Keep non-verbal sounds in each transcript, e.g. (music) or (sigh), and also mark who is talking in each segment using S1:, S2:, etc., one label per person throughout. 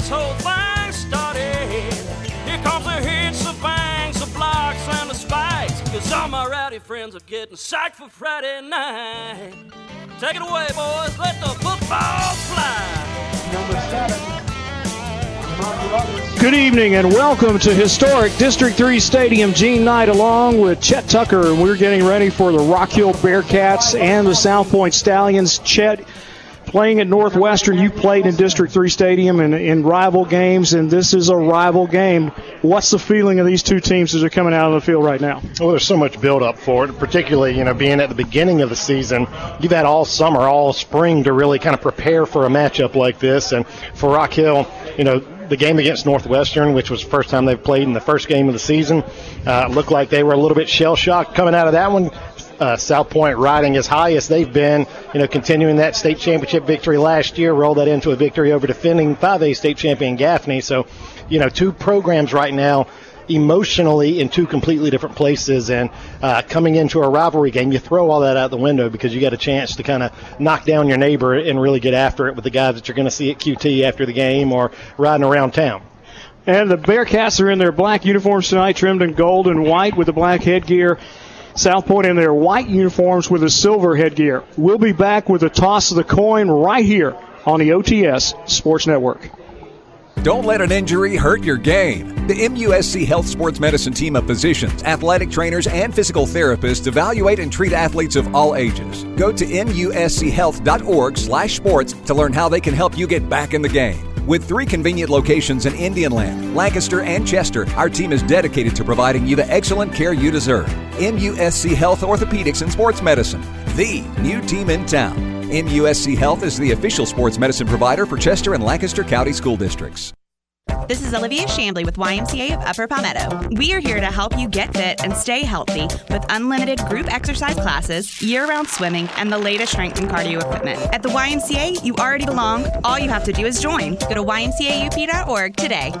S1: this whole thing started. Here comes the hits, the bangs, the blocks, and the spikes. Cause all my rowdy friends are getting psyched for Friday night. Take it away, boys. Let the football fly.
S2: Number seven.
S3: Good evening and welcome to historic District 3 Stadium. Gene Knight along with Chet Tucker, and we're getting ready for the Rock Hill Bearcats and the South Pointe Stallions. Chet, playing at Northwestern, you played in District 3 Stadium and in rival games, and this is a rival game. What's the feeling of these two teams as they're coming out on the field right now?
S4: Well, there's so much build up for it, particularly, you know, being at the beginning of the season. You've had all summer, all spring to really kind of prepare for a matchup like this. And for Rock Hill, you know, the game against Northwestern, which was the first time they've played in the first game of the season, uh, looked like they were a little bit shell shocked coming out of that one. Uh, South Pointe riding as high as they've been, you know, continuing that state championship victory last year, roll that into a victory over defending 5A state champion Gaffney. So, you know, two programs right now emotionally in two completely different places. And uh, coming into a rivalry game, you throw all that out the window because you got a chance to kind of knock down your neighbor and really get after it with the guys that you're going to see at QT after the game or riding around town.
S3: And the Bearcats are in their black uniforms tonight, trimmed in gold and white with the black headgear. South Pointe in their white uniforms with a silver headgear. We'll be back with the toss of the coin right here on the OTS Sports Network.
S5: Don't let an injury hurt your game. The MUSC Health Sports Medicine team of physicians, athletic trainers, and physical therapists evaluate and treat athletes of all ages. Go to muschealth.org/sports to learn how they can help you get back in the game. With three convenient locations in Indian Land, Lancaster, and Chester, our team is dedicated to providing you the excellent care you deserve. MUSC Health Orthopedics and Sports Medicine, the new team in town. MUSC Health is the official sports medicine provider for Chester and Lancaster County School Districts.
S6: This is Olivia Shambly with YMCA of Upper Palmetto. We are here to help you get fit and stay healthy with unlimited group exercise classes, year round swimming, and the latest strength and cardio equipment. At the YMCA, you already belong. All you have to do is join. Go to ymcaup.org today.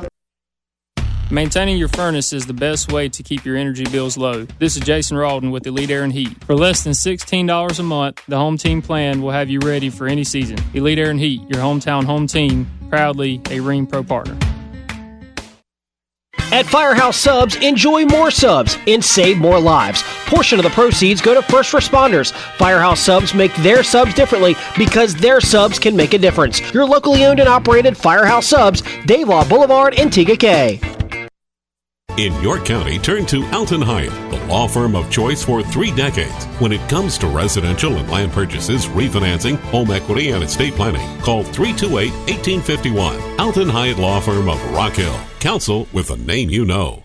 S7: Maintaining your furnace is the best way to keep your energy bills low. This is Jason Rawdon with Elite Air and Heat. For less than $16 a month, the home team plan will have you ready for any season. Elite Air and Heat, your hometown home team, proudly a Rheem Pro partner.
S8: At Firehouse Subs, enjoy more subs and save more lives. Portion of the proceeds go to first responders. Firehouse Subs make their subs differently because their subs can make a difference. Your locally owned and operated Firehouse Subs, Dave Lyle Boulevard, and Tega Cay.
S9: In York County, turn to Alton Hyatt, the law firm of choice for three decades. When it comes to residential and land purchases, refinancing, home equity, and estate planning, call 328 1851. Alton Hyatt Law Firm of Rock Hill. Counsel with a name you know.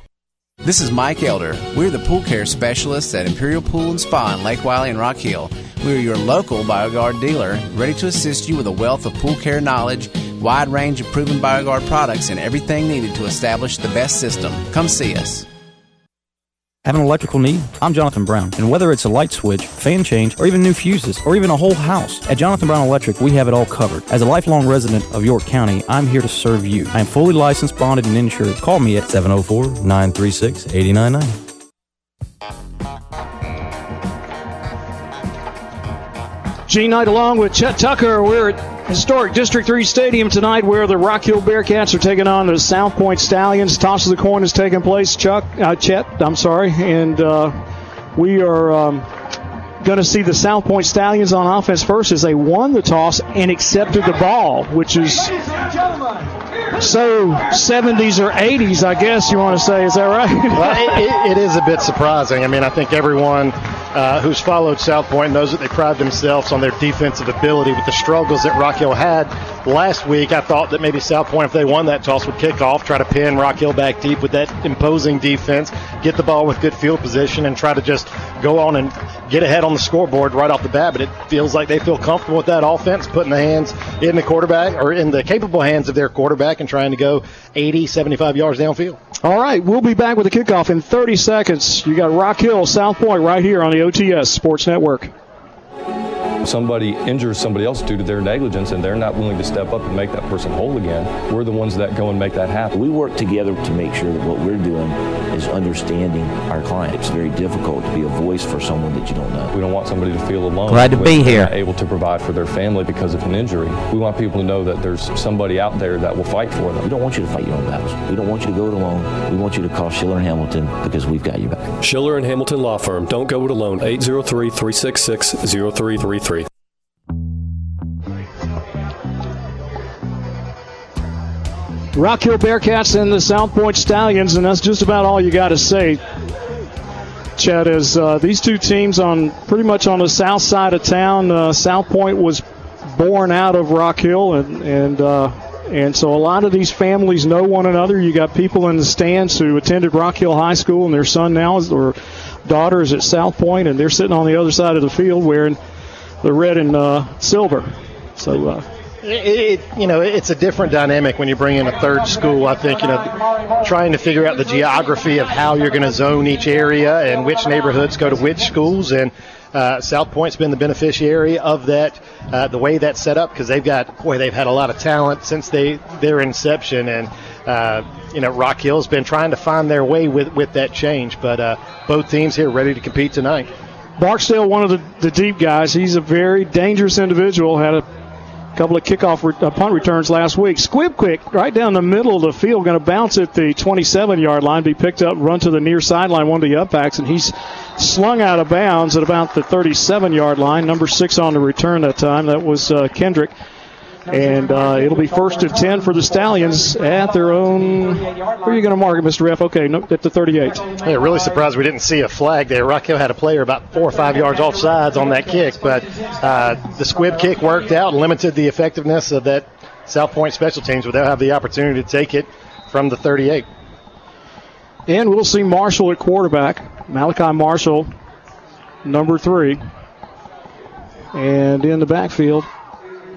S10: This is Mike Elder. We're the pool care specialists at Imperial Pool and Spa in Lake Wylie and Rock Hill. We are your local BioGuard dealer, ready to assist you with a wealth of pool care knowledge, wide range of proven BioGuard products, and everything needed to establish the best system. Come see us.
S11: Have an electrical need? I'm Jonathan Brown, and whether it's a light switch, fan change, or even new fuses, or even a whole house, at Jonathan Brown Electric, we have it all covered. As a lifelong resident of York County, I'm here to serve you. I am fully licensed, bonded, and insured. Call me at 704 936 8099.
S3: Gene Knight along with Chet Tucker. We're at historic District 3 Stadium tonight where the Rock Hill Bearcats are taking on the South Pointe Stallions. Toss of the coin is taking place. Chuck, uh, Chet, I'm sorry. And uh, we are um, going to see the South Pointe Stallions on offense first as they won the toss and accepted the ball, which is so 70s or 80s, I guess you want to say. Is that right?
S4: well, it, it is a bit surprising. I mean, I think everyone uh, who's followed South Pointe knows that they pride themselves on their defensive ability with the struggles that Rock Hill had last week. I thought that maybe South Pointe, if they won that toss, would kick off, try to pin Rock Hill back deep with that imposing defense, get the ball with good field position, and try to just go on and get ahead on the scoreboard right off the bat. But it feels like they feel comfortable with that offense, putting the hands in the quarterback or in the capable hands of their quarterback and trying to go 80, 75 yards downfield.
S3: All right, we'll be back with the kickoff in 30 seconds. You got Rock Hill, South Pointe right here on the OTS Sports Network.
S2: Somebody injures somebody else due to their negligence and they're not willing to step up and make that person whole again, we're the ones that go and make that happen.
S12: We work together to make sure that what we're doing is understanding our client. It's very difficult to be a voice for someone that you don't know.
S2: We don't want somebody to feel alone.
S11: Glad to be here.
S2: Able to provide for their family because of an injury. We want people to know that there's somebody out there that will fight for them.
S12: We don't want you to fight your own battles. We don't want you to go it alone. We want you to call Schiller and Hamilton because we've got you back.
S13: Schiller and Hamilton Law Firm. Don't go it alone. 803 366 0333.
S3: Rock Hill Bearcats and the South Pointe Stallions, and that's just about all you got to say. Chet, as uh, these two teams on pretty much on the south side of town. Uh, South Pointe was born out of Rock Hill, and and uh, and so a lot of these families know one another. You got people in the stands who attended Rock Hill High School, and their son now is or daughter is at South Pointe, and they're sitting on the other side of the field wearing the red and uh, silver. So.
S4: It, you know, it's a different dynamic when you bring in a third school. I think, you know, trying to figure out the geography of how you're going to zone each area and which neighborhoods go to which schools. And uh, South Pointe's been the beneficiary of that, uh, the way that's set up, because they've got, boy, they've had a lot of talent since they their inception. And, uh, you know, Rock Hill's been trying to find their way with, with that change. But uh, both teams here ready to compete tonight.
S3: Barksdale, one of the, the deep guys, he's a very dangerous individual. Had a couple of kickoff re- uh, punt returns last week. Squib quick right down the middle of the field, going to bounce at the 27 yard line, be picked up, run to the near sideline, one of the upbacks, and he's slung out of bounds at about the 37 yard line. Number six on the return that time. That was uh, Kendrick. And uh, it'll be first and 10 for the Stallions at their own. Where are you going to mark it, Mr. F? Okay, no, at the 38.
S4: Yeah, really surprised we didn't see a flag there. Rock Hill had a player about four or five yards off sides on that kick, but uh, the squib kick worked out, limited the effectiveness of that South Pointe special teams, but they'll have the opportunity to take it from the 38.
S3: And we'll see Marshall at quarterback. Malachi Marshall, number three. And in the backfield,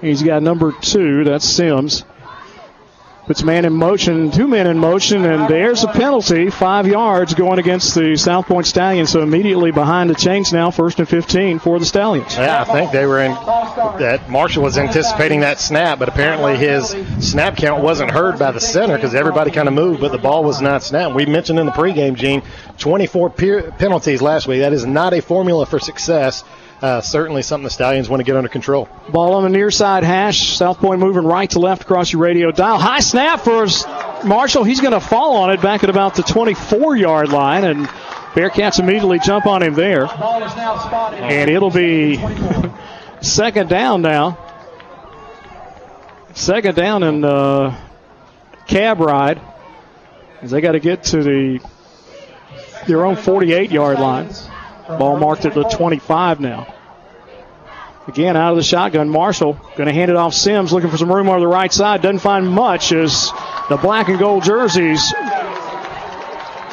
S3: he's got number two. That's Sims. Puts man in motion, two men in motion, and there's a penalty, five yards going against the South Pointe Stallions. So immediately behind the chains now, first and 15 for the Stallions.
S4: Yeah, I think they were in that Marshall was anticipating that snap, but apparently his snap count wasn't heard by the center because everybody kind of moved, but the ball was not snapped. We mentioned in the pregame, Gene, 24 pe- penalties last week. That is not a formula for success. Uh, certainly something the Stallions want to get under control.
S3: Ball on the near side hash. South Pointe moving right to left across your radio dial. High snap for Marshall. He's going to fall on it back at about the 24 yard line, and Bearcats immediately jump on him there. And it'll be second down now. Second down and uh, cab ride. As they got to get to the their own 48 yard line. Ball marked at the 25 now. Again, out of the shotgun, Marshall going to hand it off Sims, looking for some room on the right side. Doesn't find much as the black and gold jerseys.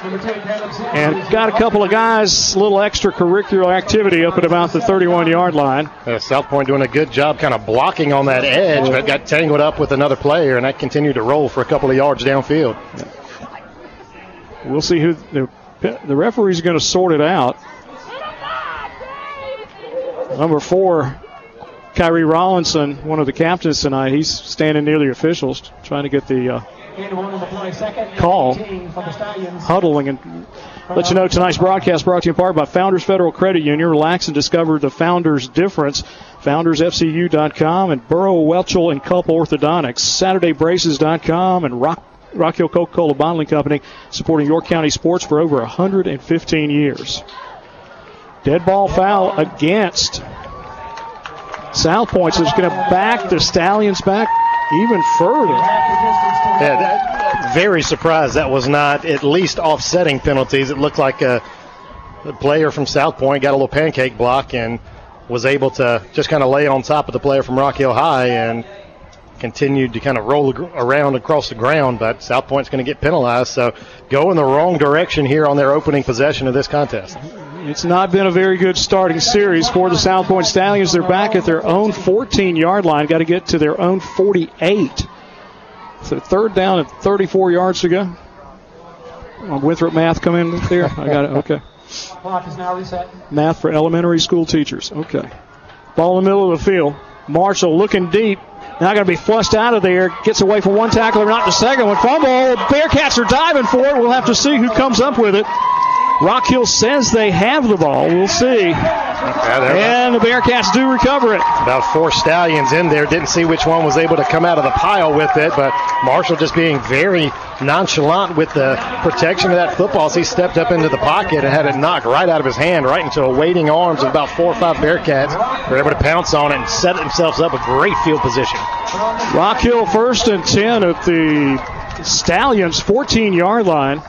S3: And got a couple of guys, a little extracurricular activity up at about the 31 yard line.
S4: Uh, South Pointe doing a good job kind of blocking on that edge, but got tangled up with another player, and that continued to roll for a couple of yards downfield.
S3: We'll see who the, the referee's are going to sort it out. Number four, Kyrie Rollinson, one of the captains tonight, he's standing near the officials trying to get the uh, call, huddling. And let you know tonight's broadcast brought to you in part by Founders Federal Credit Union. Relax and discover the Founders difference. FoundersFCU.com and Burrow, Welchel, and Culp Orthodontics. SaturdayBraces.com and Rock, Rock Hill Coca-Cola Bottling Company supporting York County sports for over 115 years. Dead ball foul against South Pointe. So it's going to back the Stallions back even further.
S4: Yeah, that, very surprised that was not at least offsetting penalties. It looked like a, a player from South Pointe got a little pancake block and was able to just kind of lay on top of the player from Rock Hill High and continued to kind of roll around across the ground, but South Pointe's going to get penalized. So go in the wrong direction here on their opening possession of this contest.
S3: It's not been a very good starting series for the South Pointe Stallions. They're back at their own 14 yard line, got to get to their own 48. So third down at 34 yards to go. Winthrop math come in there? I got it. Okay.
S14: Clock is now reset.
S3: Math for elementary school teachers. Okay. Ball in the middle of the field. Marshall looking deep. Now going to be flushed out of there. Gets away from one tackler, not the second one. Fumble. Bearcats are diving for it. We'll have to see who comes up with it. Rock Hill says they have the ball. We'll see. and the Bearcats do recover it.
S4: About four Stallions in there. Didn't see which one was able to come out of the pile with it, but Marshall just being very nonchalant with the protection of that football as he stepped up into the pocket and had it knocked right out of his hand, right into a waiting arms of about four or five Bearcats. They were able to pounce on it and set themselves up a great field position.
S3: Rock Hill first and 10 at the Stallions 14 yard line.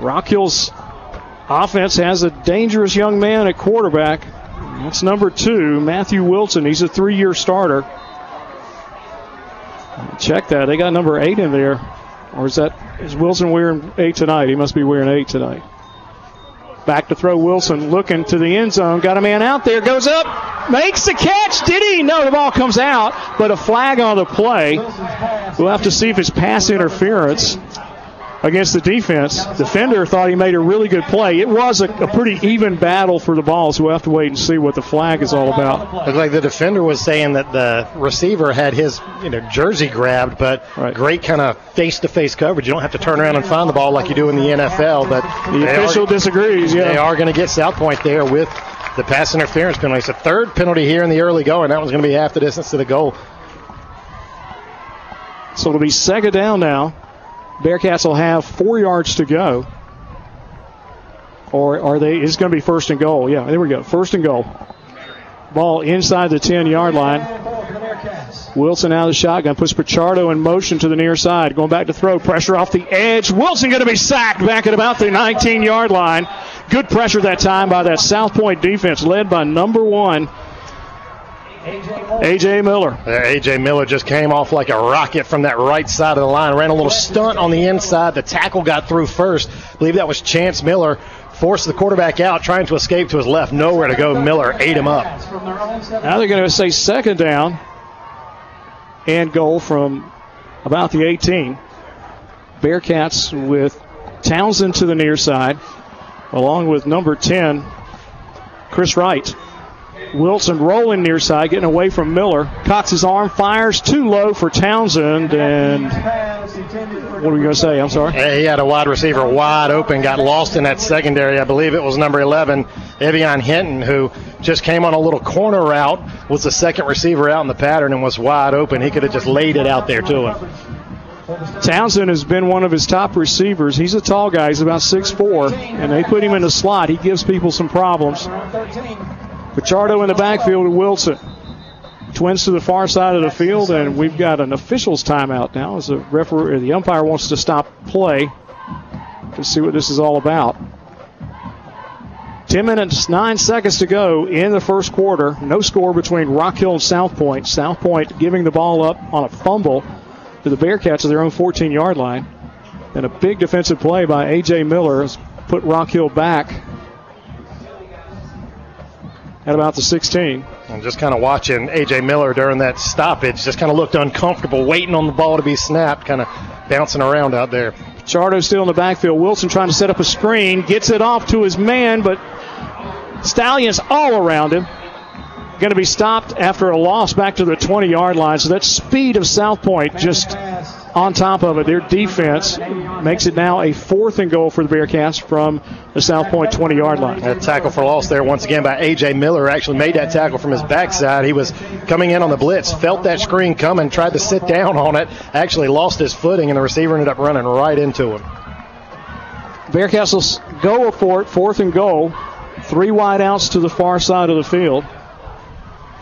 S3: Rock Hill's offense has a dangerous young man at quarterback. That's number two, Matthew Wilson. He's a three year starter. Check that. They got number eight in there. Or is that is Wilson wearing eight tonight? He must be wearing eight tonight. Back to throw Wilson looking to the end zone. Got a man out there. Goes up. Makes the catch. Did he? No, the ball comes out. But a flag on the play. We'll have to see if it's pass interference against the defense. Defender thought he made a really good play. It was a, a, pretty even battle for the ball, so we'll have to wait and see what the flag is all about.
S4: Looked like the defender was saying that the receiver had his you know jersey grabbed, but right. great kind of face-to-face coverage. You don't have to turn around and find the ball like you do in the NFL. But
S3: the official are, disagrees. Yeah,
S4: they are going to get South Pointe there with the pass interference penalty. It's a third penalty here in the early going. That was going to be half the distance to the goal.
S3: So it'll be second down now. Bearcats will have four yards to go. Or are they? It's going to be first and goal. Yeah, there we go. First and goal. Ball inside the 10 yard line. Wilson out of the shotgun. Puts Pichardo in motion to the near side. Going back to throw. Pressure off the edge. Wilson going to be sacked back at about the 19 yard line. Good pressure that time by that South Pointe defense, led by number one, A.J. Miller.
S4: A.J. Miller just came off like a rocket from that right side of the line. Ran a little stunt on the inside. The tackle got through first. I believe that was Chance Miller. Forced the quarterback out, trying to escape to his left. Nowhere to go. Miller ate him up.
S3: Now they're going to say second down and goal from about the 18. Bearcats with Townsend to the near side, along with number 10, Chris Wright. Wilson rolling near side, getting away from Miller. Cox's arm, fires too low for Townsend. And what are we going to say? I'm sorry.
S4: He had a wide receiver wide open, got lost in that secondary. I believe it was number 11, Evian Hinton, who just came on a little corner route, was the second receiver out in the pattern, and was wide open. He could have just laid it out there to him.
S3: Townsend has been one of his top receivers. He's a tall guy. He's about 6'4", and they put him in the slot. He gives people some problems. Pichardo in the backfield with Wilson. Twins to the far side of the field, and we've got an official's timeout now as the referee, the umpire wants to stop play to see what this is all about. 10 minutes, 9 seconds to go in the first quarter. No score between Rock Hill and South Pointe. South Pointe giving the ball up on a fumble to the Bearcats at their own 14 yard line. And a big defensive play by A.J. Miller has put Rock Hill back at about the 16.
S4: And just kind of watching A.J. Miller during that stoppage, just kind of looked uncomfortable, waiting on the ball to be snapped, kind of bouncing around out there.
S3: Chardo still in the backfield. Wilson trying to set up a screen, gets it off to his man, but Stallions all around him. Going to be stopped after a loss back to the 20 yard line. So that speed of South Pointe just on top of it. Their defense makes it now a fourth and goal for the Bearcats from the South Pointe 20 yard line.
S4: That tackle for loss there once again by A.J. Miller. Actually made that tackle from his backside. He was coming in on the blitz, felt that screen coming, tried to sit down on it, actually lost his footing, and the receiver ended up running right into him.
S3: Bearcats will go for it, fourth and goal. Three wide outs to the far side of the field.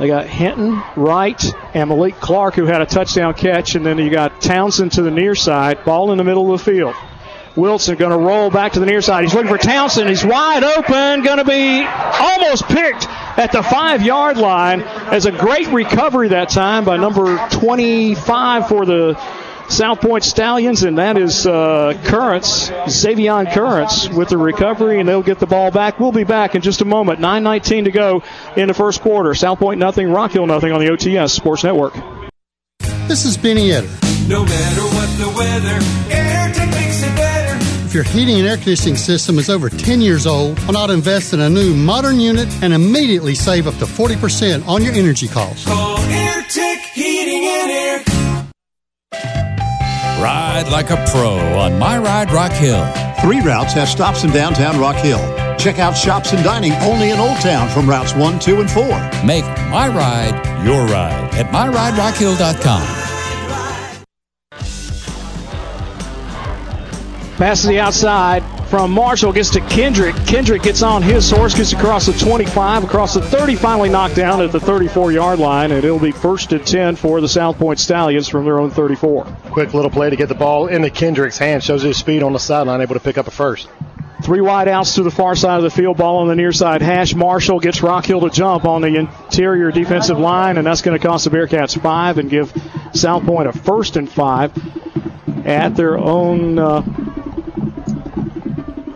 S3: They got Hinton, Wright, and Malik Clark, who had a touchdown catch, and then you got Townsend to the near side, ball in the middle of the field. Wilson going to roll back to the near side. He's looking for Townsend. He's wide open, going to be almost picked at the five yard line. As a great recovery that time by number 25 for the South Pointe Stallions, and that is uh, Currents, Xavier Currents with the recovery, and they'll get the ball back. We'll be back in just a moment. 9.19 to go in the first quarter. South Pointe nothing, Rock Hill nothing on the OTS Sports Network.
S14: This is Benny Etter.
S15: No matter what the weather, Airtech makes it better.
S16: If your heating and air conditioning system is over 10 years old, why not invest in a new modern unit and immediately save up to 40% on your energy costs?
S17: Call AirTech Heating and Air.
S18: Ride like a pro on My Ride Rock Hill.
S19: Three routes have stops in downtown Rock Hill. Check out shops and dining only in Old Town from routes 1, 2, and 4.
S18: Make My Ride your ride at MyRideRockHill.com.
S3: Pass to the outside from Marshall, gets to Kendrick. Kendrick gets on his horse, gets across the 25, across the 30, finally knocked down at the 34 yard line, and it'll be first and 10 for the South Pointe Stallions from their own 34.
S4: Quick little play to get the ball into Kendrick's hand, shows his speed on the sideline, able to pick up a first.
S3: Three wide outs to the far side of the field, ball on the near side. Hash Marshall gets Rock Hill to jump on the interior defensive line, and that's going to cost the Bearcats five and give South Pointe a first and five at their own. Uh,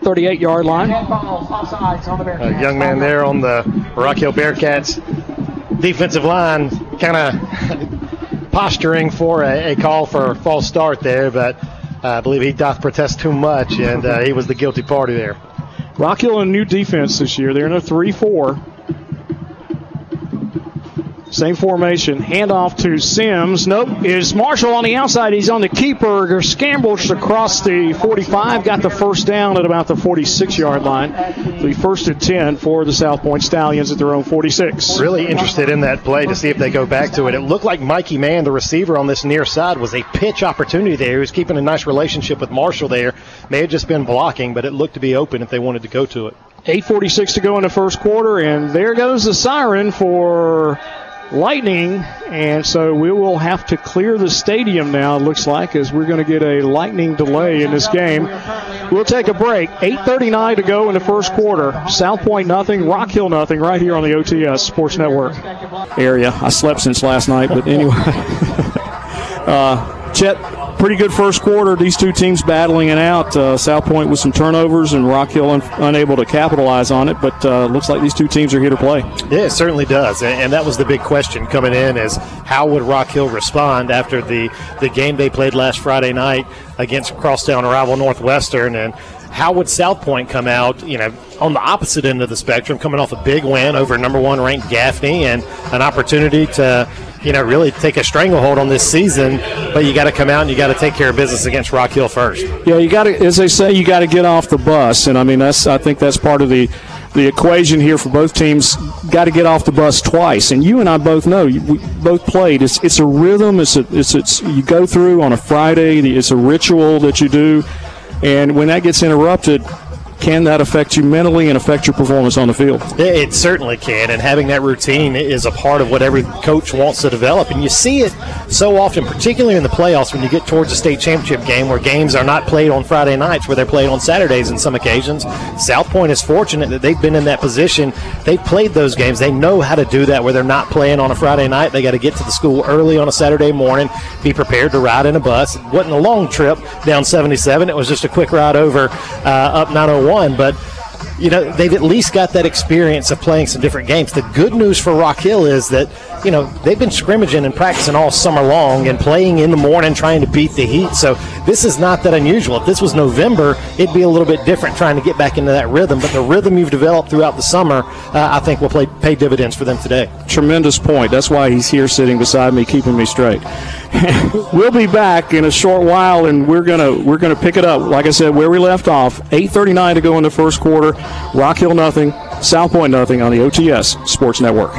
S3: 38 yard line.
S4: A young man there on the Rock Hill Bearcats defensive line, kind of (laughs) posturing for a, a, call for a false start there, but I believe he doth protest too much, and uh, he was the guilty party there.
S3: Rock Hill in new defense this year. They're in a 3 4. Same formation. Handoff to Sims. Nope. Is Marshall on the outside. He's on the keeper. Scambles across the 45. Got the first down at about the 46 yard line. The first and 10 for the South Pointe Stallions at their own 46.
S4: Really interested in that play to see if they go back to it. It looked like Mikey Mann, the receiver on this near side, was a pitch opportunity there. He was keeping a nice relationship with Marshall there. May have just been blocking, but it looked to be open if they wanted to go to it.
S3: 8.46 to go in the first quarter, and there goes the siren for lightning, and so we will have to clear the stadium now. It looks like as we're going to get a lightning delay in this game. We'll take a break. 8:39 to go in the first quarter. South Pointe nothing, Rock Hill nothing. Right here on the OTS Sports Network area. I slept since last night, but anyway. (laughs) uh, Chet pretty good first quarter. These two teams battling it out. Uh, South Pointe with some turnovers and Rock Hill un- unable to capitalize on it. But uh, looks like these two teams are here to play.
S4: Yeah, it certainly does. And that was the big question coming in: is how would Rock Hill respond after the the game they played last Friday night against crosstown rival Northwestern and. How would South Pointe come out, you know, on the opposite end of the spectrum, coming off a big win over number one ranked Gaffney and an opportunity to you know, really take a stranglehold on this season. But you got to come out and you got to take care of business against Rock Hill first.
S3: Yeah, you got to, as they say, you got to get off the bus, and I mean that's I think that's part of the the equation here for both teams. Got to get off the bus twice, and you and I both know we both played. It's it's a rhythm. It's a, it's it's you go through on a Friday. It's a ritual that you do, and when that gets interrupted, can that affect you mentally and affect your performance on the field?
S4: It certainly can, and having that routine is a part of what every coach wants to develop. And you see it so often, particularly in the playoffs, when you get towards a state championship game where games are not played on Friday nights, where they're played on Saturdays in some occasions. South Pointe is fortunate that they've been in that position. They've played those games. They know how to do that where they're not playing on a Friday night. They got to get to the school early on a Saturday morning, be prepared to ride in a bus. It wasn't a long trip down 77, it was just a quick ride over uh, up 901 one, but you know they've at least got that experience of playing some different games. The good news for Rock Hill is that you know they've been scrimmaging and practicing all summer long and playing in the morning trying to beat the heat. So this is not that unusual. If this was November, it'd be a little bit different trying to get back into that rhythm. But the rhythm you've developed throughout the summer, uh, I think will play, pay dividends for them today.
S3: Tremendous point. That's why he's here sitting beside me, keeping me straight. (laughs) we'll be back in a short while, and we're gonna we're gonna pick it up. Like I said, where we left off. 8:39 to go in the first quarter. Rock Hill nothing, South Pointe nothing on the OTS Sports Network.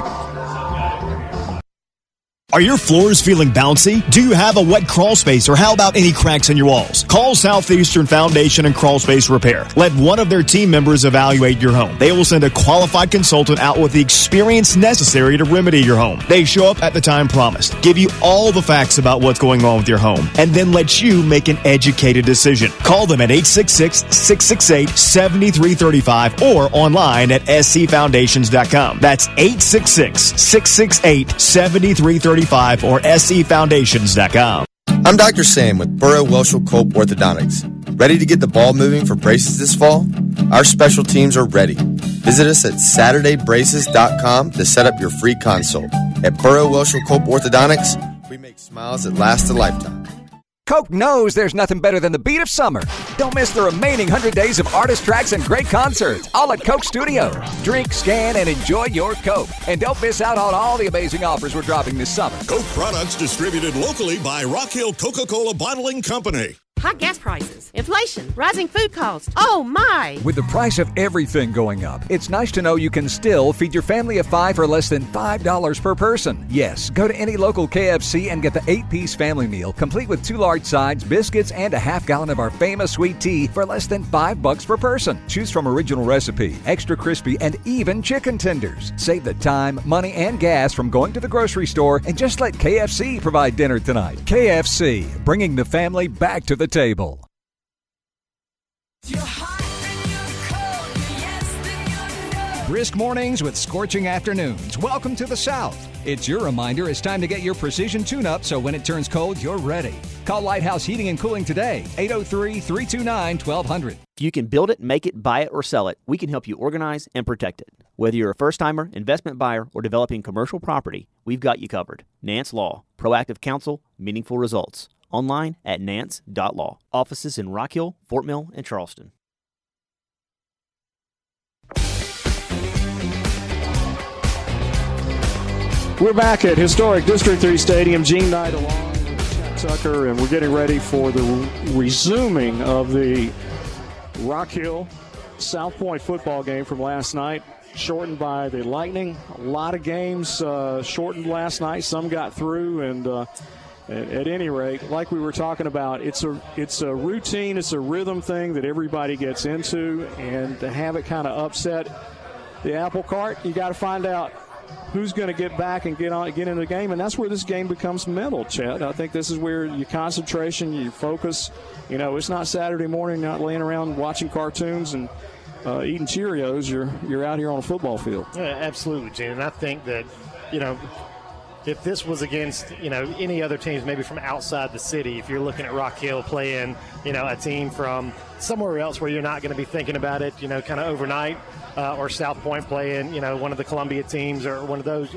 S20: Are your floors feeling bouncy? Do you have a wet crawl space or how about any cracks in your walls? Call Southeastern Foundation and Crawl Space Repair. Let one of their team members evaluate your home. They will send a qualified consultant out with the experience necessary to remedy your home. They show up at the time promised, give you all the facts about what's going on with your home, and then let you make an educated decision. Call them at 866-668-7335 or online at scfoundations.com. That's 866-668-7335 or sefoundations.com.
S21: I'm Dr. Sam with Burrow Welshel Cope Orthodontics. Ready to get the ball moving for braces this fall? Our special teams are ready. Visit us at SaturdayBraces.com to set up your free consult. At Burrow Welshel Cope Orthodontics, we make smiles that last a lifetime.
S5: Coke knows there's nothing better than the beat of summer. Don't miss the remaining 100 days of artist tracks and great concerts, all at Coke Studio. Drink, scan, and enjoy your Coke. And don't miss out on all the amazing offers we're dropping this summer.
S22: Coke products distributed locally by Rock Hill Coca Cola Bottling Company.
S23: High gas prices, inflation, rising food costs. Oh my!
S5: With the price of everything going up, it's nice to know you can still feed your family of five for less than $5 per person. Yes, go to any local KFC and get the eight piece family meal, complete with two large sides, biscuits, and a half gallon of our famous sweet tea for less than five bucks per person. Choose from original recipe, extra crispy, and even chicken tenders. Save the time, money, and gas from going to the grocery store and just let KFC provide dinner tonight. KFC, bringing the family back to the table.
S24: Brisk mornings with scorching afternoons. Welcome to the South. It's your reminder it's time to get your precision tune up so when it turns cold, you're ready. Call Lighthouse Heating and Cooling today, 803 329 1200.
S25: If you can build it, make it, buy it, or sell it, we can help you organize and protect it. Whether you're a first timer, investment buyer, or developing commercial property, we've got you covered. Nance Law, proactive counsel, meaningful results. Online at nance.law. Offices in Rock Hill, Fort Mill, and Charleston.
S3: We're back at historic District 3 Stadium. Gene Knight along with Chet Tucker, and we're getting ready for the resuming of the Rock Hill South Pointe football game from last night. Shortened by the Lightning. A lot of games uh, shortened last night. Some got through, and uh, at, at any rate, like we were talking about, it's a it's a routine, it's a rhythm thing that everybody gets into, and to have it kind of upset the apple cart, you got to find out who's going to get back and get on get into the game, and that's where this game becomes mental, Chet. I think this is where your concentration, your focus. You know, it's not Saturday morning, not laying around watching cartoons and uh, eating Cheerios. You're you're out here on a football field.
S4: Yeah, absolutely, Gene. And I think that you know. If this was against, you know, any other teams, maybe from outside the city, if you're looking at Rock Hill playing, you know, a team from somewhere else where you're not going to be thinking about it, you know, kind of overnight, uh, or South Pointe playing, you know, one of the Columbia teams or one of those.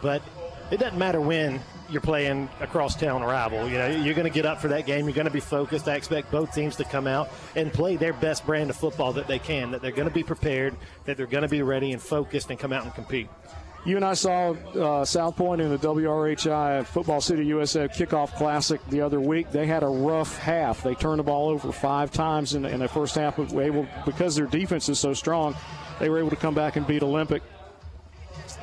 S4: But it doesn't matter when you're playing a crosstown rival. You know, you're going to get up for that game. You're going to be focused. I expect both teams to come out and play their best brand of football that they can. That they're going to be prepared. That they're going to be ready and focused and come out and compete.
S3: You and I saw uh, South Pointe in the WRHI Football City USA Kickoff Classic the other week. They had a rough half. They turned the ball over five times in, in the first half. But able because their defense is so strong, they were able to come back and beat Olympic.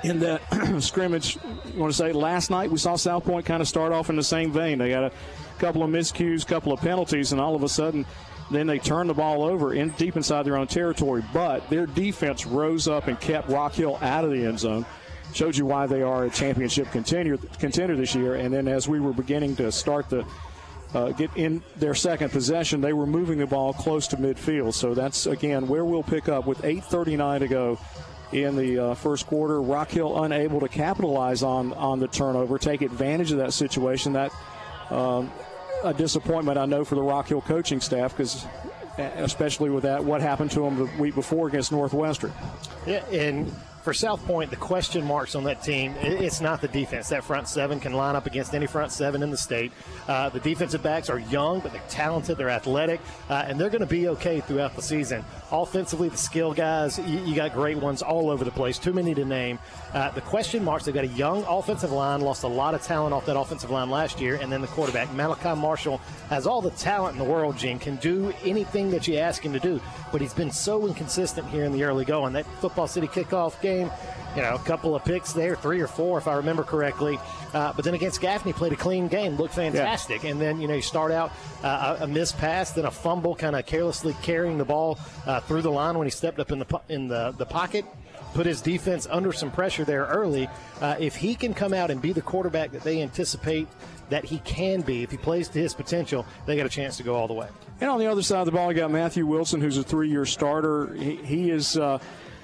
S3: In that (clears throat) scrimmage, you want to say last night we saw South Pointe kind of start off in the same vein. They got a couple of miscues, couple of penalties, and all of a sudden then they turned the ball over in deep inside their own territory. But their defense rose up and kept Rock Hill out of the end zone. Showed you why they are a championship contender, contender this year. And then as we were beginning to start the uh, get in their second possession, they were moving the ball close to midfield. So that's again where we'll pick up with 8:39 to go in the uh, first quarter. Rock Hill unable to capitalize on on the turnover, take advantage of that situation. That um, a disappointment, I know, for the Rock Hill coaching staff because, especially with that, what happened to them the week before against Northwestern.
S4: Yeah, and for South Pointe, the question marks on that team, it's not the defense. That front seven can line up against any front seven in the state. Uh, the defensive backs are young, but they're talented, they're athletic, uh, and they're going to be okay throughout the season. Offensively, the skill guys, you, you, got great ones all over the place, too many to name. Uh, the question marks, they've got a young offensive line, lost a lot of talent off that offensive line last year, and then the quarterback, Malachi Marshall, has all the talent in the world, Gene, can do anything that you ask him to do, but he's been so inconsistent here in the early going. That Football City kickoff game, you know, a couple of picks there, three or four, if I remember correctly. Uh, but then against Gaffney, played a clean game, looked fantastic. Yeah. And then, you know, you start out uh, a missed pass, then a fumble, kind of carelessly carrying the ball uh, through the line when he stepped up in the in the, the pocket. Put his defense under some pressure there early. Uh, if he can come out and be the quarterback that they anticipate that he can be, if he plays to his potential, they got a chance to go all the way.
S3: And on the other side of the ball, you got Matthew Wilson, who's a three-year starter. He, he is uh,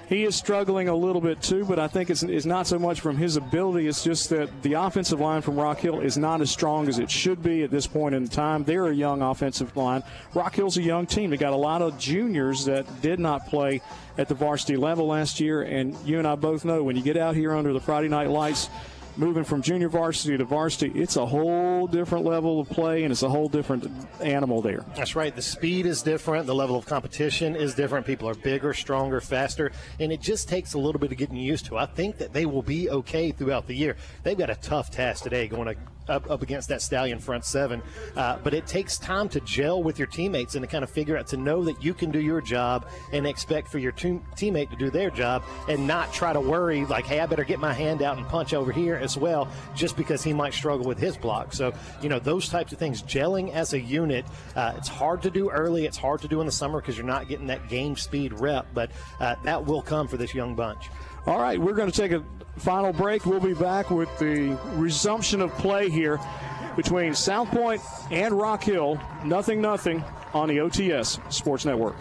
S3: he is struggling a little bit too, but I think it's, it's not so much from his ability. It's just that the offensive line from Rock Hill is not as strong as it should be at this point in time. They're a young offensive line. Rock Hill's a young team. They got a lot of juniors that did not play at the varsity level last year, and you and I both know when you get out here under the Friday night lights moving from junior varsity to varsity, it's a whole different level of play and it's a whole different animal there.
S4: That's right. The speed is different. The level of competition is different. People are bigger, stronger, faster, and it just takes a little bit of getting used to. I think that they will be okay throughout the year. They've got a tough task today going up, up against that Stallion front seven, uh, but it takes time to gel with your teammates and to kind of figure out to know that you can do your job and expect for your te- teammate to do their job and not try to worry like, hey, I better get my hand out and punch over here as well just because he might struggle with his block. So, you know, those types of things, gelling as a unit, uh, it's hard to do early. It's hard to do in the summer because you're not getting that game speed rep, but uh, that will come for this young bunch.
S3: All right, we're going to take a final break. We'll be back with the resumption of play here between South Pointe and Rock Hill. Nothing, nothing on the OTS Sports Network.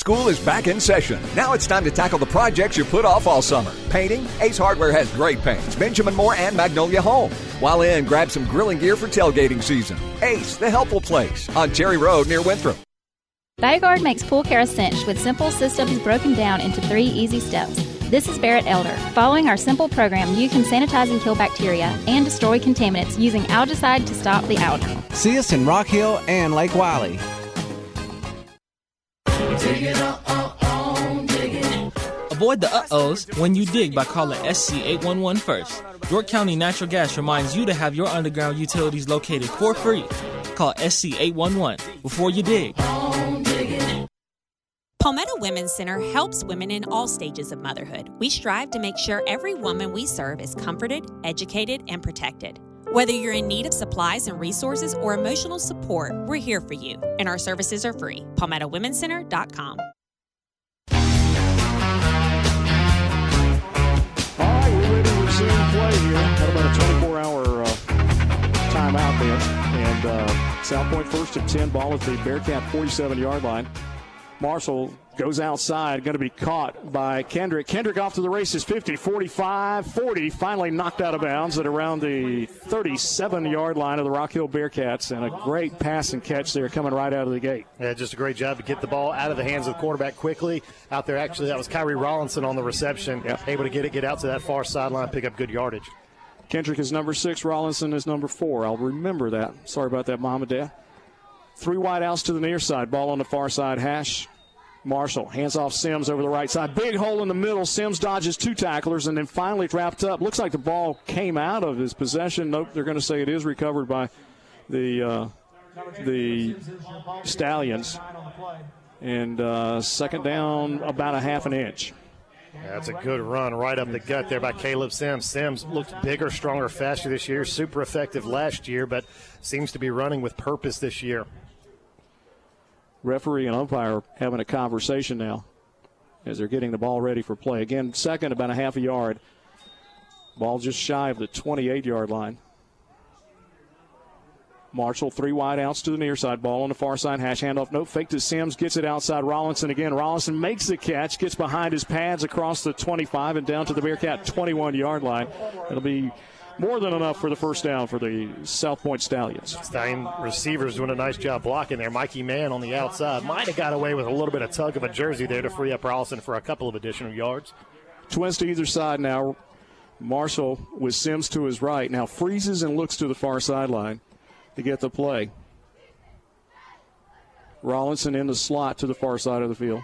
S5: School is back in session. Now it's time to tackle the projects you put off all summer. Painting? Ace Hardware has great paints. Benjamin Moore and Magnolia Home. While in, grab some grilling gear for tailgating season. Ace, the helpful place on Cherry Road near Winthrop.
S26: BioGuard makes pool care a cinch with simple systems broken down into three easy steps. This is Barrett Elder. Following our simple program, you can sanitize and kill bacteria and destroy contaminants using algicide to stop the algae.
S8: See us in Rock Hill and Lake Wylie.
S27: Avoid the uh-ohs when you dig by calling SC811 first. York County Natural Gas reminds you to have your underground utilities located for free. Call SC811 before you dig.
S28: Palmetto Women's Center helps women in all stages of motherhood. We strive to make sure every woman we serve is comforted, educated, and protected. Whether you're in need of supplies and resources or emotional support, we're here for you, and our services are free. PalmettoWomenCenter.com.
S3: All right, we're ready to resume play here. Had about a 24 hour uh, timeout there. And uh, South Pointe first and 10, ball at the Bearcat 47 yard line. Marshall goes outside, going to be caught by Kendrick. Kendrick off to the races 50, 45, 40, finally knocked out of bounds at around the 37 yard line of the Rock Hill Bearcats. And a great pass and catch there coming right out of the gate.
S4: Yeah, just a great job to get the ball out of the hands of the quarterback quickly. Out there, actually, that was Kyrie Rollinson on the reception, able to get it, get out to that far sideline, pick up good yardage.
S3: Kendrick is number six, Rollinson is number four. I'll remember that. Sorry about that, Mom and Dad. Three wide outs to the near side. Ball on the far side hash. Marshall hands off Sims over the right side. Big hole in the middle. Sims dodges two tacklers and then finally wrapped up. Looks like the ball came out of his possession. Nope, they're going to say it is recovered by the uh, the Stallions. And uh, second down, about a half an inch.
S4: That's a good run right up the gut there by Caleb Sims. Sims looked bigger, stronger, faster this year. Super effective last year, but seems to be running with purpose this year.
S3: Referee and umpire having a conversation now as they're getting the ball ready for play. Again, second, about a half a yard. Ball just shy of the 28 yard line. Marshall, three wide outs to the near side. Ball on the far side. Hash handoff. No fake to Sims. Gets it outside. Rollinson again. Rollinson makes the catch. Gets behind his pads across the 25 and down to the Bearcat 21 yard line. It'll be more than enough for the first down for the South Pointe Stallions.
S4: Stallion receivers doing a nice job blocking there. Mikey Mann on the outside might have got away with a little bit of tug of a jersey there to free up Rollinson for a couple of additional yards.
S3: Twins to either side now. Marshall with Sims to his right. Now freezes and looks to the far sideline to get the play. Rollinson in the slot to the far side of the field.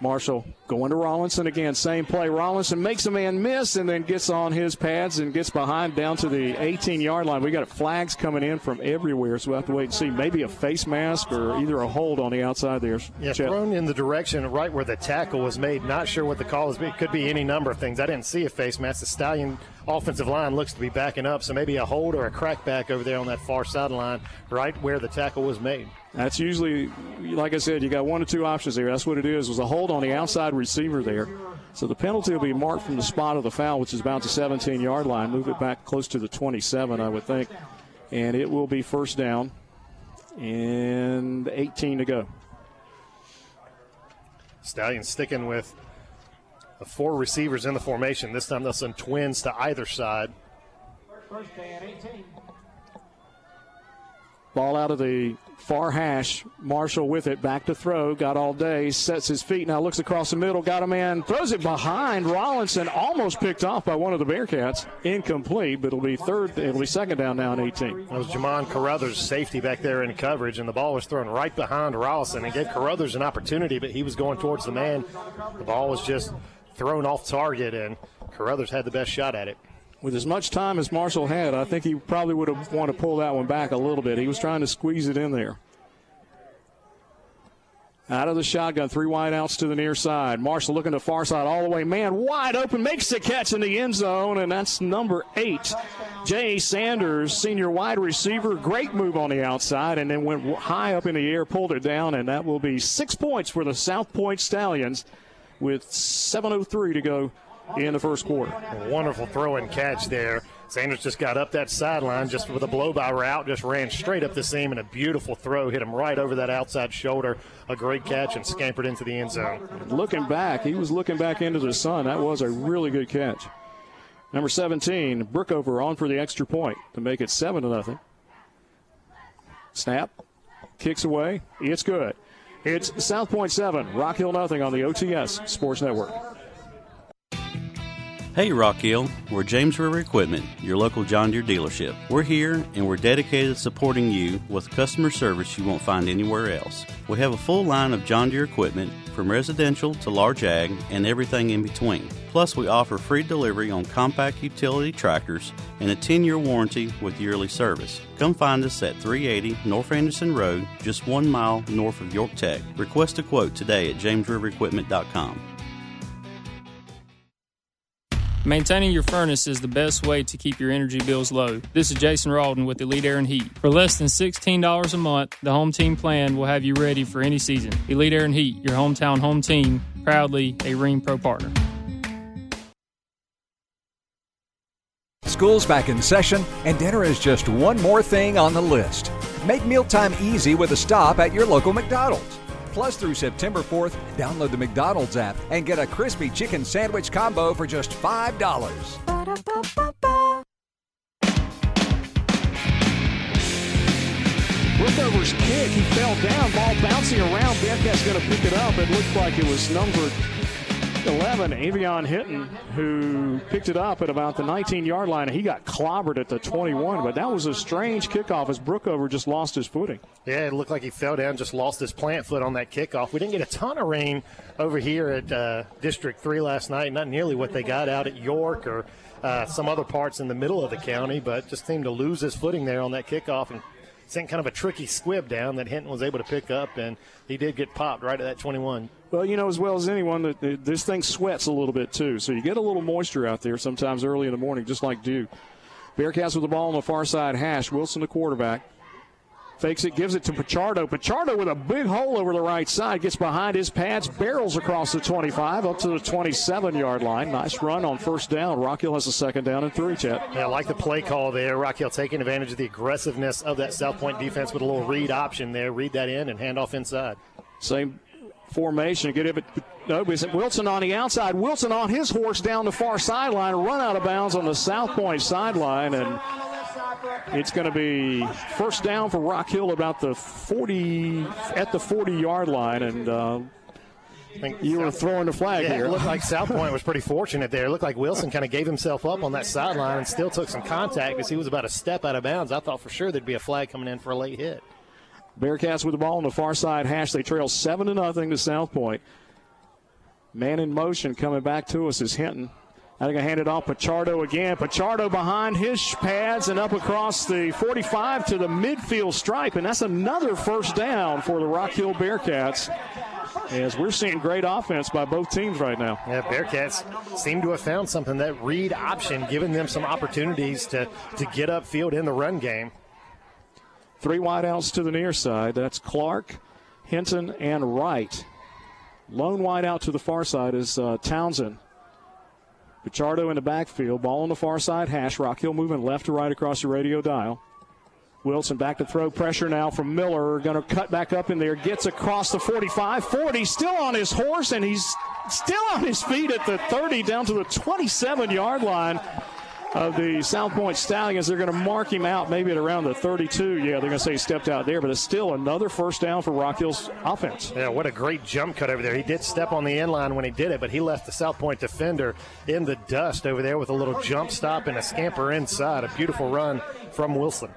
S3: Marshall going to Rollinson again. Same play. Rollinson makes a man miss and then gets on his pads and gets behind down to the 18 yard line. We got flags coming in from everywhere, so we'll have to wait and see. Maybe a face mask or either a hold on the outside there.
S4: Yeah,
S3: Chet.
S4: thrown in the direction right where the tackle was made. Not sure what the call is. It could be any number of things. I didn't see a face mask. The Stallion offensive line looks to be backing up, so maybe a hold or a crackback over there on that far sideline, right where the tackle was made.
S3: That's usually, like I said, you got one or two options there. That's what it is. Was a hold on the outside receiver there. So the penalty will be marked from the spot of the foul, which is about the 17 yard line. Move it back close to the 27, I would think. And it will be first down and 18 to go.
S4: Stallion sticking with four receivers in the formation. This time they'll send twins to either side.
S3: First and 18. Ball out of the far hash. Marshall with it, back to throw. Got all day, sets his feet now, looks across the middle, got a man, throws it behind Rollinson, almost picked off by one of the Bearcats. Incomplete, but it'll be third, it'll be second down now in 18.
S4: That was Jamon Carruthers' safety back there in coverage, and the ball was thrown right behind Rollison and gave Carruthers an opportunity, but he was going towards the man. The ball was just thrown off target, and Carruthers had the best shot at it
S3: with as much time as Marshall had, I think he probably would have wanted to pull that one back a little bit. He was trying to squeeze it in there. Out of the shotgun, three wide outs to the near side. Marshall looking to far side all the way. Man, wide open, makes the catch in the end zone, and that's number eight. Jay Sanders, senior wide receiver. Great move on the outside, and then went high up in the air, pulled it down, and that will be six points for the South Pointe Stallions with 7.03 to go in the first quarter.
S4: A wonderful throw and catch there. Sanders just got up that sideline just with a blow by route, just ran straight up the seam and a beautiful throw, hit him right over that outside shoulder. A great catch and scampered into the end zone.
S3: Looking back, he was looking back into the sun. That was a really good catch. Number 17, Brookover on for the extra point to make it 7 to nothing. Snap, kicks away. It's good. It's South Pointe 7, Rock Hill nothing on the OTS Sports Network.
S29: Hey Rock Hill, we're James River Equipment, your local John Deere dealership. We're here and we're dedicated to supporting you with customer service you won't find anywhere else. We have a full line of John Deere equipment from residential to large ag and everything in between. Plus, we offer free delivery on compact utility tractors and a 10 year warranty with yearly service. Come find us at 380 North Anderson Road, just one mile north of York Tech. Request a quote today at jamesriverequipment.com.
S7: Maintaining your furnace is the best way to keep your energy bills low. This is Jason Rawdon with Elite Air and Heat. For less than $16 a month, the Home Team plan will have you ready for any season. Elite Air and Heat, your hometown home team, proudly a Rheem Pro partner.
S5: School's back in session, and dinner is just one more thing on the list. Make mealtime easy with a stop at your local McDonald's. Plus, through September 4th, download the McDonald's app and get a crispy chicken sandwich combo for just $5.
S3: Brookover's kick, he fell down, ball bouncing around. Bearcat's going to pick it up. It looked like it was number 11, Avion Hinton, who picked it up at about the 19 yard line. He got clobbered at the 21, but that was a strange kickoff as Brookover just lost his footing.
S4: Yeah, it looked like he fell down, just lost his plant foot on that kickoff. We didn't get a ton of rain over here at uh, District 3 last night, not nearly what they got out at York or uh, some other parts in the middle of the county, but just seemed to lose his footing there on that kickoff and sent kind of a tricky squib down that Hinton was able to pick up, and he did get popped right at that 21.
S3: Well, you know as well as anyone that this thing sweats a little bit too, so you get a little moisture out there sometimes early in the morning, just like dew. Bearcats with the ball on the far side hash. Wilson, the quarterback. Fakes it, gives it to Pichardo. Pichardo with a big hole over the right side. Gets behind his pads, barrels across the 25 up to the 27 yard line. Nice run on first down. Rock Hill has a second down and three, Chet.
S4: Yeah, I like the play call there. Rock Hill taking advantage of the aggressiveness of that South Pointe defense with a little read option there. Read that in and hand off inside.
S3: Same formation. Get it. No, Wilson on the outside. Wilson on his horse down the far sideline. Run out of bounds on the South Pointe sideline. And it's going to be first down for Rock Hill about the 40 at the 40 yard line, and uh, you were throwing the flag
S4: yeah,
S3: here.
S4: It looked like South Pointe was pretty fortunate there. It looked like Wilson kind of gave himself up on that sideline and still took some contact because he was about a step out of bounds. I thought for sure there'd be a flag coming in for a late hit.
S3: Bearcats with the ball on the far side hash. They trail seven to nothing to South Pointe. Man in motion coming back to us is Hinton. I think I hand it off Pichardo again. Pichardo behind his pads and up across the 45 to the midfield stripe, and that's another first down for the Rock Hill Bearcats. As we're seeing great offense by both teams right now.
S4: Yeah, Bearcats seem to have found something that read option, giving them some opportunities to, to get upfield in the run game.
S3: Three wideouts to the near side. That's Clark, Hinton, and Wright. Lone wideout to the far side is uh, Townsend. Pichardo in the backfield, ball on the far side hash. Rock Hill moving left to right across the radio dial. Wilson back to throw. Pressure now from Miller. Going to cut back up in there. Gets across the 45. 40 still on his horse, and he's still on his feet at the 30 down to the 27 yard line. Of the South Pointe Stallions. They're going to mark him out maybe at around the 32. Yeah, they're going to say he stepped out there, but it's still another first down for Rock Hill's offense.
S4: Yeah, what a great jump cut over there. He did step on the end line when he did it, but he left the South Pointe defender in the dust over there with a little jump stop and a scamper inside. A beautiful run from Wilson.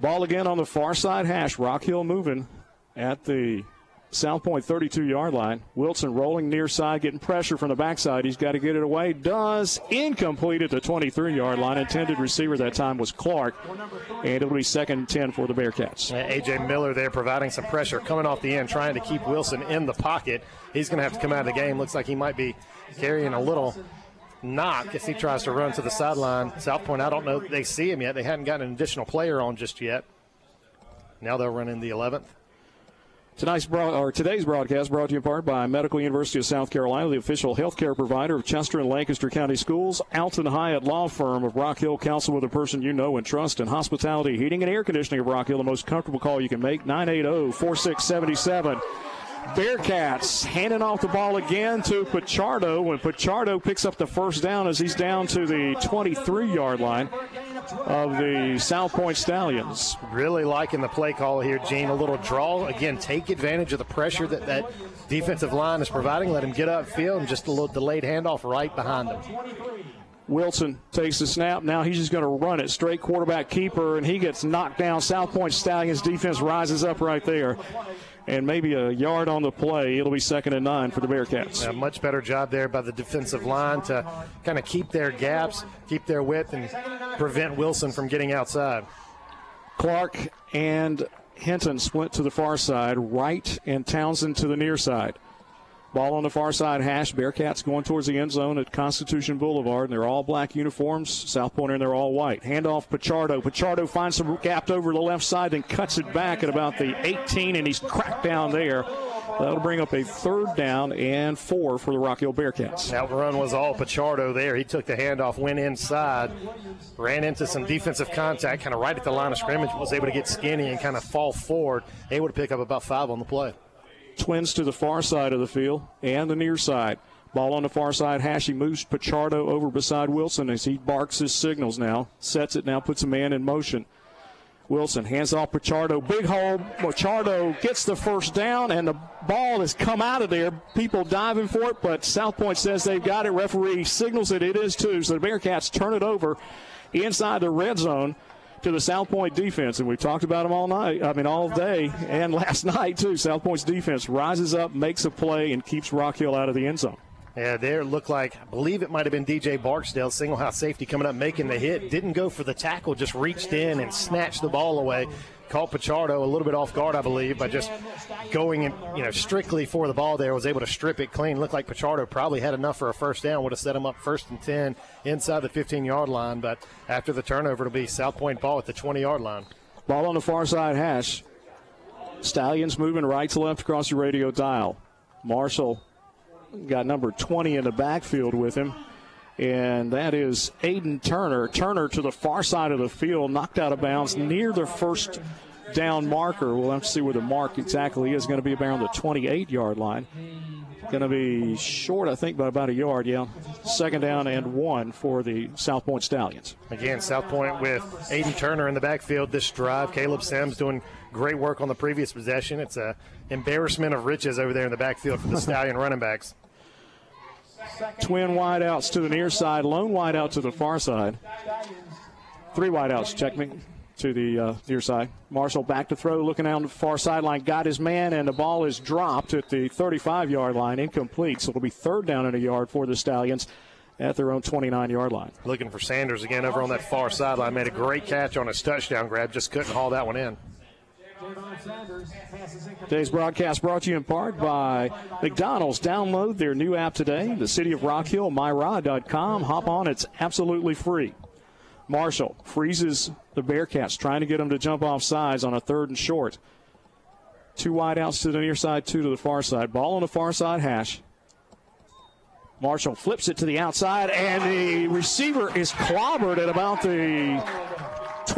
S3: Ball again on the far side hash. Rock Hill moving at the South Pointe 32 yard line. Wilson rolling near side, getting pressure from the backside. He's got to get it away. Does. Incomplete at the 23 yard line. Intended receiver that time was Clark. And it'll be second and 10 for the Bearcats.
S4: A.J. Miller there providing some pressure coming off the end, trying to keep Wilson in the pocket. He's going to have to come out of the game. Looks like he might be carrying a little knock if he tries to run to the sideline. South Pointe, I don't know if they see him yet. They hadn't got an additional player on just yet. Now they'll run in the 11th.
S3: Tonight's broad, or today's broadcast brought to you in part by Medical University of South Carolina, the official healthcare provider of Chester and Lancaster County Schools, Alton Hyatt Law Firm of Rock Hill Counsel with a person you know and trust, and Hospitality Heating and Air Conditioning of Rock Hill, the most comfortable call you can make, 980 4677. Bearcats handing off the ball again to Pichardo when Pichardo picks up the first down as he's down to the 23 yard line of the South Pointe Stallions.
S4: Really liking the play call here, Gene. A little draw. Again, take advantage of the pressure that that defensive line is providing. Let him get upfield and just a little delayed handoff right behind him.
S3: Wilson takes the snap. Now he's just going to run it straight quarterback keeper, and he gets knocked down. South Pointe Stallions defense rises up right there and maybe a yard on the play. It'll be second and nine for the Bearcats.
S4: A much better job there by the defensive line to kind of keep their gaps, keep their width, and prevent Wilson from getting outside.
S3: Clark and Hinton split to the far side, Wright and Townsend to the near side. Ball on the far side hash. Bearcats going towards the end zone at Constitution Boulevard. And they're all black uniforms. South Pointer and they're all white. Handoff Pichardo. Pichardo finds some gap over the left side, then cuts it back at about the 18, and he's cracked down there. That'll bring up a third down and four for the Rock Hill Bearcats.
S4: That run was all Pichardo there. He took the handoff, went inside, ran into some defensive contact, kind of right at the line of scrimmage, was able to get skinny and kind of fall forward. Able to pick up about five on the play.
S3: Twins to the far side of the field and the near side. Ball on the far side. Hashy moves Pichardo over beside Wilson as he barks his signals now. Sets it now, puts a man in motion. Wilson hands off Pichardo. Big hole. Pichardo gets the first down, and the ball has come out of there. People diving for it, but South Pointe says they've got it. Referee signals that it is too. So the Bearcats turn it over inside the red zone to the South Pointe defense, and we've talked about them all night. I mean, all day and (laughs) last night too. South Pointe's defense rises up, makes a play, and keeps Rock Hill out of the end zone.
S4: Yeah, there looked like I believe it might have been DJ Barksdale, single house safety coming up, making the hit. Didn't go for the tackle, just reached in and snatched the ball away. Caught Pichardo a little bit off guard, I believe, by just going in, you know, strictly for the ball there. Was able to strip it clean. Looked like Pichardo probably had enough for a first down. Would have set him up first and ten inside the 15 yard line. But after the turnover, it'll be South Pointe ball at the 20 yard line.
S3: Ball on the far side hash. Stallions moving right to left across the radio dial. Marshall got number 20 in the backfield with him. And that is Aiden Turner. Turner to the far side of the field, knocked out of bounds near the first down marker. We'll have to see where the mark exactly is. Going to be around the 28 yard line. Going to be short, I think, by about a yard. Yeah. Second down and one for the South Pointe Stallions.
S4: Again, South Pointe with Aiden Turner in the backfield this drive. Caleb Sims doing great work on the previous possession. It's a embarrassment of riches over there in the backfield for the Stallion (laughs) running backs.
S3: Twin wideouts to the near side, lone wideout to the far side. Three wideouts, check me, to the uh, near side. Marshall back to throw, looking down the far sideline, got his man, and the ball is dropped at the 35 yard line, incomplete. So it'll be third down and a yard for the Stallions at their own 29 yard line.
S4: Looking for Sanders again over on that far sideline. Made a great catch on his touchdown grab, just couldn't haul that one in.
S3: Today's broadcast brought to you in part by McDonald's. Download their new app today, the City of Rock Hill, myrod.com. Hop on, it's absolutely free. Marshall freezes the Bearcats, trying to get them to jump off sides on a third and short. Two wide outs to the near side, two to the far side. Ball on the far side hash. Marshall flips it to the outside, and the receiver is clobbered at about the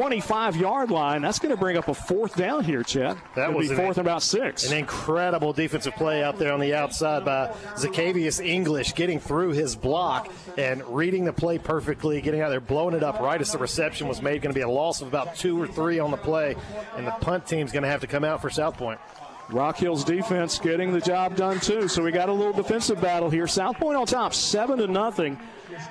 S3: 25 yard line. That's going to bring up a fourth down here, Chet.
S4: That
S3: It'll
S4: was
S3: be
S4: an-
S3: fourth and about six.
S4: An incredible defensive play out there on the outside by Zacchaeus English, getting through his block and reading the play perfectly, getting out there, blowing it up right as the reception was made. Going to be a loss of about two or three on the play, and the punt team's going to have to come out for South Pointe.
S3: Rock Hill's defense getting the job done too. So we got a little defensive battle here. South Pointe on top, seven to nothing,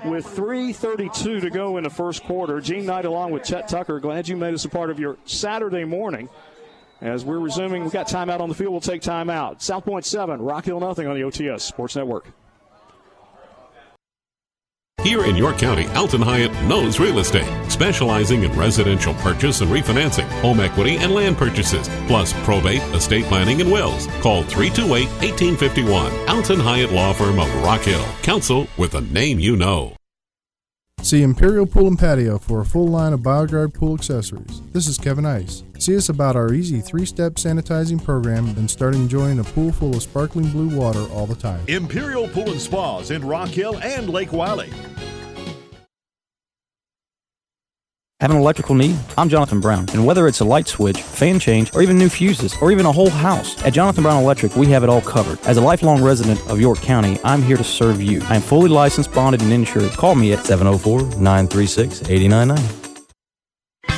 S3: with 3:32 to go in the first quarter. Gene Knight along with Chet Tucker. Glad you made us a part of your Saturday morning. As we're resuming, we've got timeout on the field. We'll take timeout. South Pointe seven, Rock Hill nothing on the OTS Sports Network.
S9: Here in York County, Alton Hyatt knows real estate, specializing in residential purchase and refinancing, home equity and land purchases, plus probate, estate planning, and wills. Call 328 1851. Alton Hyatt Law Firm of Rock Hill. Counsel with a name you know.
S30: See Imperial Pool and Patio for a full line of BioGuard pool accessories. This is Kevin Ice. See us about our easy three step sanitizing program and start enjoying a pool full of sparkling blue water all the time.
S31: Imperial Pool and Spas in Rock Hill and Lake Wylie.
S11: Have an electrical need? I'm Jonathan Brown, and whether it's a light switch, fan change, or even new fuses, or even a whole house, at Jonathan Brown Electric, we have it all covered. As a lifelong resident of York County, I'm here to serve you. I am fully licensed, bonded, and insured. Call me at 704 936 8099.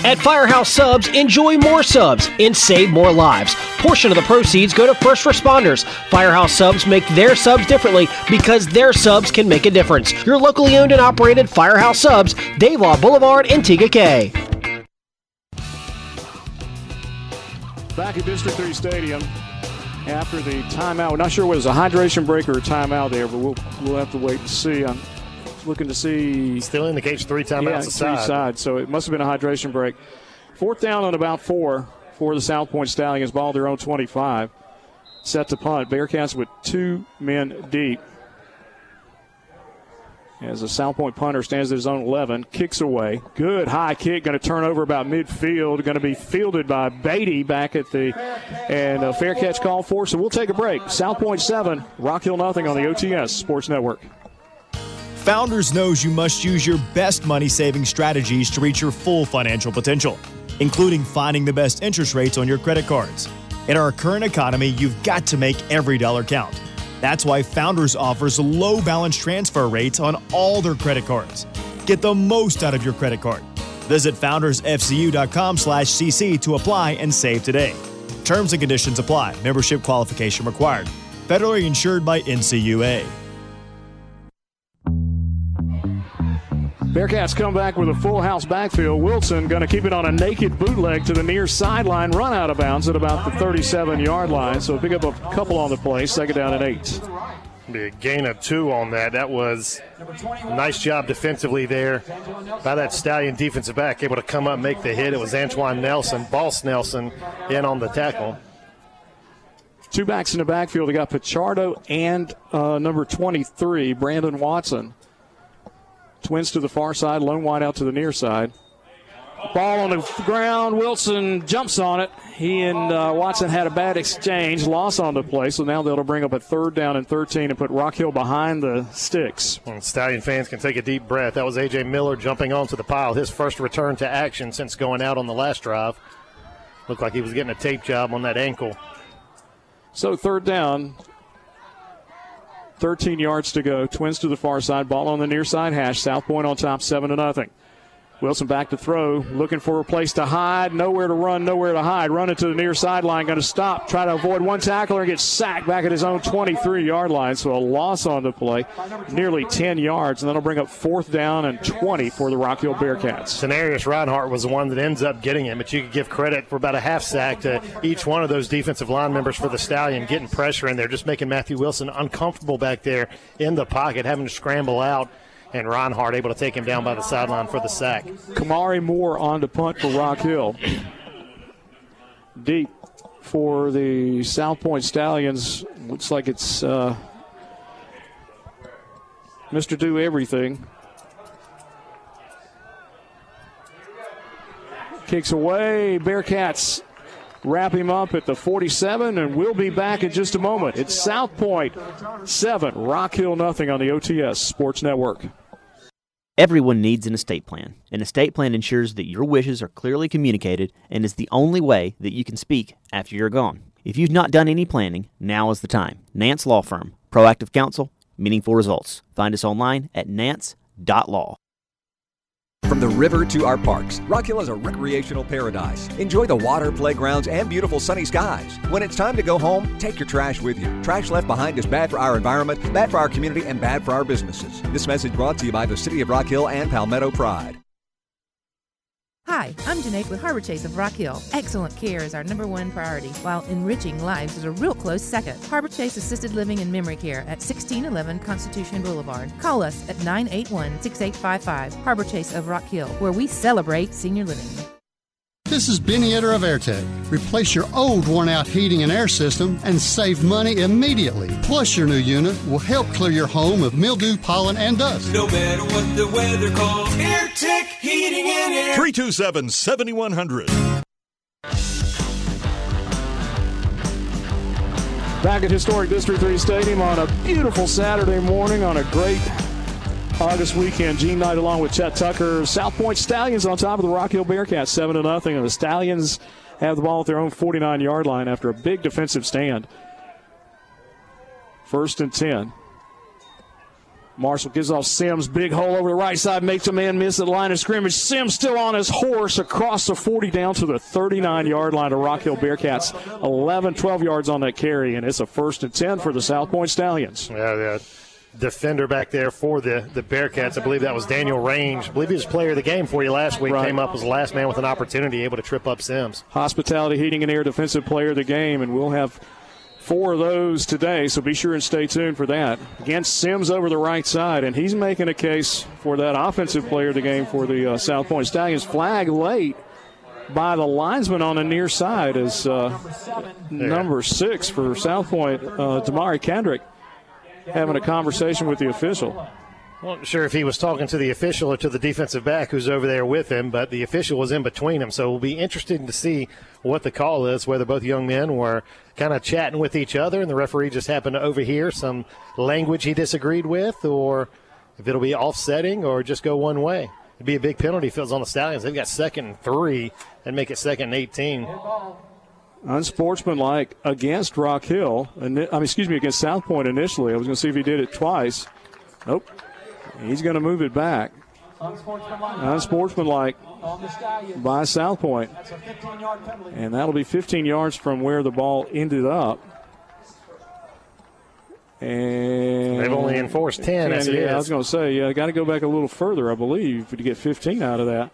S8: At Firehouse Subs, enjoy more subs and save more lives. Portion of the proceeds go to first responders. Firehouse Subs make their subs differently because their subs can make a difference. Your locally owned and operated Firehouse Subs, Dave Lyle Boulevard, and Tega Cay.
S3: Back at District 3 Stadium after the timeout. We're not sure whether a hydration break or a timeout there, but we'll, we'll have to wait and see. I'm looking to see.
S4: Still indicates three timeouts
S3: yeah,
S4: aside.
S3: three side. So it must have been a hydration break. Fourth down on about four for the South Pointe Stallions. Ball their own 25. Set to punt. Bearcats with two men deep. As the South Pointe punter stands at his own 11, kicks away. Good high kick, going to turn over about midfield. Going to be fielded by Beatty back at the, and a fair catch call for. So we'll take a break. South Pointe 7, Rock Hill nothing on the OTS Sports Network.
S20: Founders knows you must use your best money saving strategies to reach your full financial potential, including finding the best interest rates on your credit cards. In our current economy, you've got to make every dollar count. That's why Founders offers low balance transfer rates on all their credit cards. Get the most out of your credit card. Visit foundersfcu.com/cc to apply and save today. Terms and conditions apply. Membership qualification required. Federally insured by NCUA.
S3: Bearcats come back with a full house backfield. Wilson going to keep it on a naked bootleg to the near sideline, run out of bounds at about the 37 yard line. So pick up a couple on the play, second down and eight.
S4: Be a gain of two on that. That was a nice job defensively there by that Stallion defensive back, able to come up and make the hit. It was Antoine Nelson, Boss Nelson, in on the tackle.
S3: Two backs in the backfield. They got Pichardo and uh, number 23, Brandon Watson. Twins to the far side, lone wide out to the near side. Ball on the ground. Wilson jumps on it. He and uh, Watson had a bad exchange, loss on the play, so now they'll bring up a third down and 13 and put Rock Hill behind the sticks.
S4: And Stallion fans can take a deep breath. That was A.J. Miller jumping onto the pile. His first return to action since going out on the last drive. Looked like he was getting a tape job on that ankle.
S3: So third down, 13 yards to go. Twins to the far side. Ball on the near side hash. South Pointe on top, seven to nothing. Wilson back to throw, looking for a place to hide. Nowhere to run, nowhere to hide. Running to the near sideline, going to stop, try to avoid one tackler and get sacked back at his own 23 yard line. So a loss on the play, nearly 10 yards, and that'll bring up fourth down and 20 for the Rock Hill Bearcats.
S4: Denarius Reinhardt was the one that ends up getting it, but you could give credit for about a half sack to each one of those defensive line members for the Stallion, getting pressure in there, just making Matthew Wilson uncomfortable back there in the pocket, having to scramble out. And Reinhardt able to take him down by the sideline for the sack.
S3: Kamari Moore on to punt for Rock Hill. Deep for the South Pointe Stallions. Looks like it's uh, Mr. Do Everything. Kicks away. Bearcats wrap him up at the 47, and we'll be back in just a moment. It's South Pointe 7, Rock Hill nothing on the OTS Sports Network.
S25: Everyone needs an estate plan. An estate plan ensures that your wishes are clearly communicated and is the only way that you can speak after you're gone. If you've not done any planning, now is the time. Nance Law Firm, proactive counsel, meaningful results. Find us online at nance.law.
S5: From the river to our parks, Rock Hill is a recreational paradise. Enjoy the water, playgrounds, and beautiful sunny skies. When it's time to go home, take your trash with you. Trash left behind is bad for our environment, bad for our community, and bad for our businesses. This message brought to you by the City of Rock Hill and Palmetto Pride.
S32: Hi, I'm Janae with Harbor Chase of Rock Hill. Excellent care is our number one priority, while enriching lives is a real close second. Harbor Chase Assisted Living and Memory Care at 1611 Constitution Boulevard. Call us at 981 6855. Harbor Chase of Rock Hill, where we celebrate senior living.
S33: This is Benny Etter of AirTech. Replace your old worn out heating and air system and save money immediately. Plus, your new unit will help clear your home of mildew, pollen, and dust.
S34: No matter what the weather calls, AirTech Heating and Air.
S35: 327 7100.
S3: Back at Historic District 3 Stadium on a beautiful Saturday morning on a great August weekend. Gene Knight along with Chet Tucker. South Pointe Stallions on top of the Rock Hill Bearcats, 7 to nothing. And the Stallions have the ball at their own 49 yard line after a big defensive stand. First and 10. Marshall gives off Sims. Big hole over the right side. Makes a man miss at the line of scrimmage. Sims still on his horse across the 40 down to the 39 yard line of Rock Hill Bearcats. 11, 12 yards on that carry, and it's a first and 10 for the South Pointe Stallions.
S4: Yeah, yeah. Defender back there for the, the Bearcats. I believe that was Daniel Range. I believe he was player of the game for you last week.
S3: Right.
S4: Came up as the last man with an opportunity, able to trip up Sims.
S3: Hospitality Heating and Air Defensive Player of the Game, and we'll have four of those today, so be sure and stay tuned for that. Against Sims over the right side, and he's making a case for that offensive player of the game for the uh, South Pointe Stallions. Flag late by the linesman on the near side is uh, number six for South Pointe, uh, Damari Kendrick, having a conversation with the official.
S4: Wasn't sure if he was talking to the official or to the defensive back who's over there with him, but the official was in between them. So it'll be interesting to see what the call is, whether both young men were kind of chatting with each other and the referee just happened to overhear some language he disagreed with, or if it'll be offsetting or just go one way. It'd be a big penalty if it was on the Stallions. They've got second and three and make it second and 18.
S3: Unsportsmanlike against Rock Hill, and I mean, excuse me, against South Pointe initially. I was going to see if he did it twice. Nope. He's going to move it back. Unsportsmanlike by South Pointe. And that'll be 15 yards from where the ball ended up. And
S4: They've only enforced 10 as it
S3: yeah, I was going to say, yeah, got to go back a little further, I believe, to get 15 out of that.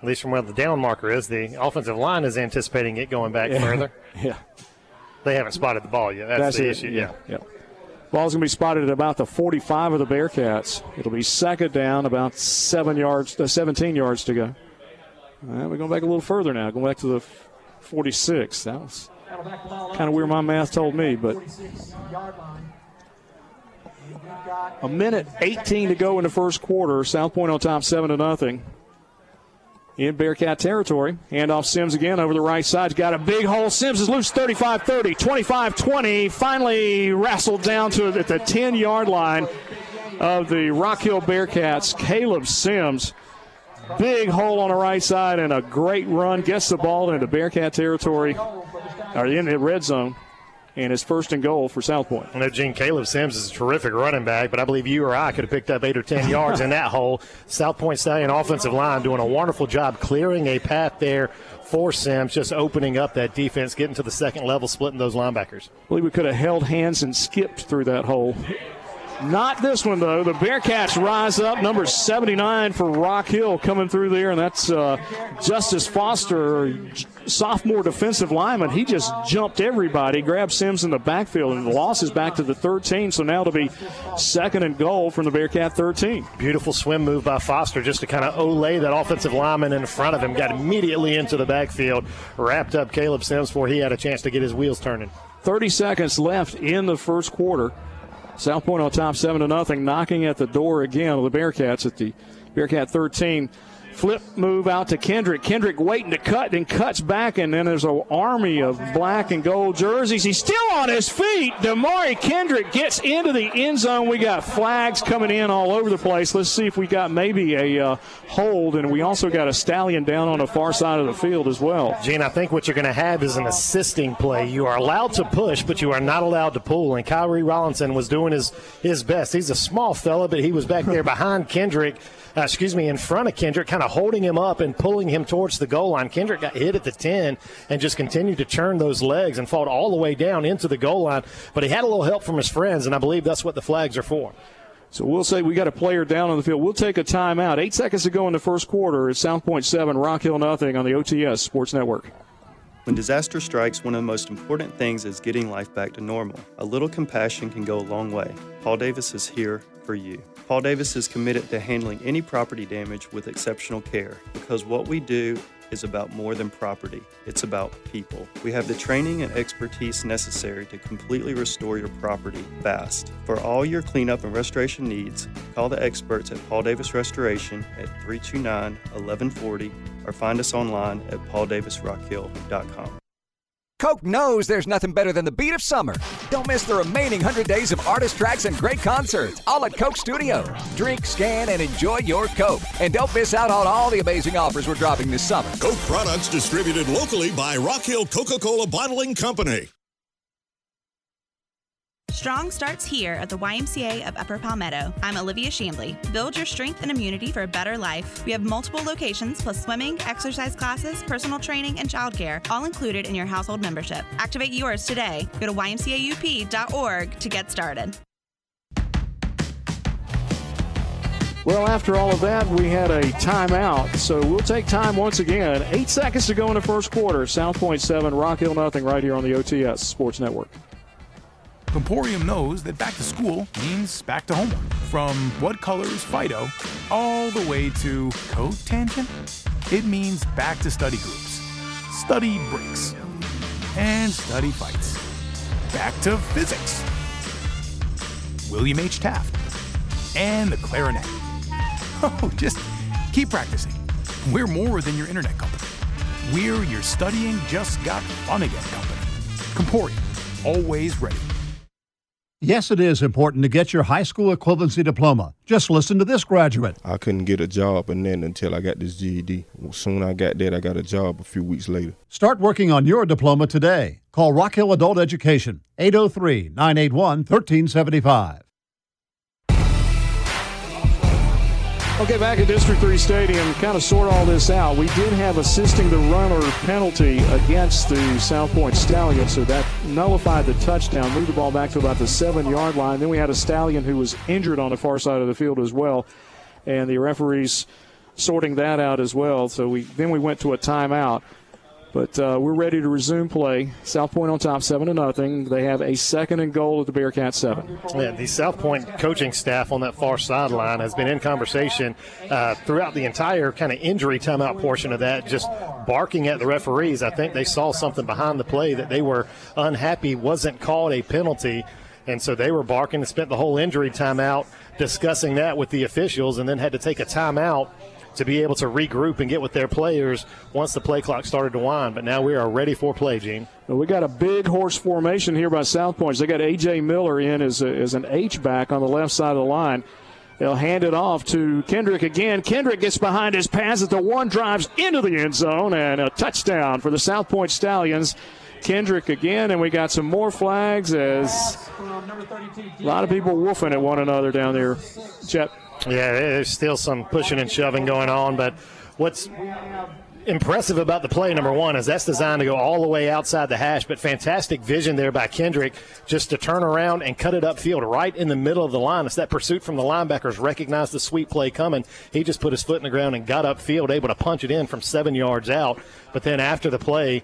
S4: At least from where the down marker is, the offensive line is anticipating it going back
S3: Yeah.
S4: further. (laughs)
S3: Yeah.
S4: They haven't spotted the ball yet. That's, the
S3: it.
S4: issue. Yeah.
S3: yeah. Ball's going to be spotted at about the 45 of the Bearcats. It'll be second down, about seven yards, uh, 17 yards to go. All right, we're going back a little further now, going back to the 46. That was kind of where my math told me, but a minute 18 to go in the first quarter. South Pointe on top, seven to nothing. In Bearcat territory. Handoff Sims again over the right side. Got a big hole. Sims is loose 35 30, 25 20. Finally wrestled down to at the 10 yard line of the Rock Hill Bearcats. Caleb Sims. Big hole on the right side and a great run. Gets the ball into Bearcat territory, or in the red zone, and it's first and goal for South Pointe.
S4: I know Gene Caleb Sims is a terrific running back, but I believe you or I could have picked up eight or ten (laughs) yards in that hole. South Pointe Stallion offensive line doing a wonderful job clearing a path there for Sims, just opening up that defense, getting to the second level, splitting those linebackers.
S3: I believe we could have held hands and skipped through that hole. Not this one, though. The Bearcats rise up. Number 79 for Rock Hill coming through there, and that's uh, Justice Foster, sophomore defensive lineman. He just jumped everybody, grabbed Sims in the backfield, and the loss is back to the 13. So now to be second and goal from the Bearcat 13.
S4: Beautiful swim move by Foster just to kind of olay that offensive lineman in front of him. Got immediately into the backfield, wrapped up Caleb Sims before he had a chance to get his wheels turning.
S3: 30 seconds left in the first quarter. South Pointe on top, seven to nothing, knocking at the door again of the Bearcats at the Bearcat 13. Flip move out to Kendrick. Kendrick waiting to cut, then cuts back, and then there's an army of black and gold jerseys. He's still on his feet. Damari Kendrick gets into the end zone. We got flags coming in all over the place. Let's see if we got maybe a uh, hold, and we also got a stallion down on the far side of the field as well.
S4: Gene, I think what you're going to have is an assisting play. You are allowed to push, but you are not allowed to pull. And Kyrie Rollinson was doing his, his best. He's a small fella, but he was back there (laughs) behind Kendrick uh, excuse me, in front of Kendrick, kind of holding him up and pulling him towards the goal line. Kendrick got hit at the 10 and just continued to churn those legs and fought all the way down into the goal line. But he had a little help from his friends, and I believe that's what the flags are for.
S3: So we'll say we got a player down on the field. We'll take a timeout. Eight seconds to go in the first quarter. It's South Pointe 7, Rock Hill nothing on the OTS Sports Network.
S36: When disaster strikes, one of the most important things is getting life back to normal. A little compassion can go a long way. Paul Davis is here for you. Paul Davis is committed to handling any property damage with exceptional care because what we do is about more than property, it's about people. We have the training and expertise necessary to completely restore your property fast. For all your cleanup and restoration needs, call the experts at Paul Davis Restoration at 329 1140 or find us online at pauldavisrockhill.com.
S24: Coke knows there's nothing better than the beat of summer. Don't miss the remaining 100 days of artist tracks and great concerts, all at Coke Studio. Drink, scan, and enjoy your Coke. And don't miss out on all the amazing offers we're dropping this summer.
S35: Coke products distributed locally by Rock Hill Coca Cola Bottling Company.
S37: Strong starts here at the YMCA of Upper Palmetto. I'm Olivia Shambly. Build your strength and immunity for a better life. We have multiple locations plus swimming, exercise classes, personal training, and childcare, all included in your household membership. Activate yours today. Go to ymcaup.org to get started.
S3: Well, after all of that, we had a timeout, so we'll take time once again. Eight seconds to go in the first quarter. South Pointe 7, Rock Hill nothing right here on the OTS Sports Network.
S31: Comporium knows that back to school means back to homework. From what color is Fido all the way to code tangent, it means back to study groups, study breaks, and study fights. Back to physics. William H. Taft and the clarinet. (laughs) Oh, just keep practicing. We're more than your internet company. We're your studying just got fun again company. Comporium, always ready.
S19: Yes, it is important to get your high school equivalency diploma. Just listen to this graduate.
S38: I couldn't get a job and then until I got this GED. Soon I got that, I got a job a few weeks later.
S19: Start working on your diploma today. Call Rock Hill Adult Education, 803 981 1375.
S3: Okay, back at District 3 Stadium, kind of sort all this out. We did have assisting the runner penalty against the South Pointe Stallion, so that nullified the touchdown, moved the ball back to about the seven yard line. Then we had a Stallion who was injured on the far side of the field as well, and the referees sorting that out as well. So we then we went to a timeout. But uh, we're ready to resume play. South Pointe on top, seven to nothing. They have a second and goal at the Bearcat seven.
S4: Yeah, the South Pointe coaching staff on that far sideline has been in conversation uh, throughout the entire kind of injury timeout portion of that, just barking at the referees. I think they saw something behind the play that they were unhappy wasn't called a penalty. And so they were barking and spent the whole injury timeout discussing that with the officials and then had to take a timeout to be able to regroup and get with their players once the play clock started to wind. But now we are ready for play, Gene.
S3: Well, we got a big horse formation here by South Pointe. They got A.J. Miller in as, a, as an H back on the left side of the line. They'll hand it off to Kendrick again. Kendrick gets behind his pass at the one, drives into the end zone, and a touchdown for the South Pointe Stallions. Kendrick again, and we got some more flags as a lot of people woofing at one another down there. Chet.
S4: Yeah, there's still some pushing and shoving going on, but what's impressive about the play number one is that's designed to go all the way outside the hash, but fantastic vision there by Kendrick just to turn around and cut it upfield right in the middle of the line. It's that pursuit from the linebackers recognized the sweep play coming. He just put his foot in the ground and got upfield, able to punch it in from seven yards out. But then after the play,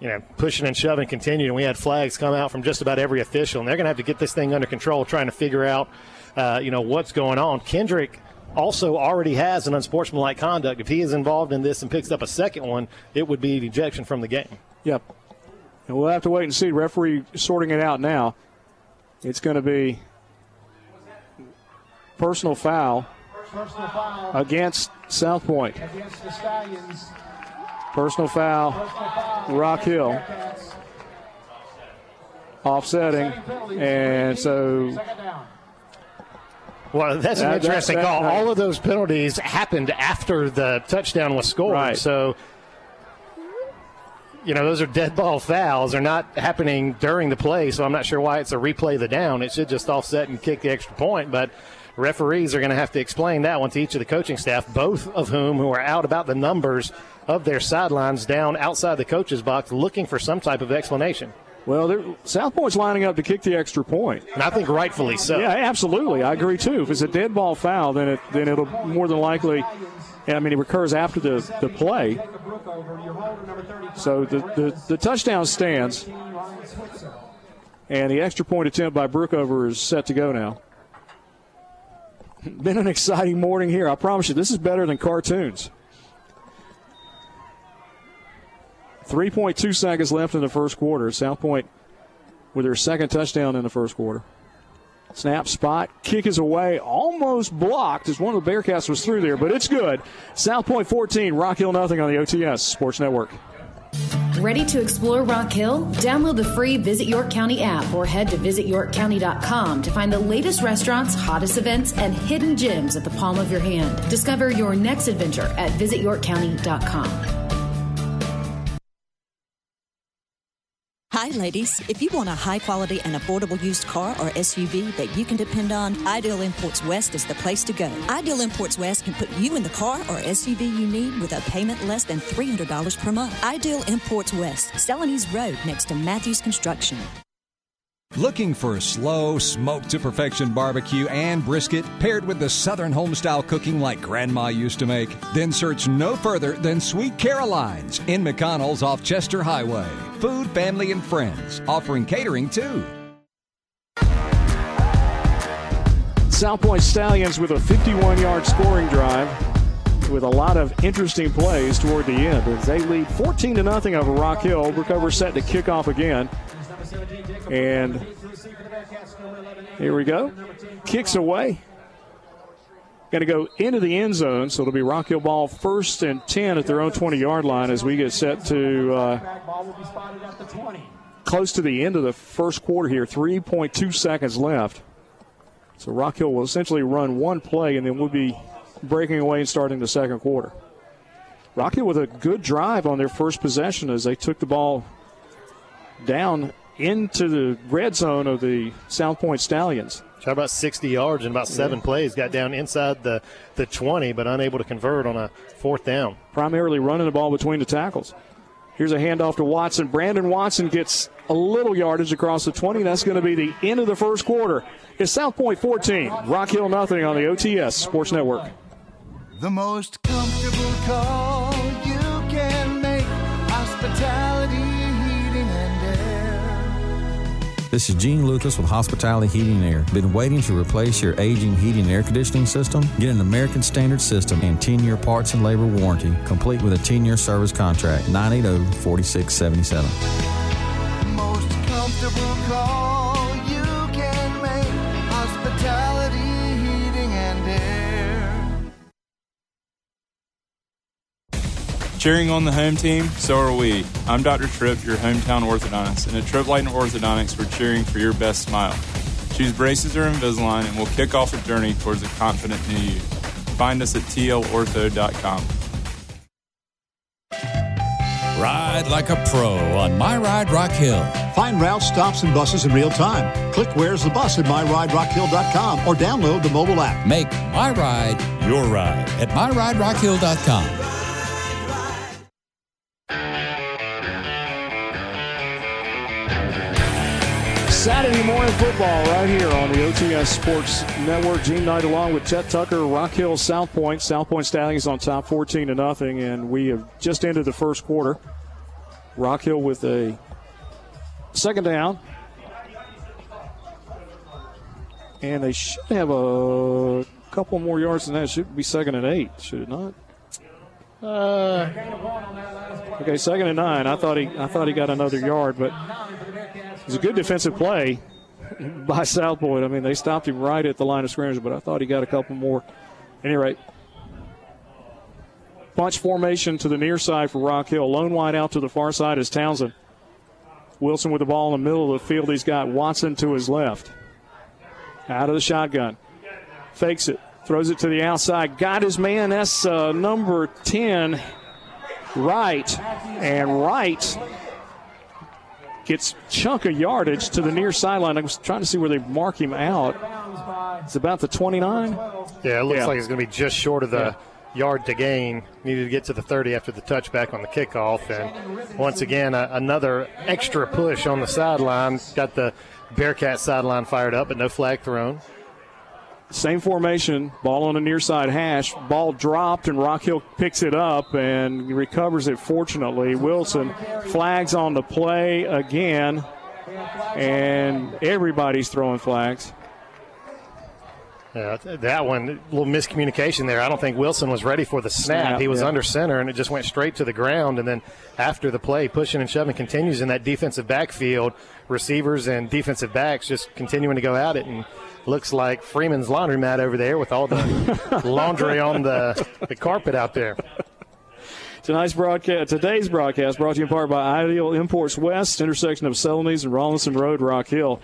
S4: you know, pushing and shoving continued, and we had flags come out from just about every official, and they're going to have to get this thing under control, trying to figure out, uh, you know, what's going on. Kendrick also already has an unsportsmanlike conduct. If he is involved in this and picks up a second one, it would be ejection from the game.
S3: Yep. And we'll have to wait and see. Referee sorting it out now. It's going to be personal foul against South Pointe.
S39: Against the Stallions.
S3: Personal foul, Rock Hill. Offsetting. And so
S4: Well, that's an
S3: That-
S4: interesting
S3: that-
S4: call.
S3: that-
S4: All of those penalties happened after the touchdown was scored.
S3: Right.
S4: So, you know, those are dead ball fouls. They're not happening during the play, so I'm not sure why it's a replay of the down. It should just offset and kick the extra point, but referees are going to have to explain that one to each of the coaching staff, both of whom who are out about the numbers of their sidelines down outside the coach's box looking for some type of explanation.
S3: Well, South Pointe's lining up to kick the extra point,
S4: and I think rightfully so.
S3: Yeah, absolutely, I agree too. If it's a dead ball foul, then it then it'll more than likely. I mean, it recurs after the, the play. So the, the, the touchdown stands, and the extra point attempt by Brookover is set to go now. (laughs) Been an exciting morning here. I promise you, this is better than cartoons. 3.2 seconds left in the first quarter. South Pointe with their second touchdown in the first quarter. Snap spot, kick is away, almost blocked as one of the Bearcats was through there, but it's good. South Pointe 14, Rock Hill nothing on the OTS Sports Network.
S40: Ready to explore Rock Hill? Download the free Visit York County app or head to visityorkcounty.com to find the latest restaurants, hottest events, and hidden gems at the palm of your hand. Discover your next adventure at visityorkcounty.com.
S41: Hi, ladies. If you want a high quality and affordable used car or SUV that you can depend on, Ideal Imports West is the place to go. Ideal Imports West can put you in the car or SUV you need with a payment less than $300 per month. Ideal Imports West, Celanese Road next to Matthews Construction.
S24: Looking for a slow, smoke to perfection barbecue and brisket paired with the Southern homestyle cooking like Grandma used to make? Then search no further than Sweet Caroline's in McConnell's off Chester Highway. Food, family, and friends, offering catering too.
S3: South Pointe Stallions with a 51 yard scoring drive with a lot of interesting plays toward the end as they lead 14 to nothing over Rock Hill. Brookover set to kick off again. And here we go. Kicks away. Going to go into the end zone, so it'll be Rock Hill ball first and 10 at their own 20 yard line as we get set to uh,
S39: Ball will be spotted at the 20.
S3: close to the end of the first quarter here. 3.2 seconds left. So Rock Hill will essentially run one play, and then we'll be breaking away and starting the second quarter. Rock Hill with a good drive on their first possession as they took the ball down into the red zone of the South Pointe Stallions.
S4: Shot about 60 yards in about seven
S3: Yeah.
S4: plays. Got down inside the, the 20, but unable to convert on a fourth down.
S3: primarily running the ball between the tackles. Here's a handoff to Watson. Brandon Watson gets a little yardage across the 20. That's going to be the end of the first quarter. It's South Pointe 14, Rock Hill nothing on the OTS Sports Network.
S42: The most comfortable call you can make. Hospitality, heating, and air.
S18: This is Gene Lucas with Hospitality Heating and Air. Been waiting to replace your aging heating and air conditioning system? Get an American Standard system and 10 year parts and labor warranty, complete with a 10 year service contract. oh, 980 4677.
S42: Most comfortable call you can make. Hospitality,
S43: Cheering on the home team, so are we. I'm Dr. Tripp, your hometown orthodontist, and at Tripp Light and Orthodontics, we're cheering for your best smile. Choose braces or Invisalign, and we'll kick off a journey towards a confident new you. Find us at tlortho.com.
S44: Ride like a pro on My Ride Rock Hill.
S19: Find routes, stops, and buses in real time. Click Where's the Bus at myriderockhill.com or download the mobile app.
S44: Make My Ride your ride at myriderockhill.com.
S3: Saturday morning football right here on the OTS Sports Network. Gene Knight along with Chet Tucker, Rock Hill, South Pointe. South Pointe Stallions on top 14 to nothing, and we have just ended the first quarter. Rock Hill with a second down. And they should have a couple more yards than that. Should be second and eight, should it not? Uh, okay, second and nine. I thought he, I thought he got another yard, but it was a good defensive play (laughs) by South Pointe. I mean, they stopped him right at the line of scrimmage, but I thought he got a couple more any rate, bunch formation to the near side for Rock Hill. Lone wide out to the far side is Townsend. Wilson with the ball in the middle of the field. He's got Watson to his left. Out of the shotgun. Fakes it. Throws it to the outside. Got his man. That's uh, number 10, Wright. And Wright gets chunk of yardage to the near sideline. I was trying to see where they mark him out. It's about the 29.
S4: Yeah, it looks
S3: Yeah.
S4: like it's going to be just short of the yard to gain. Needed to get to the 30 after the touchback on the kickoff. And once again, a, another extra push on the sideline. Got the Bearcat sideline fired up, but no flag thrown.
S3: Same formation, ball on the near side hash. Ball dropped, and Rock Hill picks it up and recovers it fortunately. Wilson flags on the play again, and everybody's throwing flags.
S4: Yeah, that one, a little miscommunication there. I don't think Wilson was ready for the snap.
S3: Snap,
S4: he was
S3: yeah.
S4: under center, and it just went straight to the ground. And then after the play, pushing and shoving continues in that defensive backfield. Receivers and defensive backs just continuing to go at it, and looks like Freeman's laundromat over there with all the (laughs) laundry on the, the carpet out there.
S3: Tonight's broadcast, today's broadcast, brought to you in part by Ideal Imports West, intersection of Celanese and Rawlinson Road, Rock Hill.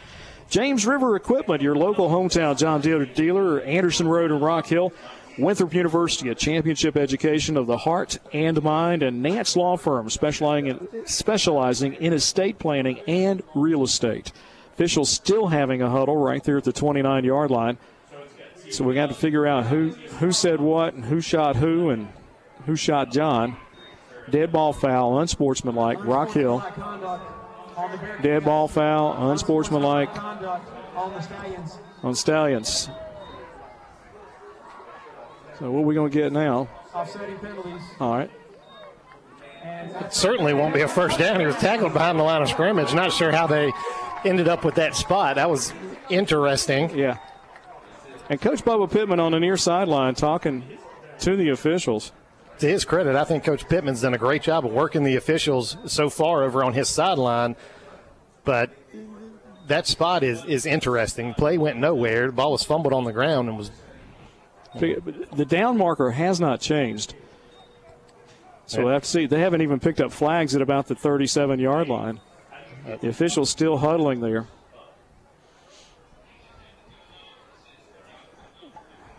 S3: James River Equipment, your local hometown John Deere dealer, Anderson Road in Rock Hill. Winthrop University, a championship education of the heart and mind, and Nance Law Firm, specializing in, specializing in estate planning and real estate. Officials still having a huddle right there at the 29 yard line. So we got to figure out who who said what and who shot who and who shot John. Dead ball foul, unsportsmanlike. Rock Hill. Dead ball foul, unsportsmanlike
S39: On Stallions.
S3: So what are we going to get now? All right.
S4: Certainly won't be a first down. He was tackled behind the line of scrimmage. Not sure how they ended up with that spot. That was interesting.
S3: Yeah. And Coach Bubba Pittman on the near sideline talking to the officials.
S4: To his credit, I think Coach Pittman's done a great job of working the officials so far over on his sideline. But that spot is, is interesting. Play went nowhere. The ball was fumbled on the ground and was
S3: The down marker has not changed. So we'll have to see. They haven't even picked up flags at about the 37 yard line. The officials still huddling there.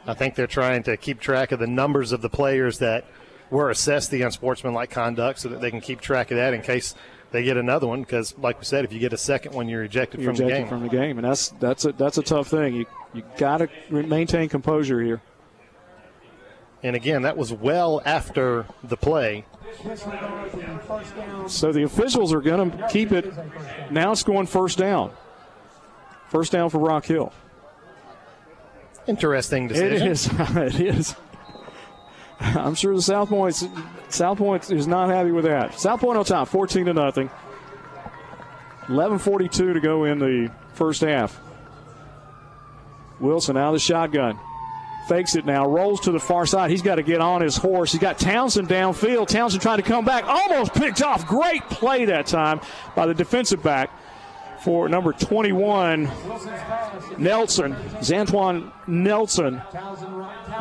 S4: I think they're trying to keep track of the numbers of the players that were assessed the unsportsmanlike conduct so that they can keep track of that in case they get another one. Because, like we said, if you get a second one, you're ejected
S3: You're
S4: from the
S3: ejected
S4: game.
S3: from the game, and that's that's a that's a tough thing. You you got to maintain composure here.
S4: And again, that was well after the play.
S3: So the officials are going to keep it. Now it's going first down. First down for Rock Hill.
S4: Interesting
S3: It
S4: decision.
S3: is. (laughs) it is. I'm sure the South Pointe South Pointe is not happy with that. South Pointe on top, 14 to nothing. 11:42 to go in the first half. Wilson out of the shotgun. Fakes it now, rolls to the far side. He's got to get on his horse. He's got Townsend downfield. Townsend trying to come back, almost picked off. Great play that time by the defensive back for number 21, Nelson. Zantuan Nelson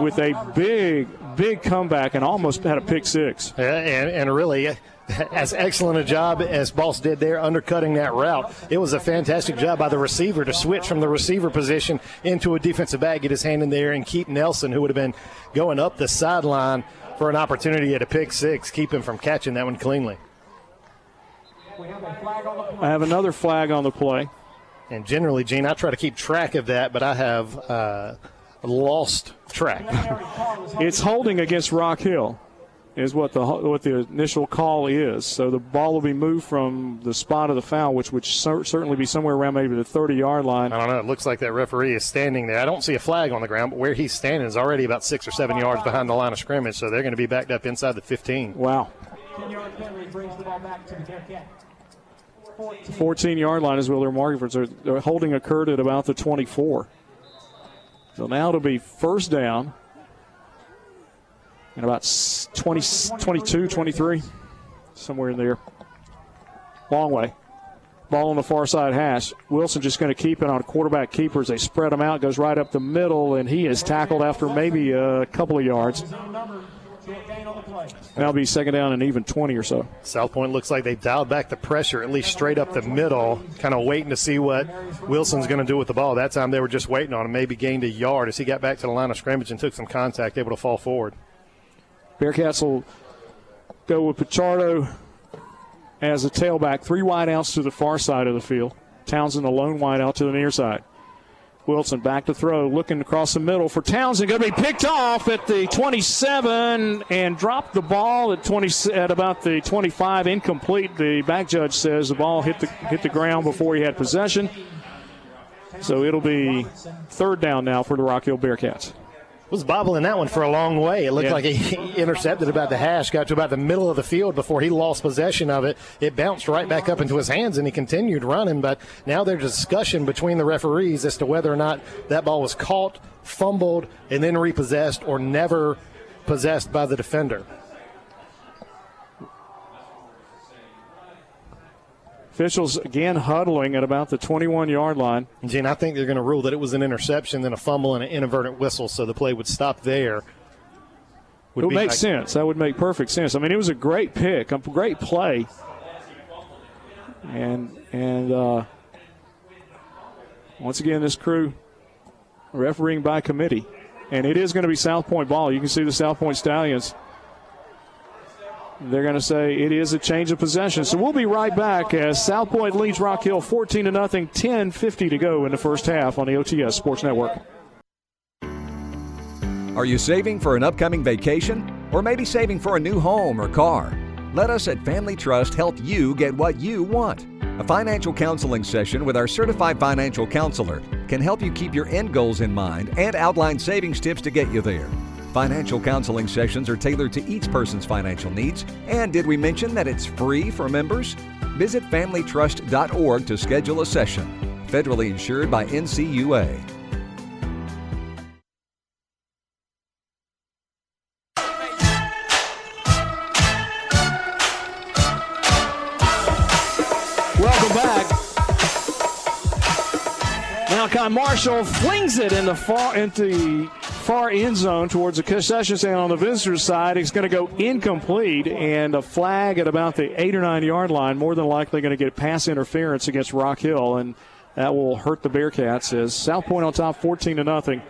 S3: with a big, big comeback and almost had a pick six.
S4: Yeah, and, and really, (laughs) as excellent a job as Boss did there, undercutting that route. It was a fantastic job by the receiver to switch from the receiver position into a defensive back, get his hand in there, and keep Nelson, who would have been going up the sideline for an opportunity at a pick six, keep him from catching that one cleanly.
S3: I have another flag on the play.
S4: And generally, Gene, I try to keep track of that, but I have uh, lost track.
S3: It's holding against Rock Hill, is what the what the initial call is. So the ball will be moved from the spot of the foul, which would cer- certainly be somewhere around maybe the 30 yard line.
S4: I don't know. It looks like that referee is standing there. I don't see a flag on the ground, but where he's standing is already about six or seven yards behind the line of scrimmage, so they're going to be backed up inside the 15.
S3: Wow.
S39: 10 yard penalty brings the ball back to the Bearcat.
S3: 14 yard line is where they're marking for. So their holding occurred at about the 24. So now it'll be first down and about s- 20, 22, 23, somewhere in there. Long way. Ball on the far side hash. Wilson just going to keep it on quarterback keepers. They spread him out, goes right up the middle, and he is tackled after maybe a couple of yards. That'll be second down and even 20 or so.
S4: South Pointe looks like they've dialed back the pressure, at least straight up the middle, kind of waiting to see what Wilson's going to do with the ball. That time they were just waiting on him, maybe gained a yard as he got back to the line of scrimmage and took some contact, able to fall forward.
S3: Bearcats will go with Pichardo as a tailback. Three wideouts to the far side of the field. Townsend, a lone wideout to the near side. Wilson back to throw, looking across the middle for Townsend. Going to be picked off at the 27 and dropped the ball at 20 at about the 25, incomplete. The back judge says the ball hit the hit the ground before he had possession. So it'll be third down now for the Rock Hill Bearcats
S4: was bobbling that one for a long way. It looked yeah. like he intercepted about the hash, got to about the middle of the field before he lost possession of it. It bounced right back up into his hands, and he continued running. But now there's discussion between the referees as to whether or not that ball was caught, fumbled, and then repossessed, or never possessed by the defender.
S3: Officials again huddling at about the 21 yard line.
S4: Gene, I think they're going to rule that it was an interception, then a fumble, and an inadvertent whistle, so the play would stop there.
S3: Would it would make like- sense. That would make perfect sense. I mean, it was a great pick, a great play, and and uh, once again, this crew refereeing by committee, and it is going to be South Pointe ball. You can see the South Pointe Stallions they're going to say it is a change of possession. So we'll be right back as South Pointe leads Rock Hill 14 to nothing, 10:50 to go in the first half on the OTS Sports Network.
S5: Are you saving for an upcoming vacation or maybe saving for a new home or car? Let us at Family Trust help you get what you want. A financial counseling session with our certified financial counselor can help you keep your end goals in mind and outline savings tips to get you there. Financial counseling sessions are tailored to each person's financial needs. And did we mention that it's free for members? Visit FamilyTrust.org to schedule a session. Federally insured by NCUA.
S3: Welcome back. Malachi Marshall flings it in the far into far end zone towards the concession stand on the visitor's side. It's going to go incomplete and a flag at about the eight or nine yard line. More than likely going to get pass interference against Rock Hill, and that will hurt the Bearcats as South Pointe on top 14 to nothing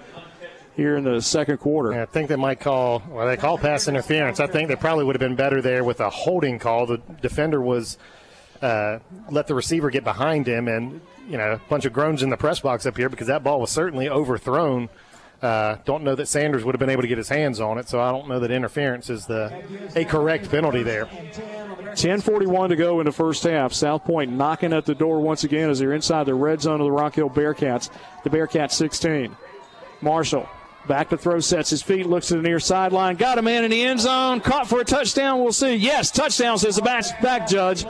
S3: here in the second quarter.
S4: Yeah, I think they might call, well, they call pass interference. I think they probably would have been better there with a holding call. The defender was uh, let the receiver get behind him, and, you know, a bunch of groans in the press box up here because that ball was certainly overthrown uh, don't know that Sanders would have been able to get his hands on it, so I don't know that interference is the a correct penalty there.
S3: 10:41 to go in the first half. South Pointe knocking at the door once again as they're inside the red zone of the Rock Hill Bearcats. The Bearcats 16. Marshall back to throw, sets his feet, looks to the near sideline, got a man in the end zone, caught for a touchdown. We'll see. Yes, touchdown says the back, back judge,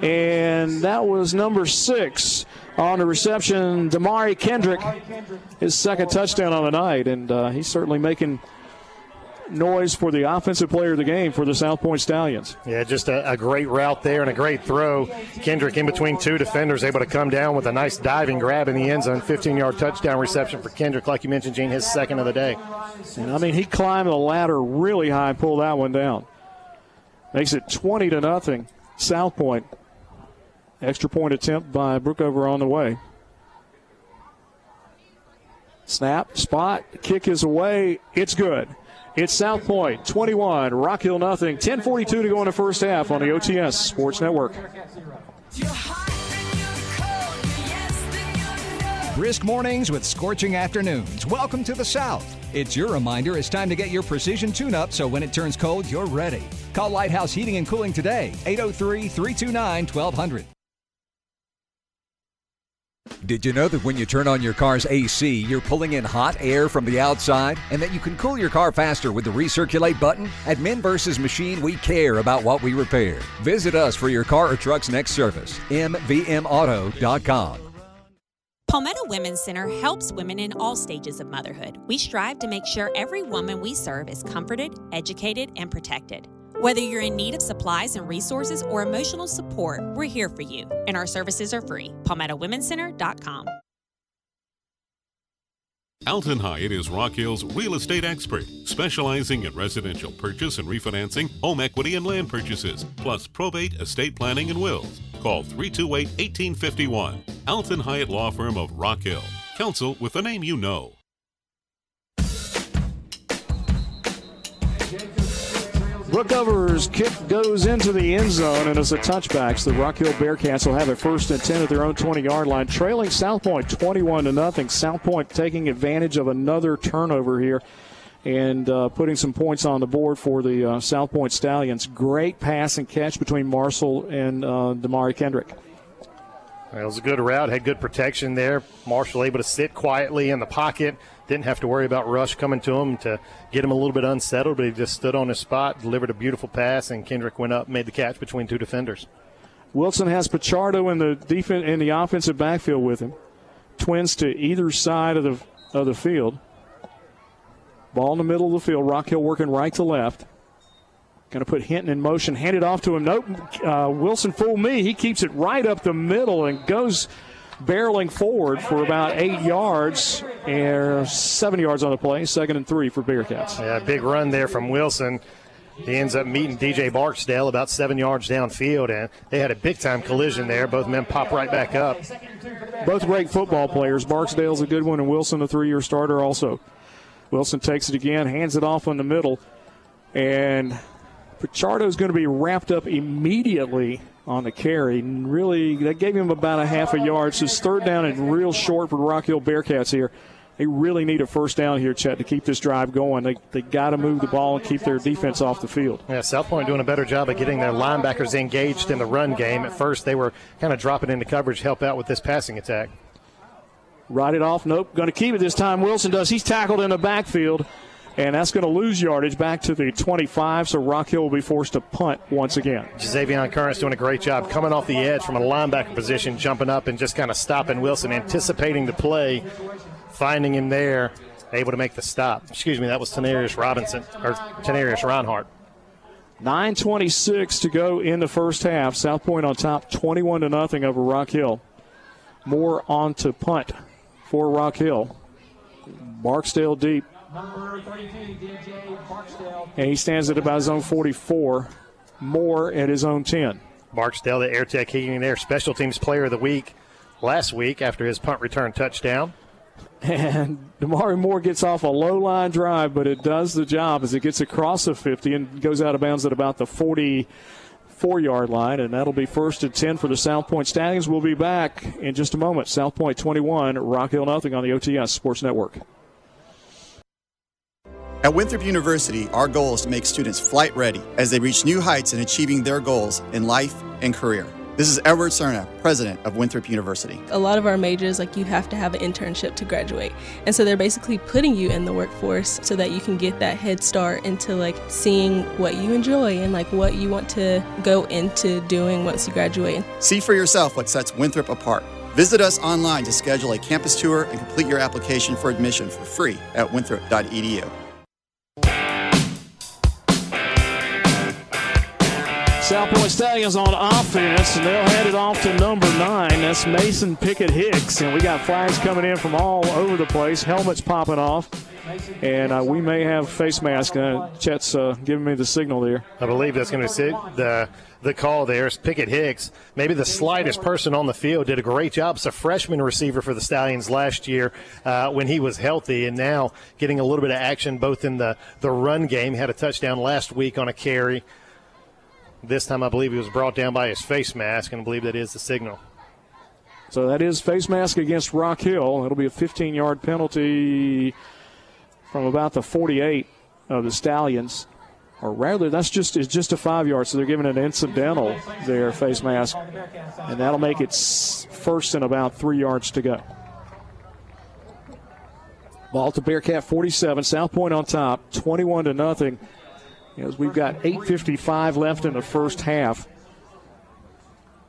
S3: and that was number six on the reception, Damari Kendrick, his second touchdown on the night, and uh, he's certainly making noise for the offensive player of the game for the South Pointe Stallions.
S4: Yeah, just a, a, great route there and a great throw. Kendrick in between two defenders, able to come down with a nice diving grab in the end zone. 15 yard touchdown reception for Kendrick, like you mentioned, Gene, his second of the day.
S3: And I mean, he climbed the ladder really high and pulled that one down. Makes it 20 to nothing. South Pointe Extra point attempt by Brookover on the way. Snap, spot, kick is away. It's good. It's South Pointe 21, Rock Hill nothing. 10:42 to go in the first half on the OTS Sports Network.
S24: Brisk mornings with scorching afternoons. Welcome to the South. It's your reminder it's time to get your precision tune up so when it turns cold, you're ready. Call Lighthouse Heating and Cooling today, 803 329 1200.
S5: Did you know that when you turn on your car's AC, you're pulling in hot air from the outside and that you can cool your car faster with the recirculate button? At Men vs. Machine, we care about what we repair. Visit us for your car or truck's next service. MVMAuto.com.
S45: Palmetto Women's Center helps women in all stages of motherhood. We strive to make sure every woman we serve is comforted, educated, and protected. Whether you're in need of supplies and resources or emotional support, we're here for you, and our services are free. PalmettoWomenCenter.com.
S46: Alton Hyatt is Rock Hill's real estate expert, specializing in residential purchase and refinancing, home equity and land purchases, plus probate, estate planning, and wills. Call 328 1851. Alton Hyatt Law Firm of Rock Hill. Counsel with the name you know.
S3: Brookover's kick goes into the end zone and it's a touchback. So the Rock Hill Bearcats will have a first and 10 at their own 20 yard line, trailing South Pointe 21 to nothing. South Pointe taking advantage of another turnover here and uh, putting some points on the board for the uh, South Pointe Stallions. Great pass and catch between Marshall and uh, Damari Kendrick.
S4: It was a good route, had good protection there. Marshall able to sit quietly in the pocket, didn't have to worry about Rush coming to him to get him a little bit unsettled, but he just stood on his spot, delivered a beautiful pass, and Kendrick went up, made the catch between two defenders.
S3: Wilson has Pichardo in the defense in the offensive backfield with him. Twins to either side of the of the field. Ball in the middle of the field. Rock Hill working right to left. Going to put Hinton in motion. Hand it off to him. Nope. Uh, Wilson fooled me. He keeps it right up the middle and goes barreling forward for about eight yards and seven yards on the play. Second and three for Bearcats.
S4: Yeah, big run there from Wilson. He ends up meeting DJ Barksdale about seven yards downfield, and they had a big time collision there. Both men pop right back up.
S3: Both great football players. Barksdale's a good one, and Wilson, a three year starter, also. Wilson takes it again, hands it off in the middle, and Pichardo is going to be wrapped up immediately on the carry. Really, that gave him about a half a yard. So it's third down and real short for the Rock Hill Bearcats here. They really need a first down here, Chet, to keep this drive going. They, they got to move the ball and keep their defense off the field.
S4: Yeah, South Pointe doing a better job of getting their linebackers engaged in the run game. At first, they were kind of dropping into coverage, help out with this passing attack.
S3: Ride it off. Nope. Going to keep it this time. Wilson does. He's tackled in the backfield and that's going to lose yardage back to the 25. So Rock Hill will be forced to punt once again.
S4: Xavier Current's doing a great job coming off the edge from a linebacker position, jumping up and just kind of stopping Wilson, anticipating the play, finding him there, able to make the stop. Excuse me, that was Tenarius Robinson or Tenarius Reinhardt.
S3: 9:26 to go in the first half. South Pointe on top, 21 to nothing over Rock Hill. More on to punt for Rock Hill. Barksdale deep. And he stands at about his own 44. More at his own 10.
S4: Barksdale, the Air Tech Heating Air Special Teams Player of the Week last week after his punt return touchdown.
S3: And Damari Moore gets off a low line drive, but it does the job as it gets across the 50 and goes out of bounds at about the 44 yard line. And that'll be first and 10 for the South Pointe Stallions. We'll be back in just a moment. South Pointe 21, Rock Hill nothing on the OTS Sports Network.
S47: At Winthrop University, our goal is to make students flight ready as they reach new heights in achieving their goals in life and career. This is Edward Serna, president of Winthrop University.
S48: A lot of our majors, like you have to have an internship to graduate. And so they're basically putting you in the workforce so that you can get that head start into like seeing what you enjoy and like what you want to go into doing once you graduate.
S47: See for yourself what sets Winthrop apart. Visit us online to schedule a campus tour and complete your application for admission for free at winthrop.edu.
S3: South Pointe Stallions on offense, and they'll hand it off to number nine. That's Mason Pickett Hicks. And we got flags coming in from all over the place, helmets popping off. And uh, we may have face mask. Uh, Chet's uh, giving me the signal there.
S4: I believe that's going to be the the call there is Pickett Hicks, maybe the slightest person on the field, did a great job. It's a freshman receiver for the Stallions last year uh, when he was healthy, and now getting a little bit of action both in the, the run game. He had a touchdown last week on a carry. This time, I believe he was brought down by his face mask, and I believe that is the signal.
S3: So that is face mask against Rock Hill. It'll be a 15 yard penalty from about the 48 of the Stallions. Or rather, that's just it's just a five yard, so they're giving an incidental there face mask, and that'll make it first and about three yards to go. Ball to Bearcat 47, South Pointe on top, 21 to nothing as we've got 8.55 left in the first half.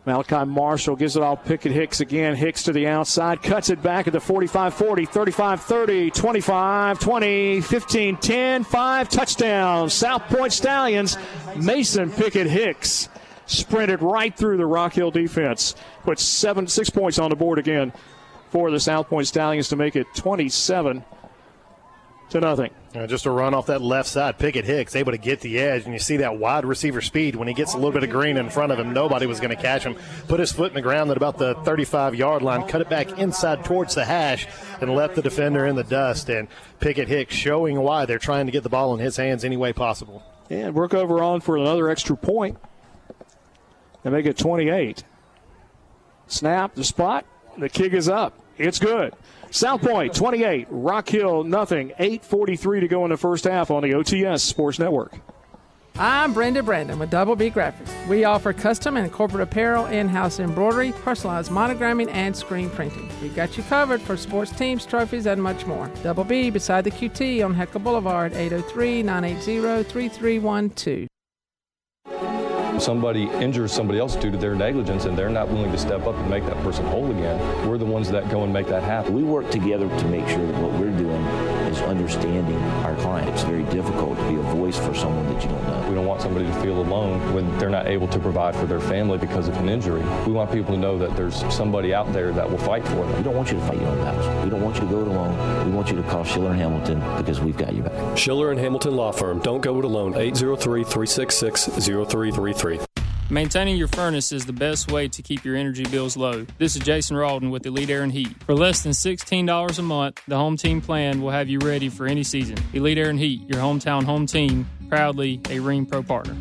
S3: Malachi Marshall gives it all Pickett Hicks again. Hicks to the outside, cuts it back at the 45 40, 35 30, 25 20, 15 10, 5 touchdowns. South Pointe Stallions, Mason Pickett Hicks sprinted right through the Rock Hill defense. Puts seven, six points on the board again for the South Pointe Stallions to make it 27 to nothing.
S4: Just a run off that left side. Pickett Hicks able to get the edge, and you see that wide receiver speed when he gets a little bit of green in front of him. Nobody was going to catch him. Put his foot in the ground at about the 35 yard line, cut it back inside towards the hash, and left the defender in the dust. And Pickett Hicks showing why they're trying to get the ball in his hands any way possible.
S3: And Brookover on for another extra point and make it 28. Snap, the spot, the kick is up. It's good. South Pointe 28, Rock Hill nothing. 8:43 to go in the first half on the OTS Sports Network.
S49: I'm Brenda Brandon with Double B Graphics. We offer custom and corporate apparel, in-house embroidery, personalized monogramming, and screen printing. We've got you covered for sports teams, trophies, and much more. Double B beside the QT on Heckle Boulevard, 803-980-3312
S50: somebody injures somebody else due to their negligence and they're not willing to step up and make that person whole again, we're the ones that go and make that happen.
S51: We work together to make sure that what we're doing is understanding our client. It's very difficult to be a voice for someone that you don't know.
S50: We don't want somebody to feel alone when they're not able to provide for their family because of an injury. We want people to know that there's somebody out there that will fight for them.
S51: We don't want you to fight your own battles. We don't want you to go it alone. We want you to call Schiller and Hamilton because we've got you back.
S52: Schiller and Hamilton Law Firm. Don't go it alone. 803 366 0333.
S7: Maintaining your furnace is the best way to keep your energy bills low. This is Jason Rawdon with Elite Air and Heat. For less than $16 a month, the Home Team plan will have you ready for any season. Elite Air and Heat, your hometown home team, proudly a Rheem Pro partner.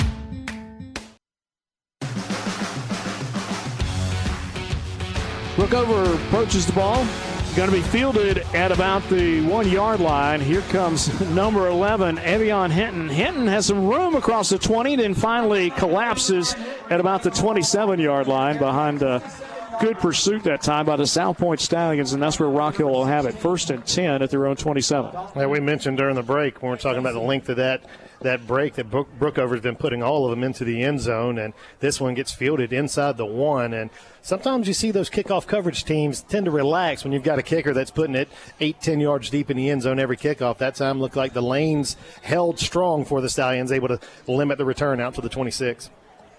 S3: Brookover approaches the ball. Going to be fielded at about the one yard line. Here comes (laughs) number 11, Evion Hinton. Hinton has some room across the 20, then finally collapses at about the 27 yard line behind good pursuit that time by the South Pointe Stallions, and that's where Rock Hill will have it. First and 10 at their own 27.
S4: Yeah, we mentioned during the break when we are talking about the length of that that break that Brook, Brookover's been putting all of them into the end zone, and this one gets fielded inside the one. And sometimes you see those kickoff coverage teams tend to relax when you've got a kicker that's putting it eight, ten yards deep in the end zone every kickoff. That time looked like the lanes held strong for the Stallions, able to limit the return out to the 26.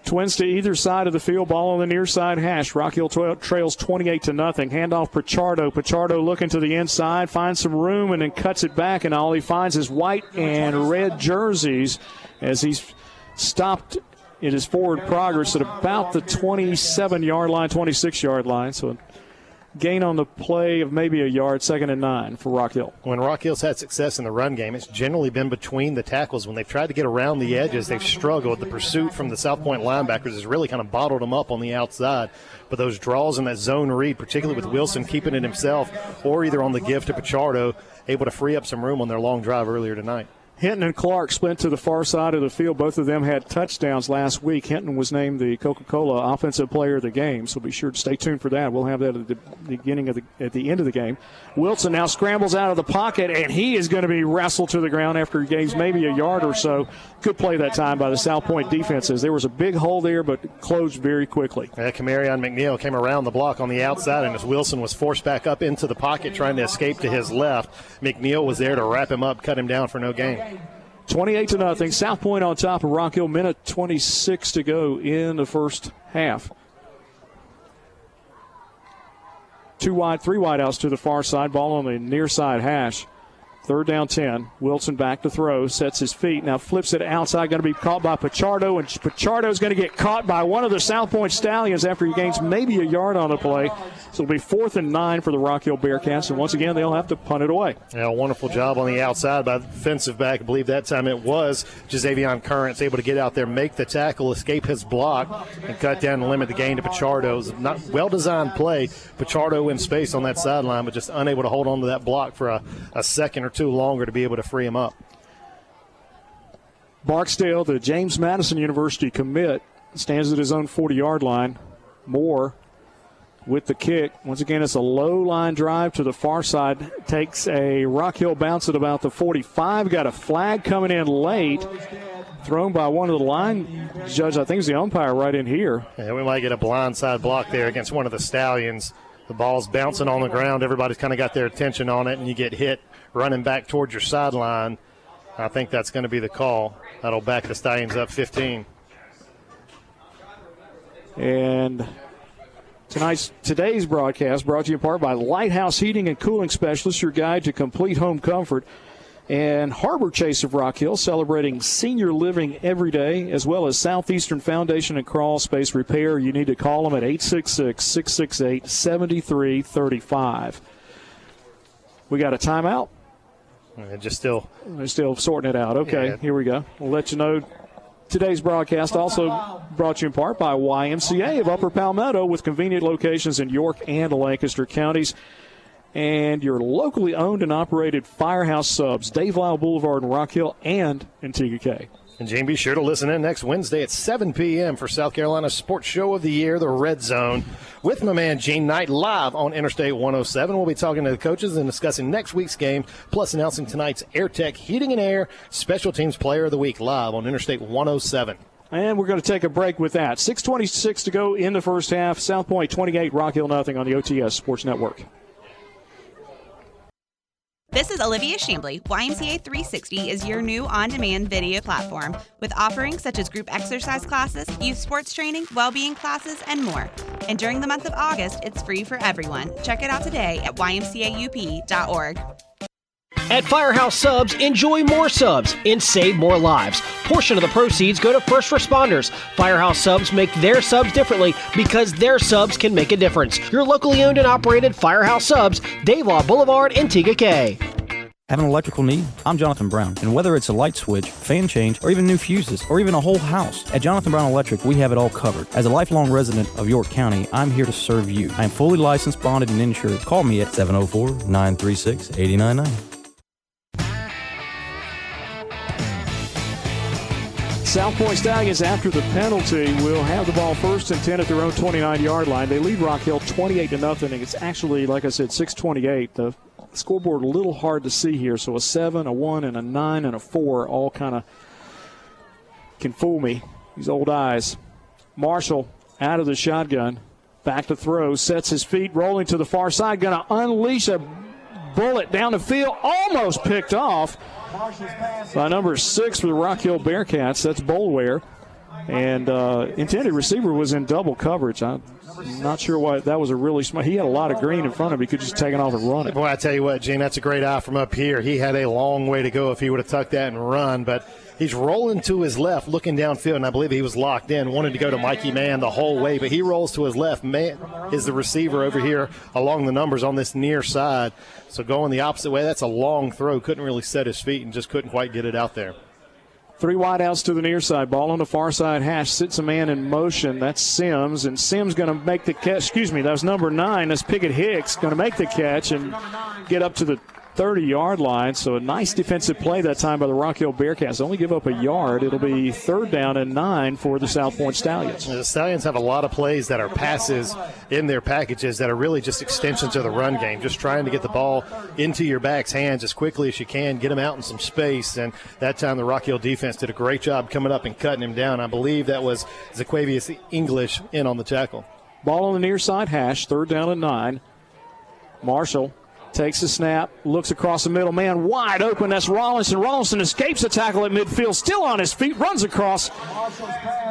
S3: Twins to either side of the field, ball on the near side hash. Rock Hill trails 28 to nothing. Handoff Pichardo. Pichardo looking to the inside, finds some room, and then cuts it back, and all he finds is white and red jerseys as he's stopped in his forward progress at about the 27 yard line, 26 yard line. So gain on the play of maybe a yard, second and nine for Rock Hill.
S4: When Rock Hill's had success in the run game, it's generally been between the tackles. When they've tried to get around the edges, they've struggled. The pursuit from the South Pointe linebackers has really kind of bottled them up on the outside. But those draws in that zone read, particularly with Wilson keeping it himself, or either on the gift to Pichardo, able to free up some room on their long drive earlier tonight.
S3: Hinton and Clark split to the far side of the field. Both of them had touchdowns last week. Hinton was named the Coca-Cola Offensive Player of the Game, so be sure to stay tuned for that. We'll have that at the beginning of the at the end of the game. Wilson now scrambles out of the pocket, and he is going to be wrestled to the ground after he gains maybe a yard or so. Good play that time by the South Pointe defenses. There was a big hole there, but closed very quickly.
S4: Yeah, Camarion McNeil came around the block on the outside, and as Wilson was forced back up into the pocket trying to escape to his left, McNeil was there to wrap him up, cut him down for no gain.
S3: 28 to nothing. South Pointe on top of Rock Hill. Minute 26 to go in the first half. Two wide, three wide outs to the far side. Ball on the near side hash. Third down 10. Wilson back to throw, sets his feet, now flips it outside. Going to be caught by Pichardo, and Pichardo is going to get caught by one of the South Pointe Stallions after he gains maybe a yard on the play. So it'll be fourth and nine for the Rock Hill Bearcats, and once again, they'll have to punt it away.
S4: Yeah, wonderful job on the outside by the defensive back. I believe that time it was Jazavion Currents able to get out there, make the tackle, escape his block, and cut down and limit the gain to Pichardo's not well designed play. Pichardo in space on that sideline, but just unable to hold on to that block for a, a second or two two longer to be able to free him up.
S3: Barksdale, the James Madison University commit, stands at his own 40 yard line. Moore with the kick. Once again, it's a low line drive to the far side. Takes a Rock Hill bounce at about the 45. Got a flag coming in late. thrown by one of the line judge. I think is the umpire right in here.
S4: Yeah, we might get a blindside block there against one of the Stallions. The ball's bouncing on the ground. Everybody's kind of got their attention on it, and you get hit running back towards your sideline. I think that's going to be the call. That'll back the Stallions up 15.
S3: And tonight's today's broadcast brought to you in part by Lighthouse Heating and Cooling Specialists, your guide to complete home comfort. And Harbor Chase of Rock Hill celebrating senior living every day, as well as Southeastern Foundation and Crawl Space Repair. You need to call them at 866 668 7335. We got a timeout.
S4: Just still,
S3: We're still sorting it out. Okay,
S4: Yeah.
S3: here we go. We'll let you know. Today's broadcast also brought you in part by YMCA of Upper Palmetto with convenient locations in York and Lancaster counties. And your locally owned and operated Firehouse Subs, Dave Lyle Boulevard in Rock Hill and Antigua K.
S4: And Jane, be sure to listen in next Wednesday at 7 p.m. for South Carolina's sports show of the year, the Red Zone, with my man Gene Knight live on Interstate 107. We'll be talking to the coaches and discussing next week's game, plus announcing tonight's AirTech Heating and Air Special Teams Player of the Week live on Interstate 107.
S3: And we're going to take a break with that. 6.26 to go in the first half. South Pointe 28, Rock Hill nothing on the OTS Sports Network.
S6: This is Olivia Shambly. YMCA 360 is your new on demand video platform with offerings such as group exercise classes, youth sports training, well being classes, and more. And during the month of August, it's free for everyone. Check it out today at ymcaup.org.
S53: At Firehouse Subs, enjoy more subs and save more lives. Portion of the proceeds go to first responders. Firehouse Subs make their subs differently because their subs can make a difference. Your locally owned and operated Firehouse Subs, Dave Lyle Boulevard, and Tega Cay.
S18: Have an electrical need? I'm Jonathan Brown, and whether it's a light switch, fan change, or even new fuses, or even a whole house, at Jonathan Brown Electric, we have it all covered. As a lifelong resident of York County, I'm here to serve you. I am fully licensed, bonded, and insured. Call me at 704 936 8099.
S3: South Pointe Stallions, after the penalty, will have the ball first and 10 at their own 29 yard line. They lead Rock Hill 28 to nothing. It's actually, like I said, 628. The scoreboard a little hard to see here. So a 7, a 1, and a 9 and a 4 all kind of can fool me. These old eyes. Marshall out of the shotgun. Back to throw. Sets his feet, rolling to the far side. Going to unleash a bullet down the field. Almost picked off by number six for the Rock Hill Bearcats. That's Bolware. And uh, intended receiver was in double coverage. I'm not sure why that was a really smart. He had a lot of green in front of him. He could just take it off and run it.
S4: Boy, I tell you what, Gene, that's a great eye from up here. He had a long way to go if he would have tucked that and run, but he's rolling to his left, looking downfield, and I believe he was locked in, wanted to go to Mikey Mann the whole way, but he rolls to his left. Mann is the receiver over here along the numbers on this near side. So going the opposite way, that's a long throw. Couldn't really set his feet and just couldn't quite get it out there.
S3: Three wideouts to the near side. Ball on the far side hash. Sits a man in motion. That's Sims. And Sims going to make the catch. Excuse me, that was number nine. That's Pickett Hicks going to make the catch and get up to the 30 yard line. So a nice defensive play that time by the Rock Hill Bearcats. Only give up a yard. It'll be third down and nine for the South Pointe Stallions.
S4: The Stallions have a lot of plays that are passes in their packages that are really just extensions of the run game, just trying to get the ball into your back's hands as quickly as you can, get him out in some space. And that time the Rock Hill defense did a great job coming up and cutting him down. I believe that was Zaquavius English in on the tackle.
S3: Ball on the near side hash. Third down and nine. Marshall takes the snap, looks across the middle, man wide open. That's Rollinson. Rollinson escapes the tackle at midfield, still on his feet, runs across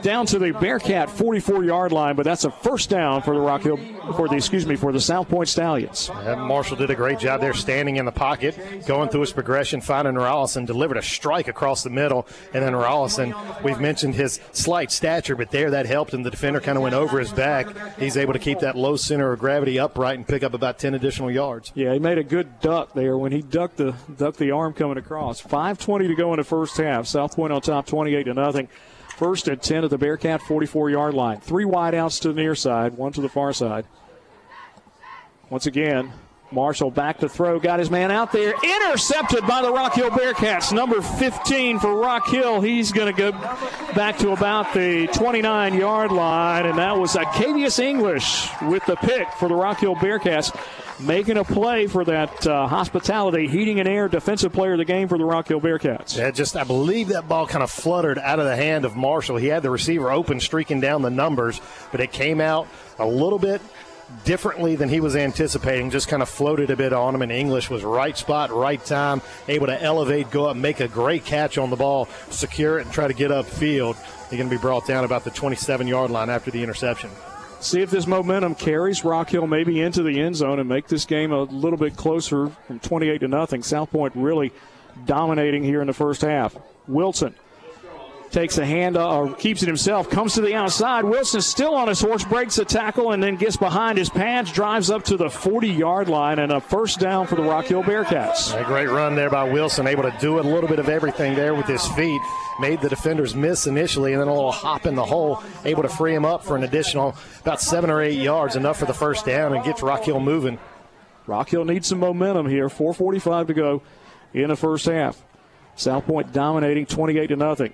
S3: down to the Bearcat 44 yard line, but that's a first down for the Rock Hill, for the, excuse me, for the South Pointe Stallions.
S4: Marshall did a great job there standing in the pocket, going through his progression, finding Rollison, delivered a strike across the middle, and then Rollison, we've mentioned his slight stature, but there that helped him. The defender kind of went over his back. He's able to keep that low center of gravity upright and pick up about 10 additional yards.
S3: Yeah, made a good duck there when he ducked the ducked the arm coming across. 5:20 to go in the first half. South Pointe on top, 28 to nothing. First and 10 at the Bearcat 44 yard line. Three wideouts to the near side, one to the far side. Once again, Marshall back to throw, got his man out there, intercepted by the Rock Hill Bearcats. Number 15 for Rock Hill. He's going to go back to about the 29 yard line, and that was Acavius English with the pick for the Rock Hill Bearcats, making a play for that uh, hospitality heating and air defensive player of the game for the Rock Hill Bearcats.
S4: Yeah, just I believe that ball kind of fluttered out of the hand of Marshall. He had the receiver open, streaking down the numbers, but it came out a little bit differently than he was anticipating. Just kind of floated a bit on him, and English was right spot, right time, able to elevate, go up, make a great catch on the ball, secure it, and try to get upfield. He's going to be brought down about the 27 yard line after the interception.
S3: See if this momentum carries Rock Hill maybe into the end zone and make this game a little bit closer from 28 to nothing. South Pointe really dominating here in the first half. Wilson takes a hand uh, or keeps it himself, comes to the outside. Wilson still on his horse, breaks a tackle, and then gets behind his pads, drives up to the 40 yard line, and a first down for the Rock Hill Bearcats.
S4: A great run there by Wilson, able to do a little bit of everything there with his feet. Made the defenders miss initially, and then a little hop in the hole, able to free him up for an additional about seven or eight yards, enough for the first down, and gets Rock Hill moving.
S3: Rock Hill needs some momentum here. 4:45 to go in the first half. South Pointe dominating 28 to nothing.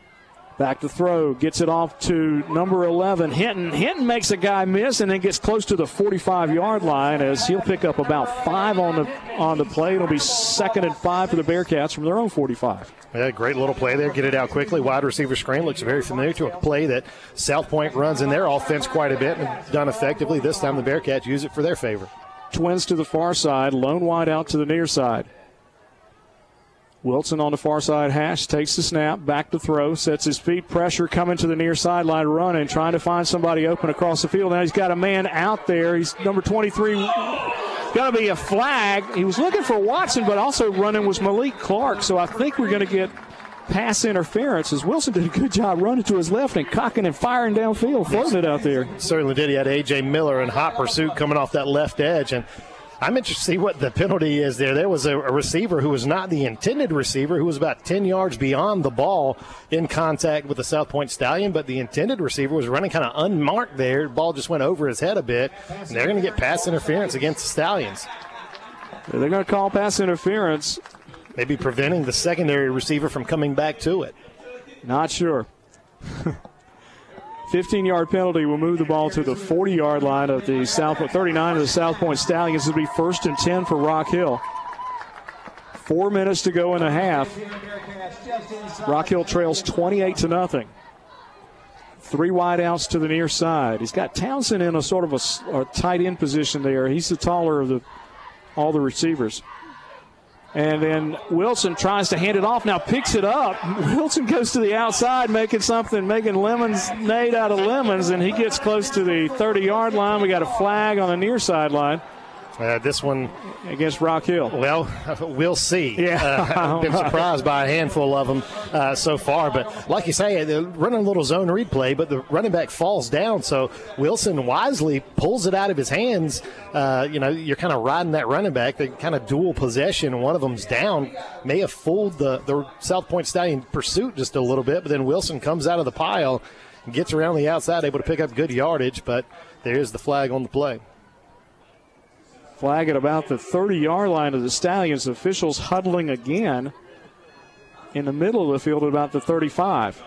S3: Back to throw, gets it off to number 11, Hinton. Hinton makes a guy miss and then gets close to the 45 yard line as he'll pick up about five on the on the play. It'll be second and five for the Bearcats from their own 45.
S4: Yeah, great little play there. Get it out quickly. Wide receiver screen looks very familiar to a play that South Pointe runs in their offense quite a bit and done effectively. This time the Bearcats use it for their favor.
S3: Twins to the far side, lone wide out to the near side. Wilson on the far side hash, takes the snap, back to throw, sets his feet, pressure coming to the near sideline, running, trying to find somebody open across the field. Now he's got a man out there. He's number 23. Got to be a flag. He was looking for Watson, but also running was Malik Clark. So I think we're going to get pass interference as Wilson did a good job running to his left and cocking and firing downfield, floating it out there.
S4: Certainly did. He had A.J. Miller in hot pursuit coming off that left edge. And I'm interested to see what the penalty is there. There was a, a, receiver who was not the intended receiver, who was about 10 yards beyond the ball in contact with the South Pointe Stallion, but the intended receiver was running kind of unmarked there. The ball just went over his head a bit, and they're going to get pass interference against the Stallions.
S3: They're going to call pass interference.
S4: Maybe preventing the secondary receiver from coming back to it.
S3: Not sure. (laughs) 15 yard penalty will move the ball to the 40 yard line of the South 39 of the South Pointe Stallions. It'll be first and 10 for Rock Hill. Four minutes to go in a half. Rock Hill trails 28 to nothing. Three wide outs to the near side. He's got Townsend in a sort of a, a tight end position there. He's the taller of the all the receivers. And then Wilson tries to hand it off. Now picks it up. (laughs) Wilson goes to the outside, making something, making lemonade out of lemons, and he gets close to the 30 yard line. We got a flag on the near sideline.
S4: Uh, this one
S3: against Rock Hill.
S4: Well, (laughs) we'll see.
S3: Yeah,
S4: uh, I've been (laughs) surprised by a handful of them uh, so far. But like you say, they're running a little zone read play, but the running back falls down. So Wilson wisely pulls it out of his hands. Uh, you know, you're kind of riding that running back. They kind of dual possession. One of them's down. May have fooled the the South Pointe Stallion pursuit just a little bit, but then Wilson comes out of the pile, and gets around the outside, able to pick up good yardage. But there's the flag on the play.
S3: Flag at about the 30 yard line of the Stallions. Officials huddling again in the middle of the field at about the 35.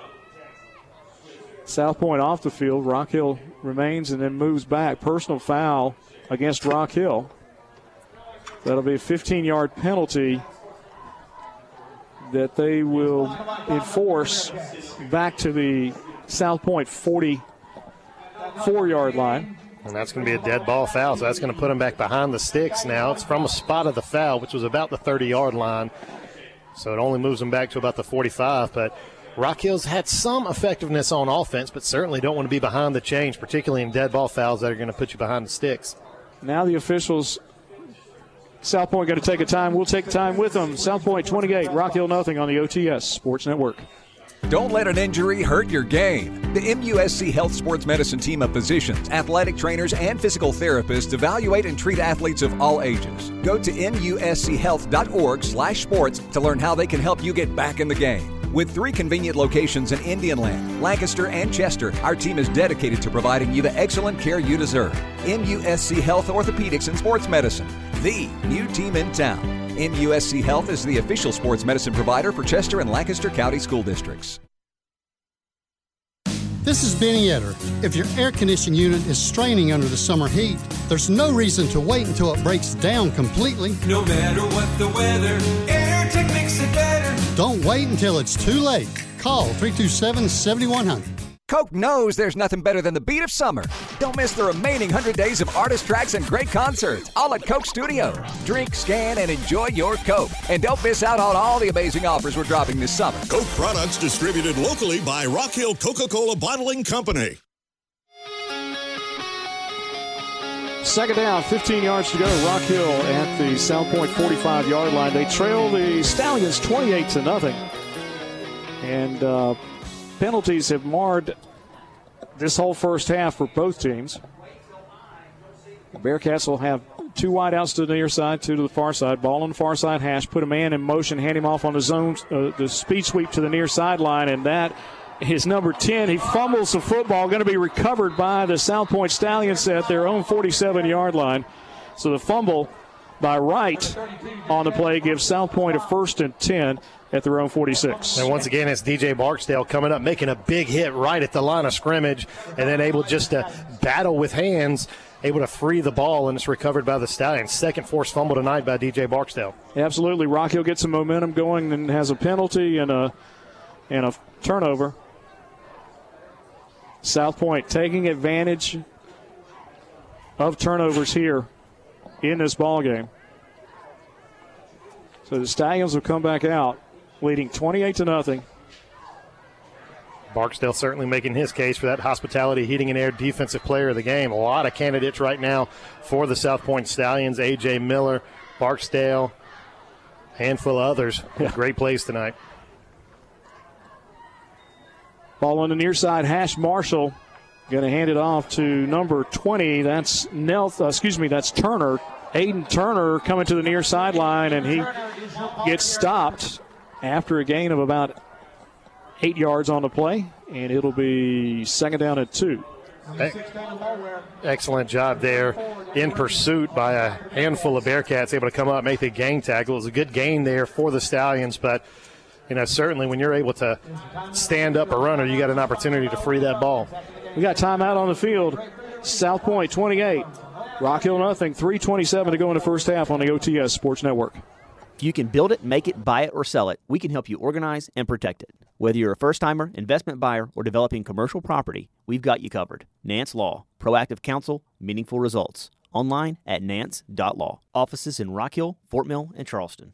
S3: South Pointe off the field. Rock Hill remains and then moves back. Personal foul against Rock Hill. That'll be a 15 yard penalty that they will enforce back to the South Pointe 44 yard line.
S4: And that's going to be a dead ball foul. So that's going to put him back behind the sticks now. It's from a spot of the foul, which was about the 30 yard line. So it only moves them back to about the 45. But Rock Hill's had some effectiveness on offense, but certainly don't want to be behind the change, particularly in dead ball fouls that are going to put you behind the sticks.
S3: Now the officials, South Pointe got to take a time. We'll take time with them. South Pointe 28, Rock Hill nothing on the OTS Sports Network.
S5: Don't let an injury hurt your game. The MUSC Health Sports Medicine team of physicians, athletic trainers, and physical therapists evaluate and treat athletes of all ages. Go to muschealth.org/sports to learn how they can help you get back in the game. With three convenient locations in Indian Land, Lancaster, and Chester, our team is dedicated to providing you the excellent care you deserve. MUSC Health Orthopedics and Sports Medicine, the new team in town. MUSC Health is the official sports medicine provider for Chester and Lancaster County School Districts.
S16: This is Benny Etter. If your air conditioning unit is straining under the summer heat, there's no reason to wait until it breaks down completely.
S54: No matter what the weather, AirTech makes it better.
S16: Don't wait until it's too late. Call 327 7100.
S5: Coke knows there's nothing better than the beat of summer. Don't miss the remaining 100 days of artist tracks and great concerts, all at Coke Studio. Drink, scan, and enjoy your Coke. And don't miss out on all the amazing offers we're dropping this summer.
S55: Coke products distributed locally by Rock Hill Coca Cola Bottling Company.
S3: Second down, 15 yards to go. Rock Hill at the South Pointe 45 yard line. They trail the Stallions 28 to nothing. And uh, penalties have marred this whole first half for both teams. The Bearcats will have two wideouts to the near side, two to the far side. Ball on the far side hash. Put a man in motion, hand him off on the zone, uh, the speed sweep to the near sideline, and that is number 10. He fumbles the football, going to be recovered by the South Pointe Stallions at their own 47 yard line. So the fumble by Wright on the play gives South Pointe a first and 10 at their own 46.
S4: And once again, it's DJ Barksdale coming up, making a big hit right at the line of scrimmage, and then able just to battle with hands, able to free the ball, and it's recovered by the Stallions. Second forced fumble tonight by DJ Barksdale.
S3: Absolutely, Rock Hill gets some momentum going and has a penalty and a and a turnover. South Pointe taking advantage of turnovers here in this ball game. So the Stallions will come back out leading 28 to nothing.
S4: Barksdale certainly making his case for that hospitality heating and air defensive player of the game. A lot of candidates right now for the South Pointe Stallions. AJ Miller, Barksdale, handful of others. Yeah. Great plays tonight.
S3: Ball on the near side, Hash Marshall going to hand it off to number 20. That's Nelth, uh, excuse me, that's Turner. Aiden Turner coming to the near sideline, and he gets stopped after a gain of about eight yards on the play, and it'll be second down at two.
S4: Excellent job there in pursuit by a handful of Bearcats, able to come up, make the gang tackle. It was a good gain there for the Stallions, but you know certainly when you're able to stand up a runner, you got an opportunity to free that ball.
S3: We got timeout on the field. South Pointe 28, Rock Hill nothing. 3:27 to go in the first half on the OTS Sports Network.
S56: You can build it, make it, buy it, or sell it. We can help you organize and protect it. Whether you're a first timer, investment buyer, or developing commercial property, we've got you covered. Nance Law, proactive counsel, meaningful results. Online at nance.law. Offices in Rock Hill, Fort Mill, and Charleston.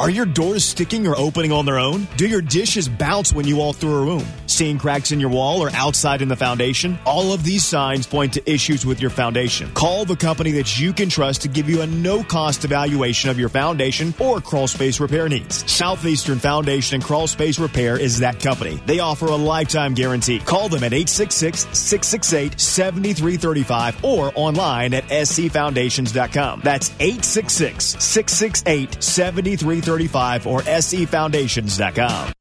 S20: Are your doors sticking or opening on their own? Do your dishes bounce when you walk through a room? Seeing cracks in your wall or outside in the foundation? All of these signs point to issues with your foundation. Call the company that you can trust to give you a no cost evaluation of your foundation or crawl space repair needs. Southeastern Foundation and Crawl Space Repair is that company. They offer a lifetime guarantee. Call them at 866 668 7335 or online at sefoundations.com. That's 866 668 7335 or sefoundations.com.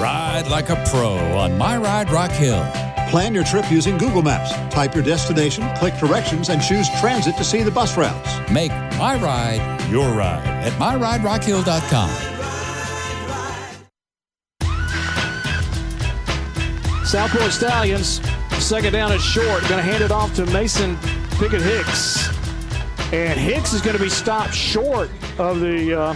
S44: Ride like a pro on My Ride Rock Hill.
S19: Plan your trip using Google Maps. Type your destination, click directions, and choose transit to see the bus routes.
S44: Make My Ride your ride at myriderockhill.com.
S3: South Pointe Stallions, second down is short. Going to hand it off to Mason Pickett Hicks. And Hicks is going to be stopped short of the uh,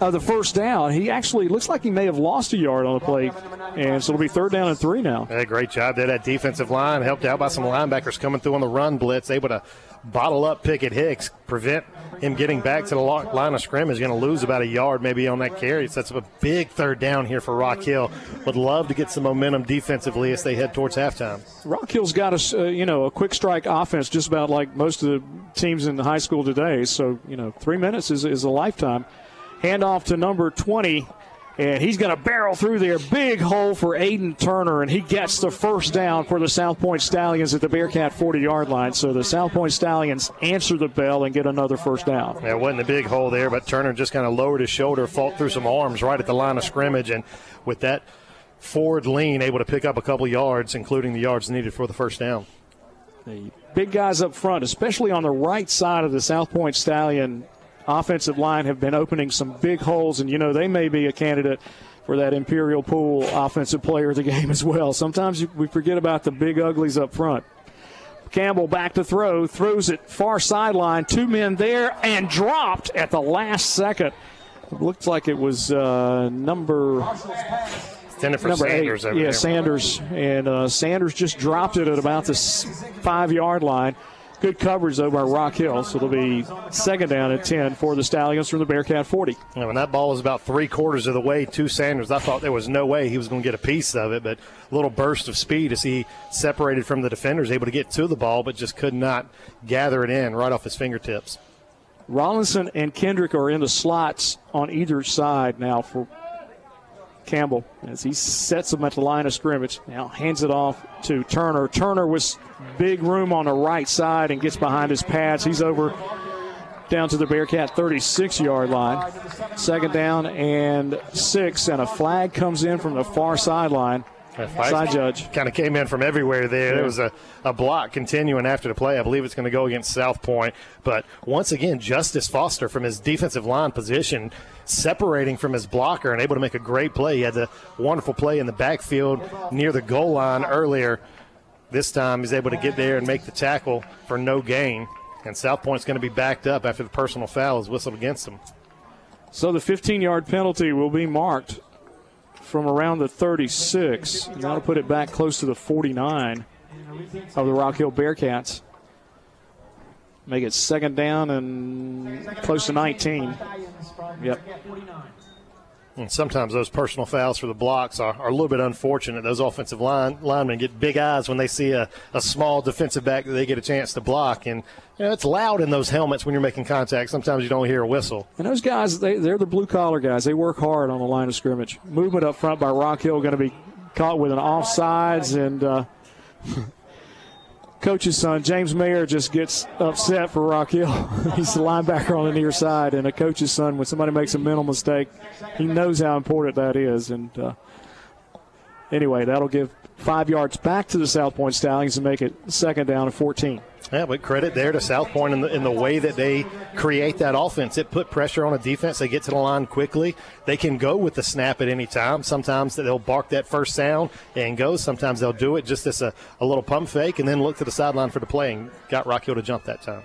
S3: of the first down. He actually looks like he may have lost a yard on the play, and so it'll be third down and three now.
S4: Yeah, great job there. That defensive line helped out by some linebackers coming through on the run blitz, able to bottle up Pickett Hicks, prevent him getting back to the line of scrimmage. Is going to lose about a yard maybe on that carry. Sets up a big third down here for Rock Hill. Would love to get some momentum defensively as they head towards halftime.
S3: Rock Hill's got a uh, you know a quick strike offense, just about like most of the teams in the high school today. So you know three minutes is, is a lifetime. Handoff to number 20, And he's going to barrel through there. Big hole for Aiden Turner, and he gets the first down for the South Pointe Stallions at the Bearcat 40 yard line. So the South Pointe Stallions answer the bell and get another first down.
S4: Yeah, it wasn't a big hole there, but Turner just kind of lowered his shoulder, fought through some arms right at the line of scrimmage, and with that forward lean, able to pick up a couple yards, including the yards needed for the first down.
S3: The big guys up front, especially on the right side of the South Pointe Stallion offensive line, have been opening some big holes, and you know they may be a candidate for that Imperial Pool offensive player of the game as well. Sometimes we forget about the big uglies up front. Campbell back to throw, throws it far sideline, two men there, and dropped at the last second. It looked like it was uh, number
S4: for
S3: number
S4: Sanders
S3: eight. yeah,
S4: there.
S3: Sanders. And uh, Sanders just dropped it at about the five yard line. Good coverage though by Rock Hill, so it'll be second down at 10 for the Stallions from the Bearcat 40.
S4: Yeah, when that ball was about three quarters of the way to Sanders, I thought there was no way he was going to get a piece of it. But a little burst of speed as he separated from the defenders, able to get to the ball, but just could not gather it in right off his fingertips.
S3: Rollinson and Kendrick are in the slots on either side now for Campbell as he sets them at the line of scrimmage. Now hands it off to Turner. Turner was big room on the right side and gets behind his pads. He's over down to the Bearcat 36 yard line. Second down and six, and a flag comes in from the far sideline. Side judge.
S4: kind of came in from everywhere there.
S3: Yeah.
S4: There was a, a block continuing after the play. I believe it's going to go against South Pointe. But once again, Justice Foster from his defensive line position, separating from his blocker and able to make a great play. He had the wonderful play in the backfield near the goal line earlier. This time he's able to get there and make the tackle for no gain. And South Pointe's going to be backed up after the personal foul is whistled against them.
S3: So the 15 yard penalty will be marked from around the 36. And that'll put it back close to the 49 of the Rock Hill Bearcats. Make it second down and close to 19. Yep.
S4: And sometimes those personal fouls for the blocks are, are a little bit unfortunate. Those offensive line linemen get big eyes when they see a, a small defensive back that they get a chance to block. And you know, it's loud in those helmets when you're making contact. Sometimes you don't hear a whistle.
S3: And those guys, they, they're the blue collar guys. They work hard on the line of scrimmage. Movement up front by Rock Hill going to be caught with an offsides, and uh, (laughs) coach's son James Mayer just gets upset for Rock Hill. (laughs) He's the linebacker on the near side, and a coach's son, when somebody makes a mental mistake, he knows how important that is. And uh, anyway, that'll give five yards back to the South Pointe Stallions and make it second down and 14.
S4: Yeah, but credit there to South Pointe in the, in the way that they create that offense. It put pressure on a defense. They get to the line quickly. They can go with the snap at any time. Sometimes they'll bark that first sound and go. Sometimes they'll do it just as a, a little pump fake and then look to the sideline for the play and got Rock Hill to jump that time.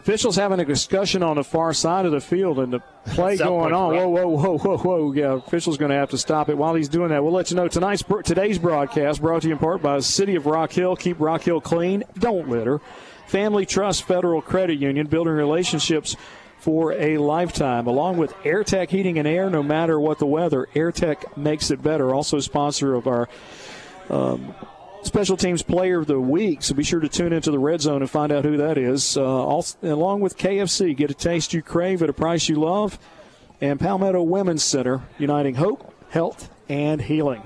S3: Officials having a discussion on the far side of the field and the play going on.
S4: right.
S3: Whoa, whoa, whoa, whoa, whoa. Yeah, official's going to have to stop it. While he's doing that, we'll let you know tonight's today's broadcast brought to you in part by the City of Rock Hill. Keep Rock Hill clean. Don't litter. Family Trust Federal Credit Union, building relationships for a lifetime. Along with AirTech Heating and Air, no matter what the weather, AirTech makes it better. Also, sponsor of our um, Special Teams Player of the Week. So be sure to tune into the Red Zone and find out who that is. Uh, also, along with KFC, get a taste you crave at a price you love. And Palmetto Women's Center, uniting hope, health, and healing.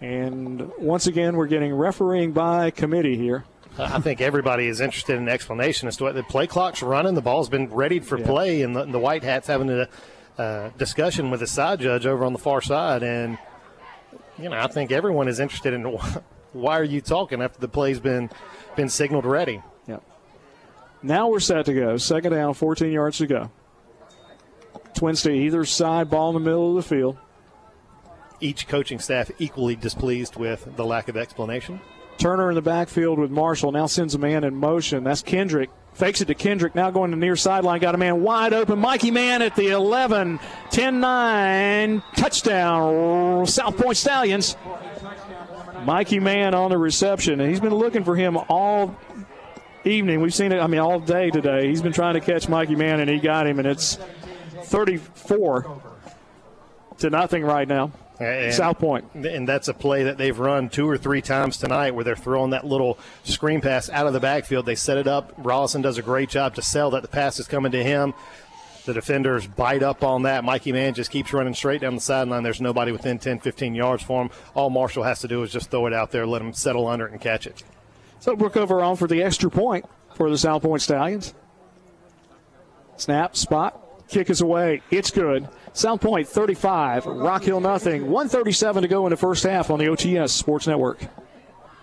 S3: And once again, we're getting refereeing by committee here.
S4: I think everybody is interested in an explanation as to what the play clock's running. The ball's been readied for
S3: Yeah.
S4: play, and the, the White Hats having a uh, discussion with the side judge over on the far side. And, you know, I think everyone is interested in (laughs) why are you talking after the play's been been signaled ready.
S3: Yep. Now we're set to go. Second down, 14 yards to go. Twins to either side, ball in the middle of the field.
S4: Each coaching staff equally displeased with the lack of explanation.
S3: Turner in the backfield with Marshall. Now sends a man in motion. That's Kendrick. Fakes it to Kendrick. Now going to near sideline. Got a man wide open. Mikey Man at the 11. 10 9. Touchdown. South Pointe Stallions. Mikey Man on the reception. And he's been looking for him all evening. We've seen it, I mean, all day today. He's been trying to catch Mikey Man, and he got him. And it's 34 to nothing right now.
S4: Uh, and,
S3: South Pointe.
S4: And that's a play that they've run two or three times tonight where they're throwing that little screen pass out of the backfield. They set it up. Rollison does a great job to sell that the pass is coming to him. The defenders bite up on that. Mikey Mann just keeps running straight down the sideline. There's nobody within 10, 15 yards for him. All Marshall has to do is just throw it out there, let him settle under it, and catch it.
S3: So Brookover on for the extra point for the South Pointe Stallions. Snap, spot, kick is away. It's good. South Pointe 35, Rock Hill nothing. 137 to go in the first half on the OTS Sports Network.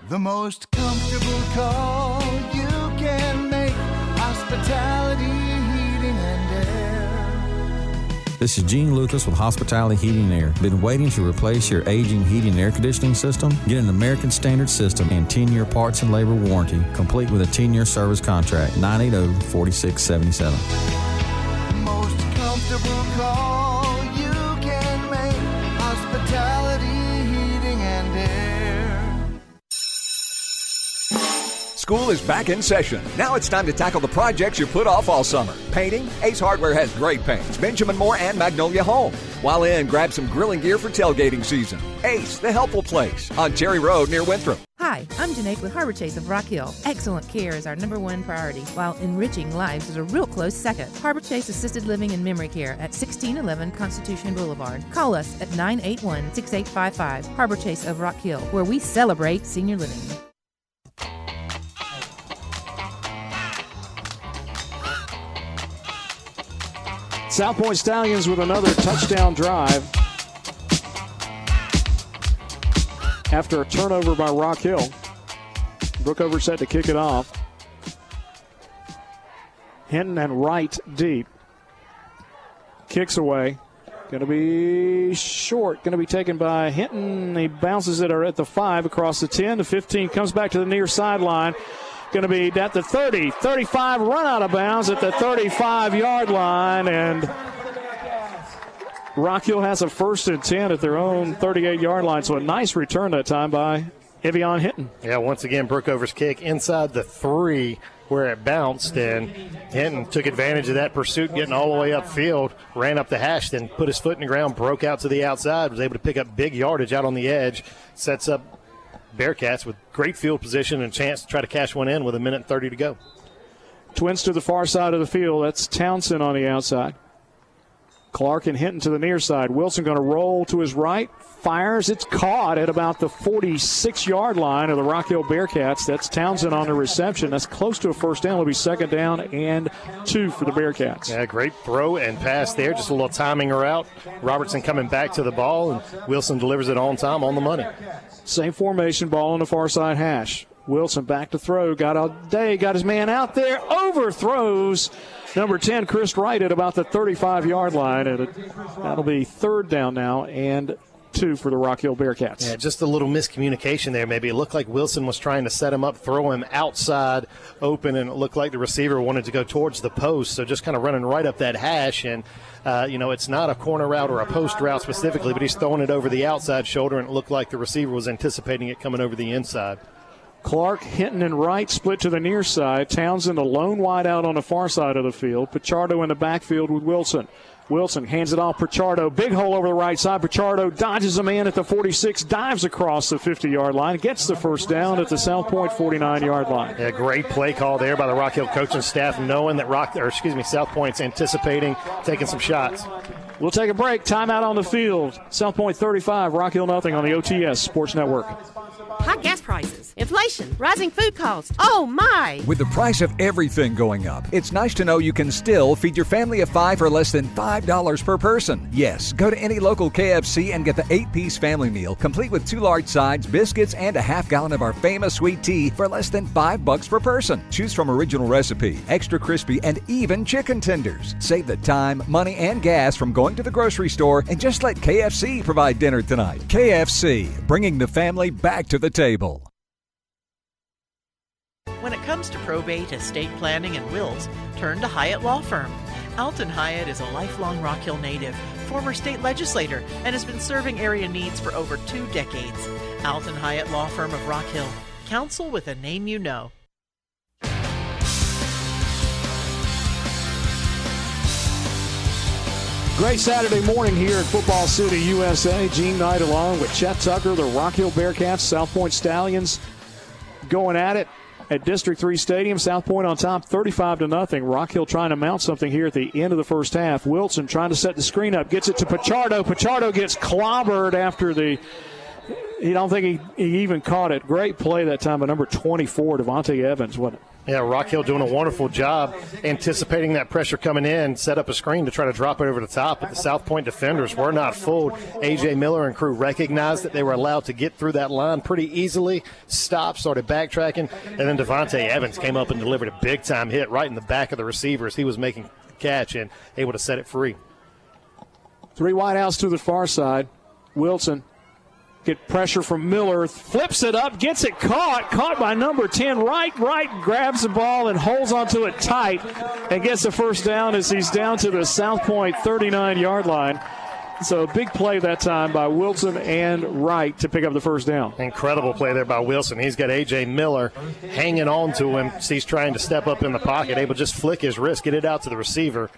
S57: The most comfortable call you can make. Hospitality, heating, and air.
S18: This is Gene Lucas with Hospitality Heating and Air. Been waiting to replace your aging heating and air conditioning system? Get an American Standard system and 10 year parts and labor warranty, complete with a 10 year service contract. 980 4677.
S57: Most comfortable call
S5: School is back in session. Now it's time to tackle the projects you put off all summer. Painting? Ace Hardware has great paints. Benjamin Moore and Magnolia Home. While in, grab some grilling gear for tailgating season. Ace, the helpful place on Cherry Road near Winthrop.
S58: Hi, I'm Janae with Harbor Chase of Rock Hill. Excellent care is our number one priority, while enriching lives is a real close second. Harbor Chase Assisted Living and Memory Care at 1611 Constitution Boulevard. Call us at 981 6855. Harbor Chase of Rock Hill, where we celebrate senior living.
S3: South Pointe Stallions with another touchdown drive after a turnover by Rock Hill. Brookover set to kick it off. Hinton and right deep. Kicks away. Going to be short. Going to be taken by Hinton. He bounces it at the 5 across the 10. The 15 comes back to the near sideline. Going to be at the 30, 35, run out of bounds at the 35 yard line. And Rock Hill has a first and 10 at their own 38 yard line. So a nice return that time by Evian Hinton.
S4: Yeah, once again, Brookover's kick inside the three where it bounced, and Hinton took advantage of that pursuit, getting all the way upfield, ran up the hash, then put his foot in the ground, broke out to the outside, was able to pick up big yardage out on the edge, sets up Bearcats with great field position and chance to try to cash one in with a minute and 30 to go.
S3: Twins to the far side of the field. That's Townsend on the outside. Clark and Hinton to the near side. Wilson going to roll to his right. Fires. It's caught at about the 46 yard line of the Rock Hill Bearcats. That's Townsend on the reception. That's close to a first down. It'll be second down and two for the Bearcats.
S4: Yeah, great throw and pass there. Just a little timing her out. Robertson coming back to the ball, and Wilson delivers it on time on the money.
S3: Same formation, ball on the far side hash. Wilson back to throw. Got a day, got his man out there, overthrows number 10, Chris Wright, at about the 35 yard line. And that'll be third down now and two for the Rock Hill Bearcats.
S4: Yeah, just a little miscommunication there. Maybe it looked like Wilson was trying to set him up, throw him outside open, and it looked like the receiver wanted to go towards the post. So just kind of running right up that hash. And, uh, you know, it's not a corner route or a post route specifically, but he's throwing it over the outside shoulder, and it looked like the receiver was anticipating it coming over the inside.
S3: Clark, Hinton, and Wright split to the near side. Townsend alone wide out on the far side of the field. Pichardo in the backfield with Wilson. Wilson hands it off Pichardo. Big hole over the right side. Pichardo dodges a man at the 46, dives across the 50 yard line, gets the first down at the South Pointe 49 yard line.
S4: Yeah, great play call there by the Rock Hill coaching staff, knowing that Rock, or excuse me, South Pointe's anticipating taking some shots.
S3: We'll take a break. Timeout on the field. South Pointe 35, Rock Hill nothing on the OTS Sports Network.
S59: High gas prices, inflation, rising food costs. Oh my!
S5: With the price of everything going up, it's nice to know you can still feed your family of five for less than $5 per person. Yes, go to any local KFC and get the eight piece family meal, complete with two large sides, biscuits, and a half gallon of our famous sweet tea for less than five bucks per person. Choose from original recipe, extra crispy, and even chicken tenders. Save the time, money, and gas from going to the grocery store and just let KFC provide dinner tonight. KFC, bringing the family back to the table.
S60: When it comes to probate, estate planning, and wills, turn to Hyatt Law Firm. Alton Hyatt is a lifelong Rock Hill native, former state legislator, and has been serving area needs for over two decades. Alton Hyatt Law Firm of Rock Hill. Counsel with a name you know.
S3: Great Saturday morning here at Football City, USA. Gene Knight along with Chet Tucker, the Rock Hill Bearcats, South Pointe Stallions going at it. at District 3 Stadium. South Pointe on top 35 to nothing. Rock Hill trying to mount something here at the end of the first half. Wilson trying to set the screen up, gets it to Pichardo. Pichardo gets clobbered after the. He don't think he, he even caught it. Great play that time by number 24, Devontae Evans, wasn't it?
S4: Yeah, Rock Hill doing a wonderful job anticipating that pressure coming in, set up a screen to try to drop it over the top. But the South Pointe defenders were not fooled. A.J. Miller and crew recognized that they were allowed to get through that line pretty easily, stopped, started backtracking, and then Devontae Evans came up and delivered a big time hit right in the back of the receivers. He was making catch and able to set it free.
S3: Three wideouts to the far side. Wilson Get pressure from Miller, flips it up, gets it caught, caught by number 10. Right, right, grabs the ball and holds onto it tight and gets the first down as he's down to the South Pointe 39 yard line. So big play that time by Wilson and Wright to pick up the first down.
S4: Incredible play there by Wilson. He's got A.J. Miller hanging on to him. He's trying to step up in the pocket, able to just flick his wrist, get it out to the receiver.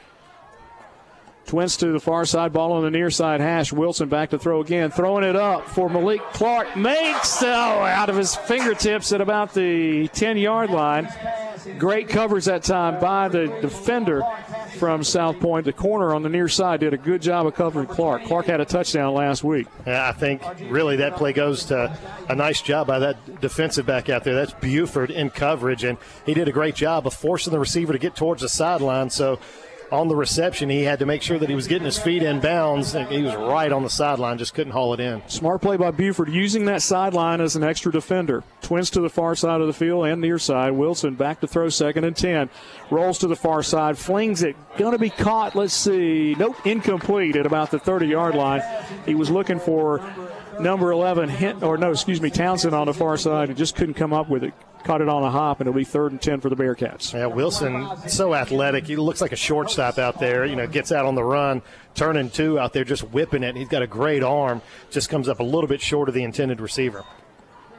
S3: Twins to the far side, ball on the near side hash. Wilson back to throw again, throwing it up for Malik Clark. Makes oh, out of his fingertips at about the 10 yard line. Great coverage that time by the defender from South Pointe. The corner on the near side did a good job of covering Clark. Clark had a touchdown last week.
S4: Yeah, I think really that play goes to a nice job by that defensive back out there. That's Buford in coverage, and he did a great job of forcing the receiver to get towards the sideline. So on the reception, he had to make sure that he was getting his feet in bounds. He was right on the sideline, just couldn't haul it in.
S3: Smart play by Buford, using that sideline as an extra defender. Twins to the far side of the field and near side. Wilson back to throw second and 10. Rolls to the far side, flings it. Going to be caught. Let's see. Nope, incomplete at about the 30 yard line. He was looking for number 11, hint, or no, excuse me, Townsend on the far side and just couldn't come up with it caught it on a hop, and it'll be third and 10 for the Bearcats.
S4: Yeah, Wilson, so athletic. He looks like a shortstop out there. You know, gets out on the run, turning two out there, just whipping it. He's got a great arm, just comes up a little bit short of the intended receiver.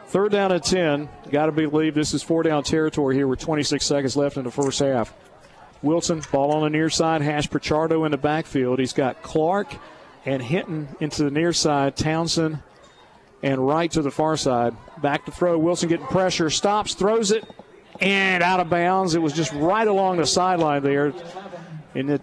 S3: Third down and 10. Got to believe this is four down territory here with 26 seconds left in the first half. Wilson, ball on the near side, Hash Pichardo in the backfield. He's got Clark and Hinton into the near side, Townsend and right to the far side. Back to throw. Wilson getting pressure, stops, throws it, and out of bounds. It was just right along the sideline there. And the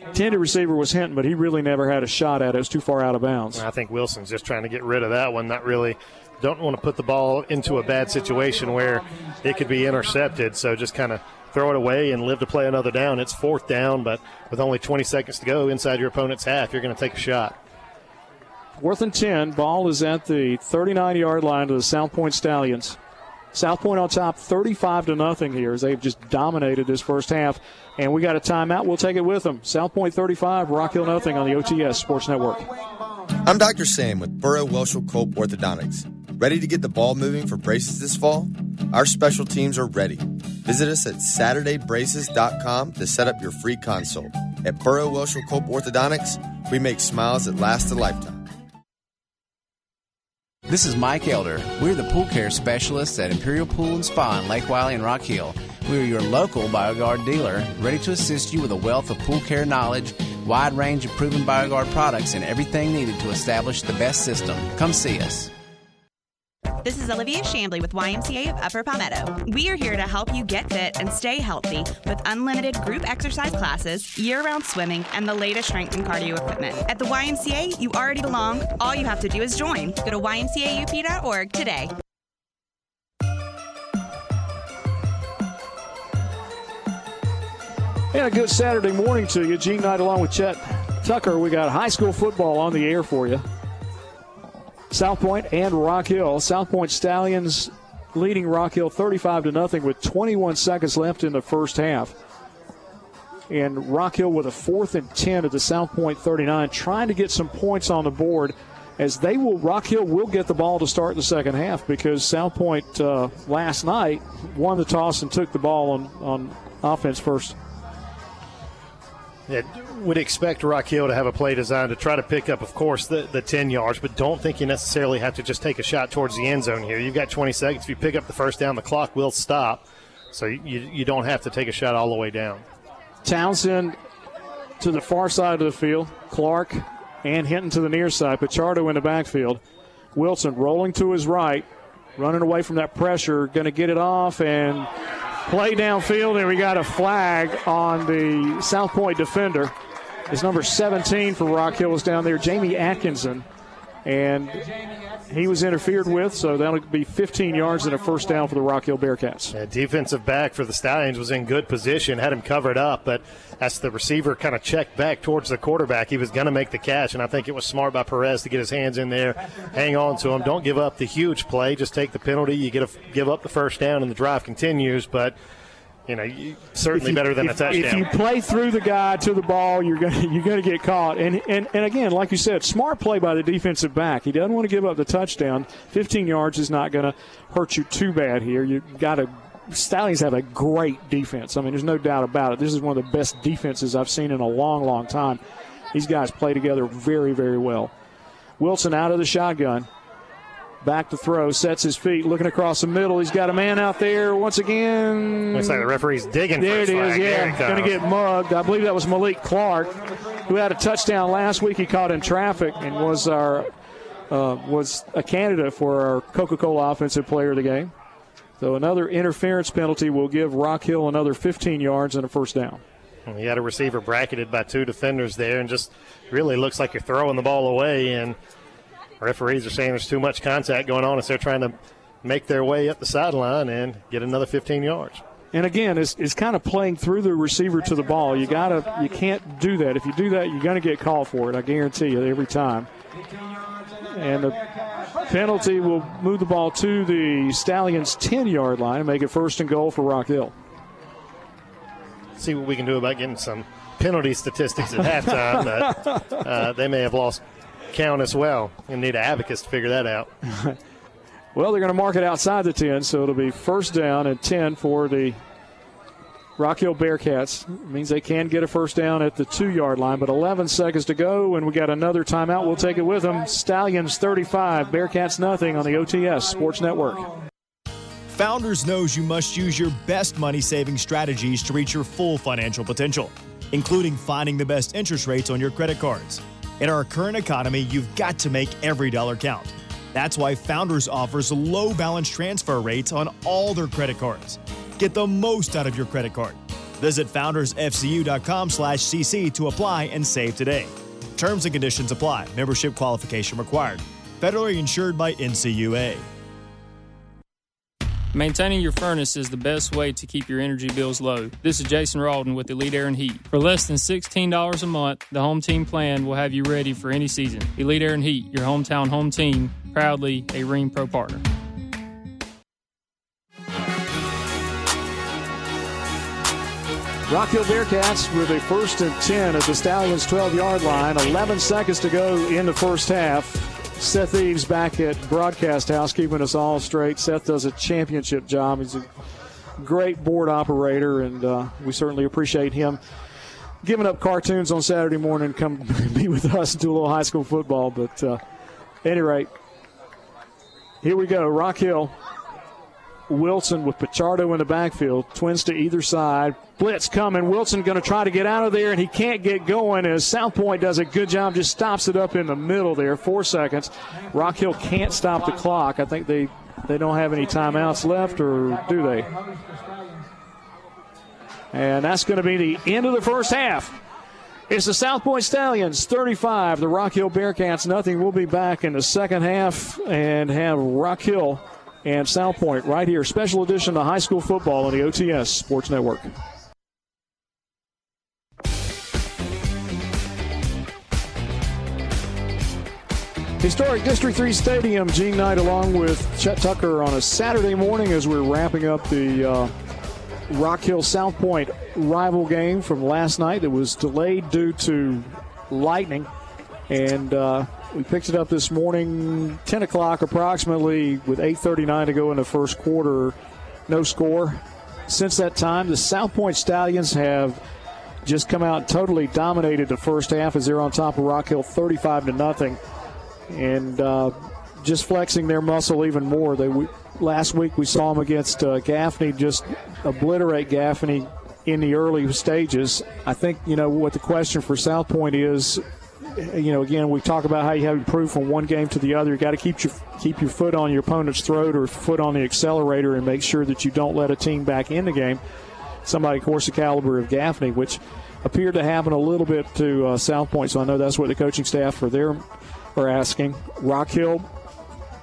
S3: intended receiver was Hinton, but he really never had a shot at it. It was too far out of bounds.
S4: I think Wilson's just trying to get rid of that one. Not really. Don't want to put the ball into a bad situation where it could be intercepted. So just kind of throw it away and live to play another down. It's fourth down, but with only 20 seconds to go inside your opponent's half, you're going to take a shot.
S3: Fourth and 10. Ball is at the 39 yard line to the South Pointe Stallions. South Pointe on top 35 to nothing here as they've just dominated this first half. And we got a timeout. We'll take it with them. South Pointe 35, Rock Hill nothing on the OTS Sports Network.
S21: I'm Dr. Sam with Burrow Welshel Culp Orthodontics. Ready to get the ball moving for braces this fall? Our special teams are ready. Visit us at SaturdayBraces.com to set up your free consult. At Burrow Welshel Culp Orthodontics, we make smiles that last a lifetime.
S61: This is Mike Elder. We're the pool care specialists at Imperial Pool and Spa in Lake Wylie and Rock Hill. We are your local BioGuard dealer, ready to assist you with a wealth of pool care knowledge, wide range of proven BioGuard products, and everything needed to establish the best system. Come see us.
S6: This is Olivia Shambly with YMCA of Upper Palmetto. We are here to help you get fit and stay healthy with unlimited group exercise classes, year round swimming, and the latest strength and cardio equipment. At the YMCA, you already belong. All you have to do is join. Go to ymcaup.org today.
S3: And a good Saturday morning to you. Gene Knight along with Chet Tucker. We got high school football on the air for you. South Pointe and Rock Hill. South Pointe Stallions leading Rock Hill 35 to nothing with 21 seconds left in the first half. And Rock Hill with a fourth and 10 at the South Pointe 39, trying to get some points on the board as they will, Rock Hill will get the ball to start the second half because South Pointe uh, last night won the toss and took the ball on, on offense first.
S4: Yeah, would expect Rock Hill to have a play designed to try to pick up, of course, the, the 10 yards, but don't think you necessarily have to just take a shot towards the end zone here. You've got 20 seconds. If you pick up the first down, the clock will stop. So you, you don't have to take a shot all the way down.
S3: Townsend to the far side of the field. Clark and Hinton to the near side. Pichardo in the backfield. Wilson rolling to his right. running away from that pressure, going to get it off and play downfield, and we got a flag on the South Pointe defender. His number 17 for Rock Hill was down there, Jamie Atkinson, and he was interfered with, so that'll be 15 yards and a first down for the Rock Hill Bearcats.
S4: Yeah, defensive back for the Stallions was in good position, had him covered up, but as the receiver kind of checked back towards the quarterback, he was going to make the catch, and I think it was smart by Perez to get his hands in there, hang on to him. Don't give up the huge play, just take the penalty. You get a, give up the first down, and the drive continues, but you know, you, certainly
S3: you,
S4: better than
S3: if,
S4: a touchdown.
S3: If you play through the guy to the ball, you're gonna you're going to get caught. And, and and again, like you said, smart play by the defensive back. He doesn't want to give up the touchdown. 15 yards is not going to hurt you too bad here. You got to. Stallions have a great defense. I mean, there's no doubt about it. This is one of the best defenses I've seen in a long, long time. These guys play together very, very well. Wilson out of the shotgun. Back to throw, sets his feet, looking across the middle. He's got a man out there once again.
S4: Looks like the referee's digging.
S3: There it is.
S4: flag.
S3: Yeah, going to get mugged. I believe that was Malik Clark, who had a touchdown last week. He caught in traffic and was our uh, was a candidate for our Coca-Cola Offensive Player of the Game. So another interference penalty will give Rock Hill another 15 yards and a first down.
S4: He had a receiver bracketed by two defenders there, and just really looks like you're throwing the ball away. And referees are saying there's too much contact going on as they're trying to make their way up the sideline and get another 15 yards.
S3: And again, it's, it's kind of playing through the receiver to the ball. You gotta, you can't do that. If you do that, you're going to get called for it. I guarantee you every time. And the penalty will move the ball to the Stallions' 10-yard line and make it first and goal for Rock Hill.
S4: See what we can do about getting some penalty statistics at halftime. But uh, they may have lost count as well and need an abacus to figure that out. (laughs)
S3: Well, they're going to mark it outside the 10, so it'll be first down and 10 for the Rock Hill Bearcats. It means they can get a first down at the two yard line, but 11 seconds to go, and we got another timeout. We'll take it with them. Stallions 35, Bearcats nothing on the OTS Sports Network.
S20: Founders knows you must use your best money saving strategies to reach your full financial potential, including finding the best interest rates on your credit cards. In our current economy, you've got to make every dollar count. That's why Founders offers low balance transfer rates on all their credit cards. Get the most out of your credit card. Visit foundersfcu.com/cc to apply and save today. Terms and conditions apply. Membership qualification required. Federally insured by NCUA.
S7: Maintaining your furnace is the best way to keep your energy bills low. This is Jason Rawdon with Elite Air and Heat. For less than $16 a month, the home team plan will have you ready for any season. Elite Air and Heat, your hometown home team, proudly a Rheem Pro partner.
S3: Rock Hill Bearcats with a first and 10 at the Stallions 12 yard line. 11 seconds to go in the first half. Seth Eves back at Broadcast House keeping us all straight. Seth does a championship job. He's a great board operator, and uh, we certainly appreciate him giving up cartoons on Saturday morning to come (laughs) be with us and do a little high school football. But uh, at any rate, here we go. Rock Hill. Wilson with Pichardo in the backfield, twins to either side. Blitz coming. Wilson going to try to get out of there, and he can't get going as South Pointe does a good job, just stops it up in the middle there. Four seconds. Rock Hill can't stop the clock. I think they, they don't have any timeouts left, or do they? And that's going to be the end of the first half. It's the South Pointe Stallions 35, the Rock Hill Bearcats nothing. We'll be back in the second half and have Rock Hill and South Pointe right here. Special edition of high school football on the OTS Sports Network. Historic District 3 Stadium, Gene Knight along with Chet Tucker on a Saturday morning as we're wrapping up the uh, Rock Hill South Pointe rival game from last night that was delayed due to lightning. And uh, we picked it up this morning, 10 o'clock approximately, with 8.39 to go in the first quarter. No score. Since that time, the South Pointe Stallions have just come out totally dominated the first half as they're on top of Rock Hill 35 to nothing. And uh, just flexing their muscle even more. They we, Last week we saw them against uh, Gaffney just obliterate Gaffney in the early stages. I think, you know, what the question for South Pointe is you know, again, we talk about how you have improved from one game to the other. You got to keep your keep your foot on your opponent's throat or foot on the accelerator and make sure that you don't let a team back in the game. Somebody, of course, the caliber of Gaffney, which appeared to happen a little bit to uh, South Pointe. So I know that's what the coaching staff for there are asking. Rock Hill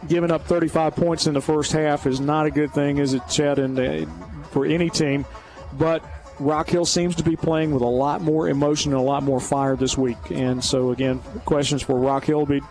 S3: giving up 35 points in the first half is not a good thing, is it, Chet, and uh, for any team. But Rock Hill seems to be playing with a lot more emotion and a lot more fire this week. And so, again, questions for Rock Hill be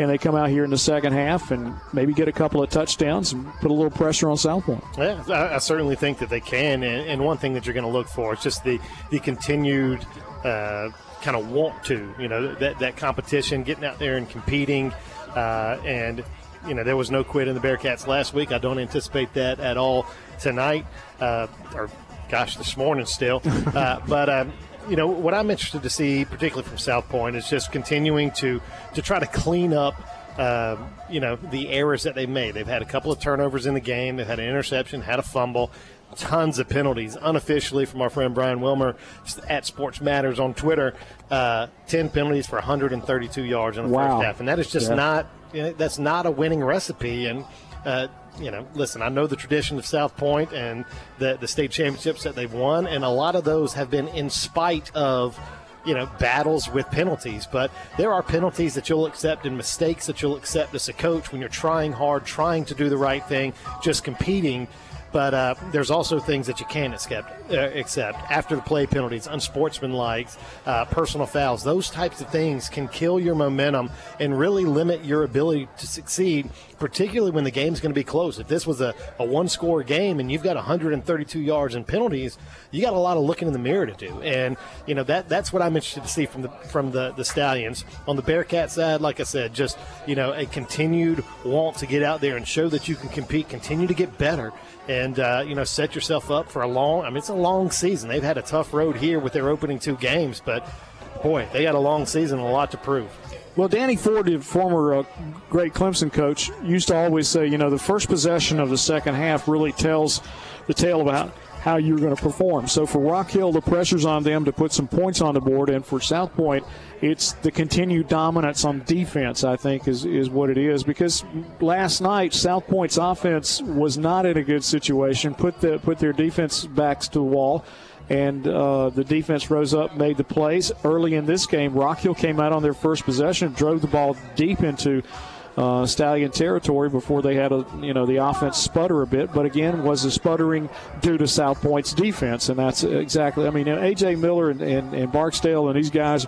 S3: can they come out here in the second half and maybe get a couple of touchdowns and put a little pressure on South Pointe?
S4: Yeah, I, I certainly think that they can. And, and, one thing that you're going to look for is just the the continued uh, kind of want to, you know, that that competition, getting out there and competing, uh, and you know there was no quit in the Bearcats last week. I don't anticipate that at all tonight, uh, or gosh, this morning still. (laughs) Uh, but um, you know what I'm interested to see, particularly from South Pointe, is just continuing to to try to clean up. Uh, you know the errors that they made. They've had a couple of turnovers in the game. They've had an interception, had a fumble, tons of penalties unofficially from our friend Brian Wilmer at Sports Matters on Twitter. Uh, Ten penalties for 132 yards in the
S3: wow.
S4: first half, and that is just
S3: Yeah.
S4: not you know, that's not a winning recipe. And uh, you know, listen, I know the tradition of South Pointe and the the state championships that they've won, and a lot of those have been in spite of. You know, battles with penalties, but there are penalties that you'll accept and mistakes that you'll accept as a coach when you're trying hard, trying to do the right thing, just competing. But uh, there's also things that you can accept, uh, accept after the play penalties, unsportsmanlike, uh, personal fouls. Those types of things can kill your momentum and really limit your ability to succeed, particularly when the game's going to be close. If this was a, a one score game and you've got 132 yards in penalties, you got a lot of looking in the mirror to do. And you know that that's what I'm interested to see from the from the, the Stallions. On the Bearcat side, like I said, just you know a continued want to get out there and show that you can compete, continue to get better and uh, you know set yourself up for a long. I mean, it's a long season. They've had a tough road here with their opening two games, but boy, they got a long season, and a lot to prove.
S3: Well, Danny Ford, the former uh, great Clemson coach, used to always say, you know, the first possession of the second half really tells the tale about how you're going to perform. So for Rock Hill, the pressure's on them to put some points on the board, and for South Pointe, it's the continued dominance on defense. I think is is what it is because last night South Pointe's offense was not in a good situation. Put the put their defense backs to the wall and uh, the defense rose up, made the plays. Early in this game, Rock Hill came out on their first possession, drove the ball deep into uh, Stallion territory before they had a you know the offense sputter a bit. But again, was the sputtering due to South Pointe's defense, and that's exactly. I mean, AJ Miller and, and, and Barksdale and these guys.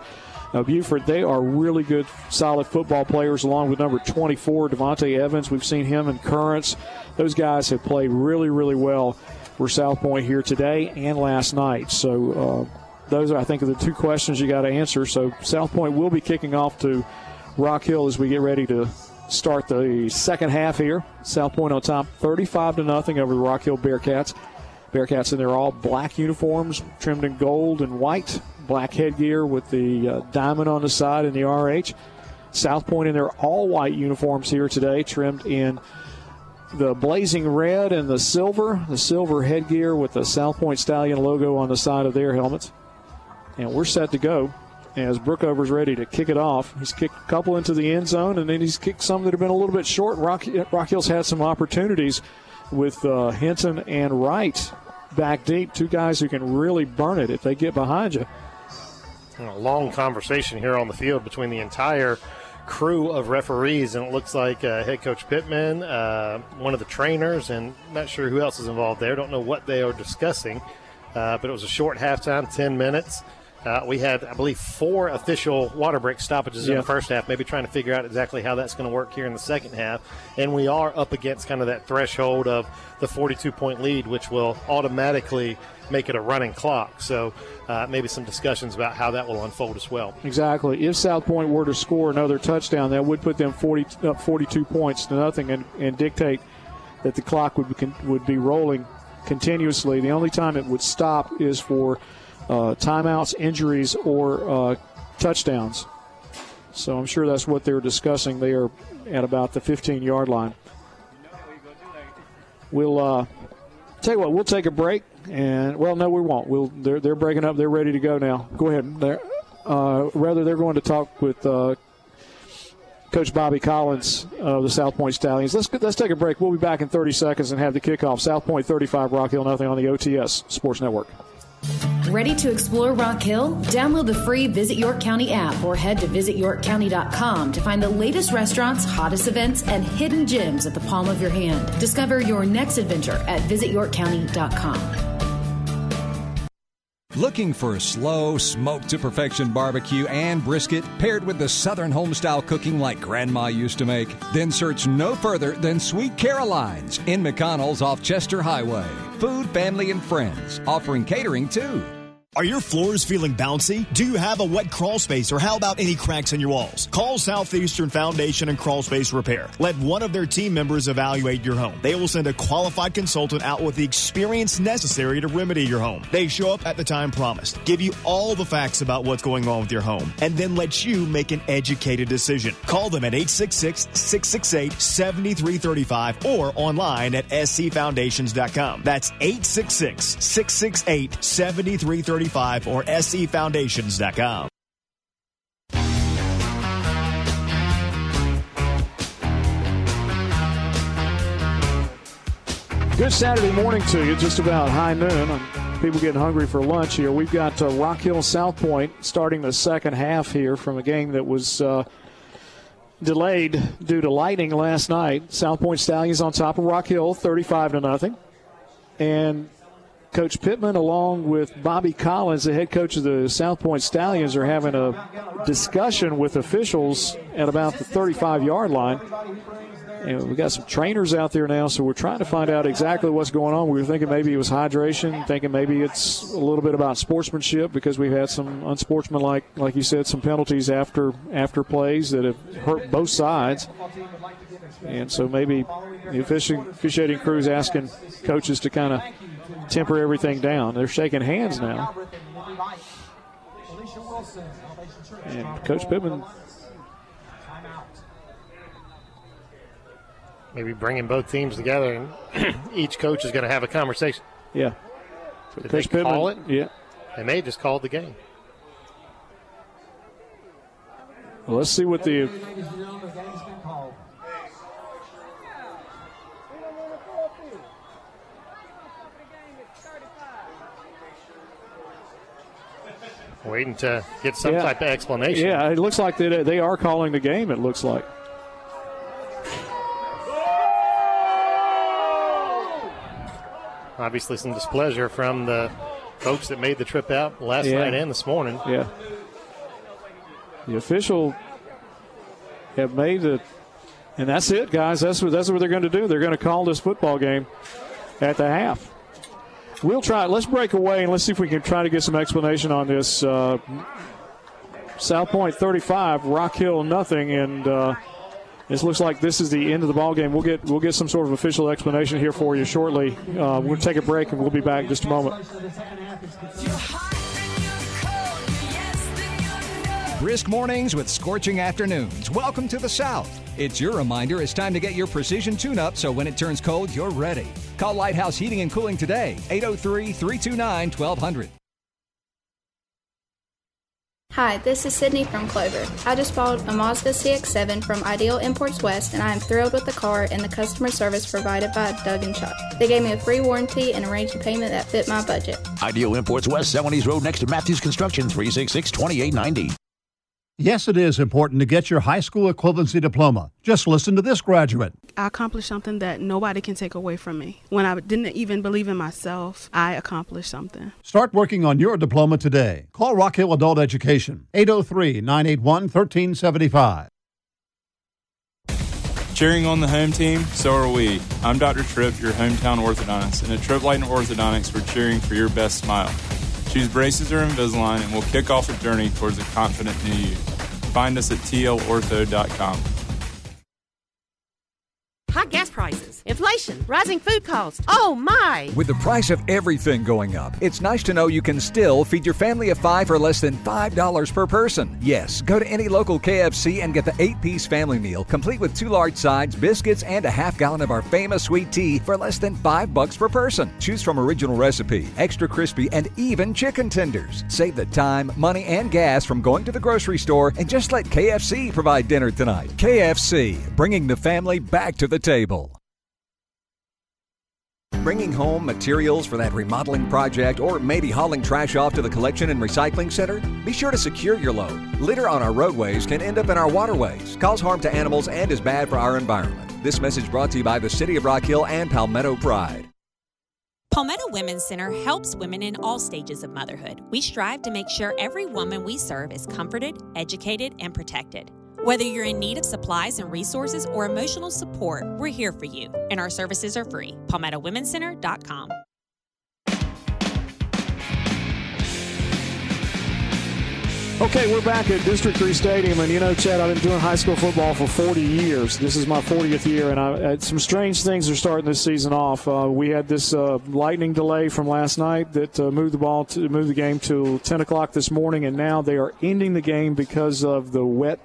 S3: Uh, Buford, they are really good, solid football players, along with number 24, Devontae Evans. We've seen him in Currents. Those guys have played really, really well for South Pointe here today and last night. So uh, those are, I think, are the two questions you got to answer. So South Pointe will be kicking off to Rock Hill as we get ready to start the second half here. South Pointe on top, 35 to nothing over the Rock Hill Bearcats. Bearcats in their all black uniforms, trimmed in gold and white, black headgear with the uh, diamond on the side and the RH. South Pointe in their all white uniforms here today, trimmed in the blazing red and the silver, the silver headgear with the South Pointe Stallion logo on the side of their helmets. And we're set to go as Brookover's ready to kick it off. He's kicked a couple into the end zone, and then he's kicked some that have been a little bit short. Rock, Rock Hill's had some opportunities with uh, Hinton and Wright back deep, two guys who can really burn it if they get behind you.
S4: a long conversation here on the field between the entire crew of referees, and it looks like uh, head coach Pittman, uh, one of the trainers, and not sure who else is involved there. Don't know what they are discussing, uh, but it was a short halftime, 10 minutes. Uh, we had, I believe, four official water break stoppages in the first half, maybe trying to figure out exactly how that's going to work here in the second half. And we are up against kind of that threshold of the 42 point lead, which will automatically make it a running clock. So uh, maybe some discussions about how that will unfold as well.
S3: Exactly. If South Pointe were to score another touchdown, that would put them 40, up 42 points to nothing and, and dictate that the clock would be, would be rolling continuously. The only time it would stop is for uh, timeouts, injuries, or uh, touchdowns. So I'm sure that's what they're discussing there at about the 15 yard line. We'll uh, tell you what. We'll take a break, and well, no, we won't. We'll they're they're breaking up. They're ready to go now. Go ahead. There. uh, rather, they're going to talk with uh, Coach Bobby Collins of the South Pointe Stallions. Let's let's take a break. We'll be back in 30 seconds and have the kickoff. South Point 35, Rock Hill nothing on the OTS Sports Network.
S62: Ready to explore Rock Hill? Download the free Visit York County app or head to visityorkcounty.com to find the latest restaurants, hottest events, and hidden gems at the palm of your hand. Discover your next adventure at visityorkcounty.com.
S5: Looking for a slow, smoke to perfection barbecue and brisket paired with the Southern homestyle cooking like Grandma used to make? Then search no further than Sweet Caroline's in McConnell's off Chester Highway. Food, family, and friends, offering catering too.
S20: Are your floors feeling bouncy? Do you have a wet crawl space or how about any cracks in your walls? Call Southeastern Foundation and Crawl Space Repair. Let one of their team members evaluate your home. They will send a qualified consultant out with the experience necessary to remedy your home. They show up at the time promised, give you all the facts about what's going on with your home, and then let you make an educated decision. Call them at 866-668-7335 or online at sefoundations.com. That's 866-668-7335 or sefoundations.com.
S3: Good Saturday morning to you, just about high noon. People getting hungry for lunch here. We've got uh, Rock Hill South Pointe starting the second half here from a game that was uh, delayed due to lightning last night. South Pointe Stallions on top of Rock Hill, 35 to nothing. And Coach Pittman, along with Bobby Collins, the head coach of the South Pointe Stallions, are having a discussion with officials at about the 35 yard line. And we got some trainers out there now, so we're trying to find out exactly what's going on. We were thinking maybe it was hydration, thinking maybe it's a little bit about sportsmanship because we've had some unsportsmanlike, like you said, some penalties after after plays that have hurt both sides. And so maybe the officiating, officiating crew is asking coaches to kind of temper everything down. They're shaking hands now. And Coach Pittman
S4: maybe bringing both teams together, and (clears throat) each coach is going to have a conversation.
S3: Yeah.
S4: Did
S3: Coach
S4: they call it?
S3: Pittman, yeah.
S4: They may just called the game.
S3: Well, let's see what the
S4: Waiting to get some
S3: Yeah.
S4: type of explanation.
S3: Yeah, it looks like they, they are calling the game, it looks like.
S4: Obviously, some displeasure from the folks that made the trip out last
S3: Yeah.
S4: night and this morning.
S3: Yeah. The official have made it, and that's it, guys. That's what that's what they're going to do. They're going to call this football game at the half. We'll try. Let's break away and let's see if we can try to get some explanation on this. Uh, South Pointe 35, Rock Hill nothing, and uh, this looks like this is the end of the ball game. We'll get we'll get some sort of official explanation here for you shortly. Uh, we'll take a break and we'll be back in just a moment.
S5: Brisk mornings with scorching afternoons. Welcome to the South. It's your reminder it's time to get your precision tune up so when it turns cold, you're ready. Call Lighthouse Heating and Cooling today, 803 329 1200.
S63: Hi, this is Sydney from Clover. I just bought a Mazda CX-7 from Ideal Imports West, and I am thrilled with the car and the customer service provided by Doug and Chuck. They gave me a free warranty and arranged a payment that fit my budget.
S64: Ideal Imports West, 70s Road next to Matthews Construction, 366 2890.
S19: Yes, it is important to get your high school equivalency diploma. Just listen to this graduate.
S65: I accomplished something that nobody can take away from me. When I didn't even believe in myself, I accomplished something.
S19: Start working on your diploma today. Call Rock Hill Adult Education, 803 981 1375.
S66: Cheering on the home team, so are we. I'm Dr. Tripp, your hometown orthodontist, and at Tripp Light and Orthodontics, we're cheering for your best smile. Choose braces or Invisalign, and we'll kick off a journey towards a confident new you. Find us at tlortho.com.
S59: High gas prices, inflation, rising food costs. Oh my!
S5: With the price of everything going up, it's nice to know you can still feed your family of five for less than $5 per person. Yes, go to any local KFC and get the eight piece family meal, complete with two large sides, biscuits, and a half gallon of our famous sweet tea for less than five bucks per person. Choose from original recipe, extra crispy, and even chicken tenders. Save the time, money, and gas from going to the grocery store and just let KFC provide dinner tonight. KFC, bringing the family back to the table. Bringing home materials for that remodeling project or maybe hauling trash off to the collection and recycling center? Be sure to secure your load. Litter on our roadways can end up in our waterways, cause harm to animals, and is bad for our environment. This message brought to you by the City of Rock Hill and Palmetto Pride.
S67: Palmetto Women's Center helps women in all stages of motherhood. We strive to make sure every woman we serve is comforted, educated, and protected. Whether you're in need of supplies and resources or emotional support, we're here for you, and our services are free. PalmettoWomenCenter.com.
S3: Okay, we're back at District 3 Stadium, and you know, Chet, I've been doing high school football for 40 years. This is my 40th year, and I, some strange things are starting this season off. Uh, we had this uh, lightning delay from last night that uh, moved the ball to move the game to 10 o'clock this morning, and now they are ending the game because of the wet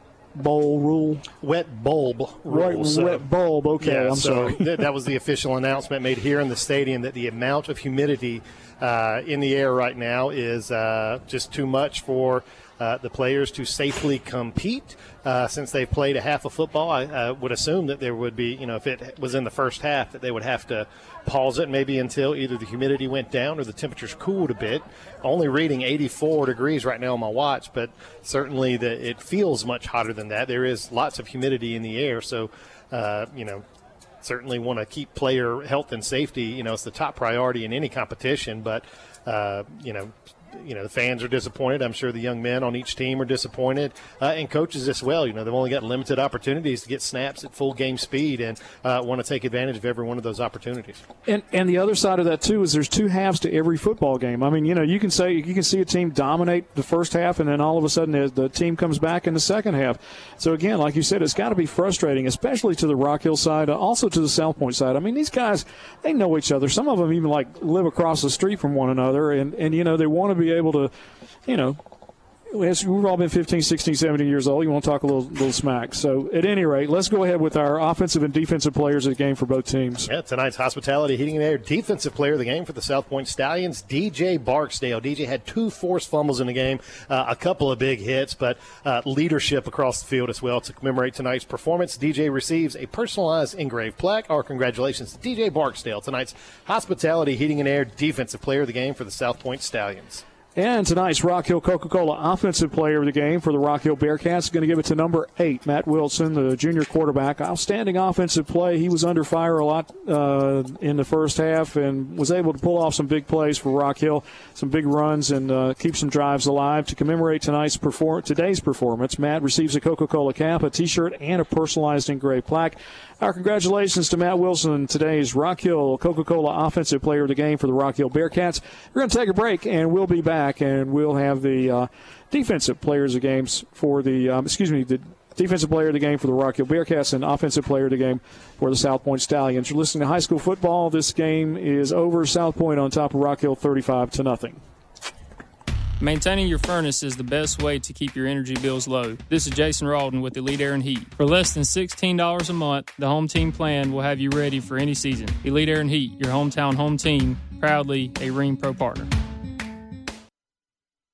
S3: bowl rule.
S4: Wet bulb rule.
S3: Right,
S4: so-
S3: wet bulb. Okay,
S4: Yeah,
S3: I'm
S4: so
S3: sorry.
S4: th- that was the official announcement made here in the stadium that the amount of humidity uh, in the air right now is uh, just too much for uh, the players to safely compete. Uh, since they've played a half of football, I would assume that there would be, you know, if it was in the first half, that they would have to pause it maybe until either the humidity went down or the temperatures cooled a bit. Only reading 84 degrees right now on my watch, but certainly the, it feels much hotter than that. There is lots of humidity in the air, so uh, you know certainly want to keep player health and safety. You know, it's the top priority in any competition. But uh, you know, you know, the fans are disappointed. I'm sure the young men on each team are disappointed, uh, and coaches as well. You know, they've only got limited opportunities to get snaps at full game speed, and uh, want to take advantage of every one of those opportunities.
S3: And and the other side of that too is there's two halves to every football game. I mean, you know, you can say you can see a team dominate the first half, and then all of a sudden the, the team comes back in the second half. So again, like you said, it's got to be frustrating, especially to the Rock Hill side, uh, also to the South Pointe side. I mean, these guys they know each other. Some of them even like live across the street from one another, and and you know they want to be able to, you know, as we've all been 15, 16, 17 years old. You want to talk a little, little smack. So, at any rate, let's go ahead with our offensive and defensive players of the game for both teams.
S4: Yeah, tonight's hospitality heating and air defensive player of the game for the South Pointe Stallions, DJ Barksdale. DJ had two forced fumbles in the game, uh, a couple of big hits, but uh, leadership across the field as well. To commemorate tonight's performance, DJ receives a personalized engraved plaque. Our congratulations to DJ Barksdale, tonight's hospitality heating and air defensive player of the game for the South Pointe Stallions.
S3: And tonight's Rock Hill Coca Cola Offensive Player of the Game for the Rock Hill Bearcats is going to give it to number eight, Matt Wilson, the junior quarterback. Outstanding offensive play. He was under fire a lot uh, in the first half and was able to pull off some big plays for Rock Hill, some big runs, and uh, keep some drives alive. To commemorate tonight's perform- today's performance, Matt receives a Coca Cola cap, a T-shirt, and a personalized engraved plaque. Our congratulations to Matt Wilson, today's Rock Hill Coca Cola Offensive Player of the Game for the Rock Hill Bearcats. We're going to take a break, and we'll be back, and we'll have the uh, defensive players of games for the, um, excuse me, the defensive player of the game for the Rock Hill Bearcats and offensive player of the game for the South Pointe Stallions. You're listening to high school football. This game is over. South Pointe on top of Rock Hill 35 to nothing.
S7: Maintaining your furnace is the best way to keep your energy bills low. This is Jason Rawdon with Elite Air and Heat. For less than $16 a month, the home team plan will have you ready for any season. Elite Air and Heat, your hometown home team, proudly a Rheem Pro partner.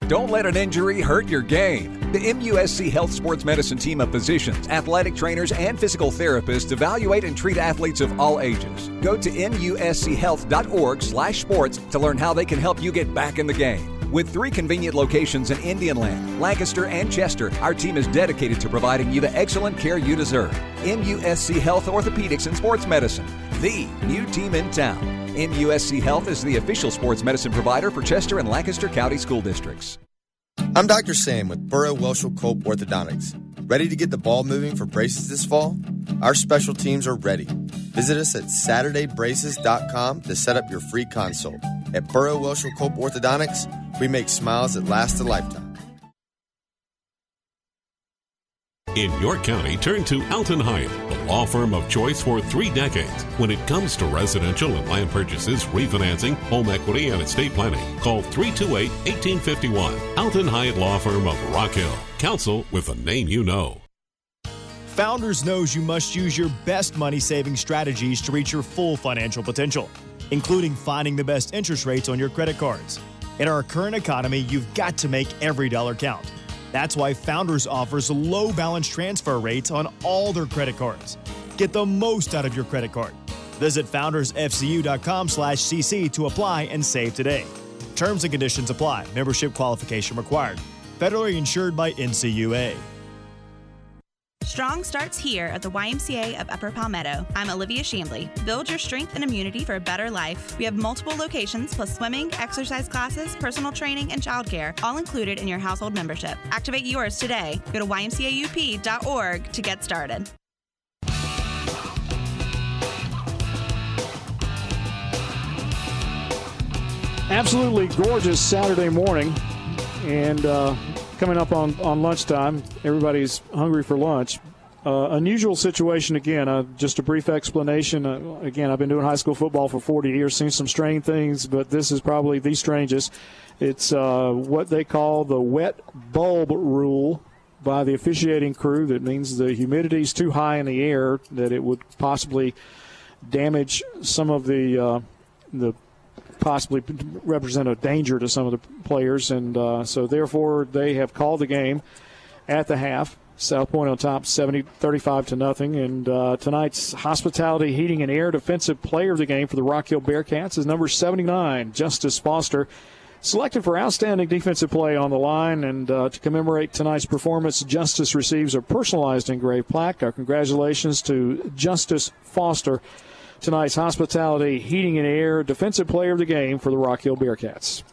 S5: Don't let an injury hurt your game. The MUSC Health Sports Medicine team of physicians, athletic trainers, and physical therapists evaluate and treat athletes of all ages. Go to muschealth.org/sports to learn how they can help you get back in the game. With three convenient locations in Indian Land, Lancaster, and Chester, our team is dedicated to providing you the excellent care you deserve. MUSC Health Orthopedics and Sports Medicine, the new team in town. MUSC Health is the official sports medicine provider for Chester and Lancaster County School Districts.
S21: I'm Dr. Sam with Burrow Welshel Cope Orthodontics. Ready to get the ball moving for braces this fall? Our special teams are ready. Visit us at SaturdayBraces.com to set up your free consult. At Burrow Welshel Cope Orthodontics, we make smiles that last a lifetime.
S68: In York County, turn to Alton Hyatt, the law firm of choice for three decades. When it comes to residential and land purchases, refinancing, home equity, and estate planning, call 328 1851. Alton Hyatt Law Firm of Rock Hill. Counsel with a name you know.
S20: Founders knows you must use your best money saving strategies to reach your full financial potential, including finding the best interest rates on your credit cards. In our current economy, you've got to make every dollar count. That's why Founders offers low balance transfer rates on all their credit cards. Get the most out of your credit card. Visit foundersfcu.com/cc to apply and save today. Terms and conditions apply. Membership qualification required. Federally insured by NCUA.
S6: Strong starts here at the YMCA of Upper Palmetto. I'm Olivia Shambly. Build your strength and immunity for a better life. We have multiple locations plus swimming, exercise classes, personal training, and childcare, all included in your household membership. Activate yours today. Go to ymcaup.org to get started.
S3: Absolutely gorgeous Saturday morning, and uh, coming up on, on lunchtime, everybody's hungry for lunch. Uh, unusual situation again. Uh, just a brief explanation. Uh, again, I've been doing high school football for 40 years, seen some strange things, but this is probably the strangest. It's uh, what they call the wet bulb rule by the officiating crew. That means the humidity is too high in the air that it would possibly damage some of the uh, the possibly represent a danger to some of the players, and uh, so therefore they have called the game at the half. South Pointe on top, 70, 35 to nothing. And uh, tonight's hospitality, heating, and air defensive player of the game for the Rock Hill Bearcats is number 79, Justice Foster. Selected for outstanding defensive play on the line, and uh, to commemorate tonight's performance, Justice receives a personalized engraved plaque. Our congratulations to Justice Foster tonight's hospitality, heating, and air defensive player of the game for the Rock Hill Bearcats.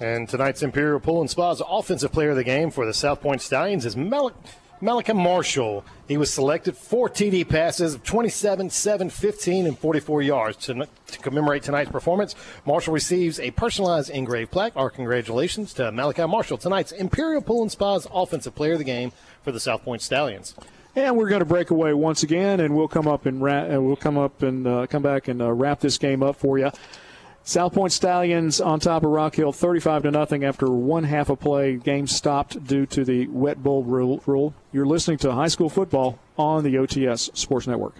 S4: And tonight's Imperial Pool and Spa's offensive player of the game for the South Pointe Stallions is Mal- Malcolm Marshall. He was selected for TD passes of 27, 7, 15, and 44 yards. To, to commemorate tonight's performance, Marshall receives a personalized engraved plaque. Our congratulations to Malachi Marshall, tonight's Imperial Pool and Spa's offensive player of the game for the South Pointe Stallions.
S3: And we're going to break away once again, and we'll come up and ra- uh, we'll come up and uh, come back and uh, wrap this game up for you. South Pointe Stallions on top of Rock Hill, 35 to nothing after one half of play. Game stopped due to the wet bulb rule. You're listening to high school football on the OTS Sports Network.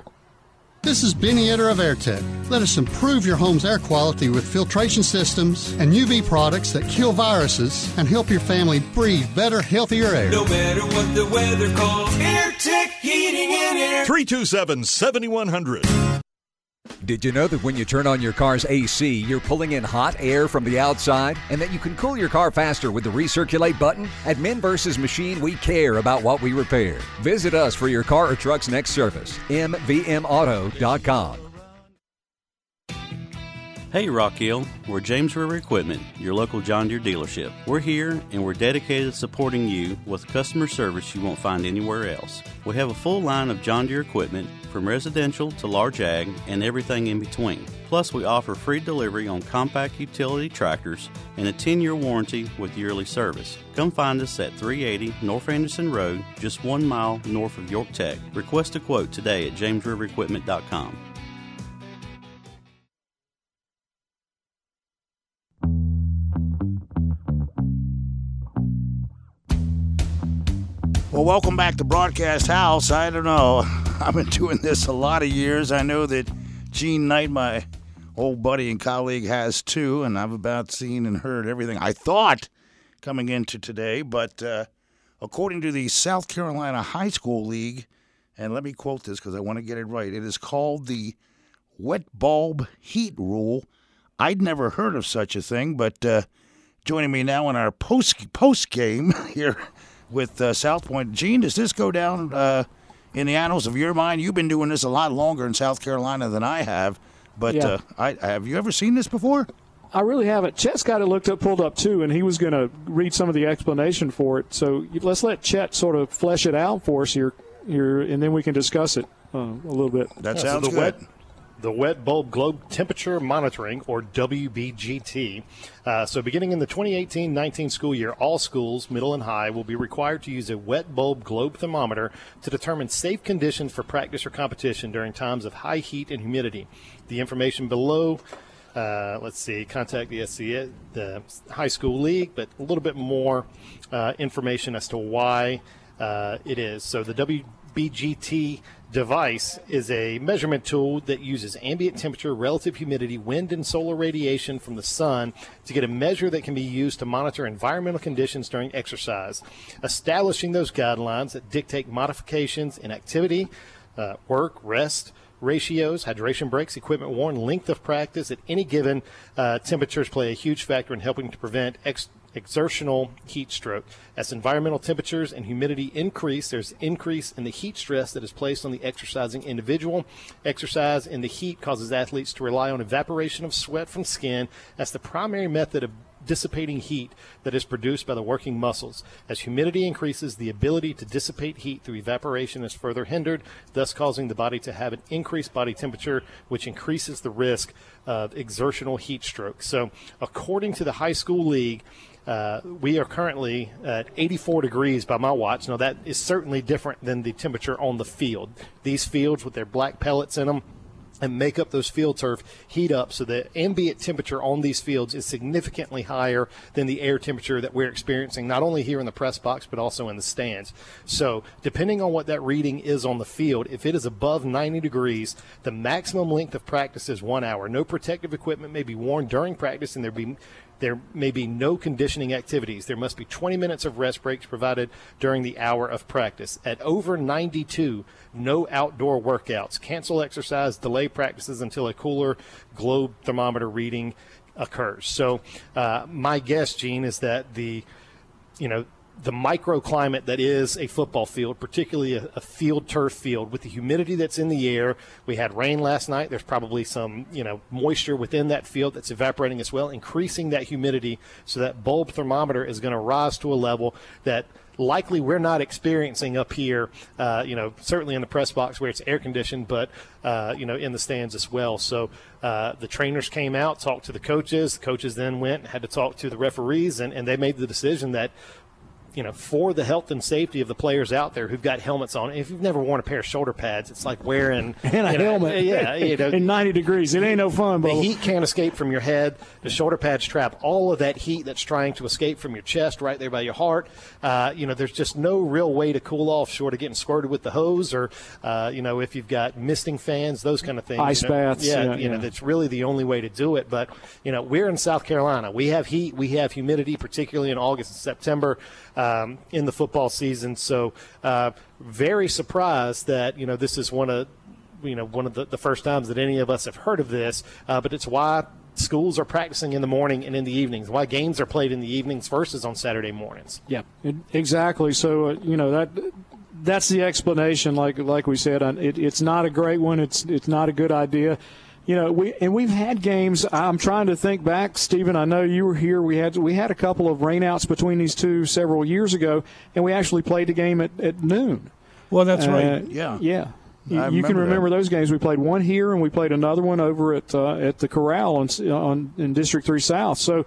S69: This is Benny Etter of AirTech. Let us improve your home's air quality with filtration systems and UV products that kill viruses and help your family breathe better, healthier air.
S70: No matter what the weather calls, AirTech Heating and Air.
S71: 327 7100.
S5: Did you know that when you turn on your car's AC, you're pulling in hot air from the outside and that you can cool your car faster with the recirculate button? At Men vs. Machine, we care about what we repair. Visit us for your car or truck's next service. MVMauto.com.
S29: Hey Rock Hill, we're James River Equipment, your local John Deere dealership. We're here and we're dedicated to supporting you with customer service you won't find anywhere else. We have a full line of John Deere equipment from residential to large ag and everything in between. Plus, we offer free delivery on compact utility tractors and a 10 year warranty with yearly service. Come find us at 380 North Anderson Road, just one mile north of York Tech. Request a quote today at jamesriverequipment.com.
S72: Well, welcome back to Broadcast House. I don't know. (laughs) I've been doing this a lot of years. I know that Gene Knight, my old buddy and colleague, has too, and I've about seen and heard everything I thought coming into today. But uh, according to the South Carolina High School League, and let me quote this because I want to get it right, it is called the wet bulb heat rule. I'd never heard of such a thing, but uh, joining me now in our post post game (laughs) here with uh, South Pointe. Gene, does this go down uh, in the annals of your mind? You've been doing this a lot longer in South Carolina than I have, but
S3: Yeah.
S72: uh, I, have you ever seen this before?
S3: I really haven't. Chet's got it looked up, pulled up too, and he was going to read some of the explanation for it. So let's let Chet sort of flesh it out for us here, here, and then we can discuss it uh, a little bit.
S72: That
S4: Yeah, so
S72: sounds
S4: the
S72: good.
S4: Wet, the Wet Bulb Globe Temperature Monitoring, or WBGT. Uh, so, beginning in the 2018 19 school year, all schools, middle and high, will be required to use a wet bulb globe thermometer to determine safe conditions for practice or competition during times of high heat and humidity. The information below. Uh, let's see, contact the SC, the high school league, but a little bit more uh, information as to why uh, it is. So the WBGT device is a measurement tool that uses ambient temperature, relative humidity, wind, and solar radiation from the sun to get a measure that can be used to monitor environmental conditions during exercise, establishing those guidelines that dictate modifications in activity, uh, work, rest, ratios, hydration breaks, equipment worn, length of practice at any given uh, temperatures play a huge factor in helping to prevent ex- exertional heat stroke. As environmental temperatures and humidity increase, there's increase in the heat stress that is placed on the exercising individual. Exercise in the heat causes athletes to rely on evaporation of sweat from skin as the primary method of dissipating heat that is produced by the working muscles. As humidity increases, the ability to dissipate heat through evaporation is further hindered, thus causing the body to have an increased body temperature, which increases the risk of exertional heat stroke. So, according to the High School League, uh, we are currently at 84 degrees by my watch. Now, that is certainly different than the temperature on the field. These fields with their black pellets in them, and make up those field turf heat up so the ambient temperature on these fields is significantly higher than the air temperature that we're experiencing not only here in the press box but also in the stands so depending on what that reading is on the field if it is above 90 degrees the maximum length of practice is one hour no protective equipment may be worn during practice and there be there may be no conditioning activities. There must be 20 minutes of rest breaks provided during the hour of practice. At over 92, no outdoor workouts. Cancel exercise, delay practices until a cooler globe thermometer reading occurs. So, uh, my guess, Gene, is that the, you know, the microclimate that is a football field, particularly a, a, field turf field, with the humidity that's in the air. We had rain last night. There's probably some you know moisture within that field that's evaporating as well, increasing that humidity. So that bulb thermometer is going to rise to a level that likely we're not experiencing up here. Uh, you know, certainly in the press box where it's air conditioned, but uh, you know in the stands as well. So uh, the trainers came out, talked to the coaches. The coaches then went and had to talk to the referees, and, and they made the decision that you know, for the health and safety of the players out there who've got helmets on. If you've never worn a pair of shoulder pads, it's like wearing (laughs)
S3: and a
S4: you know,
S3: helmet.
S4: Yeah, you (laughs) know,
S3: in 90 degrees, it ain't no fun.
S4: The heat can't escape from your head. The shoulder pads trap all of that heat that's trying to escape from your chest, right there by your heart. Uh, you know, there's just no real way to cool off short of getting squirted with the hose, or uh, you know, if you've got misting fans, those kind of things.
S3: Ice
S4: you know,
S3: baths.
S4: Yeah,
S3: Yeah,
S4: you know,
S3: yeah.
S4: that's really the only way to do it. But you know, we're in South Carolina. We have heat. We have humidity, particularly in August and September um, in the football season. So, uh, very surprised that you know this is one of you know one of the, the first times that any of us have heard of this. Uh, but it's why schools are practicing in the morning and in the evenings. Why games are played in the evenings versus on Saturday mornings.
S3: Yeah, exactly. So uh, you know that that's the explanation. Like like we said, it, it's not a great one. It's it's not a good idea. You know, we and we've had games. I'm trying to think back, Stephen. I know you were here. We had we had a couple of rainouts between these two several years ago, and we actually played the game at, at noon.
S72: Well, that's right.
S3: Uh,
S72: Yeah.
S3: yeah. You,
S72: I
S3: you can
S72: remember that.
S3: those games. We played one here, and we played another one over at uh, at the Corral on, on in District Three South. So,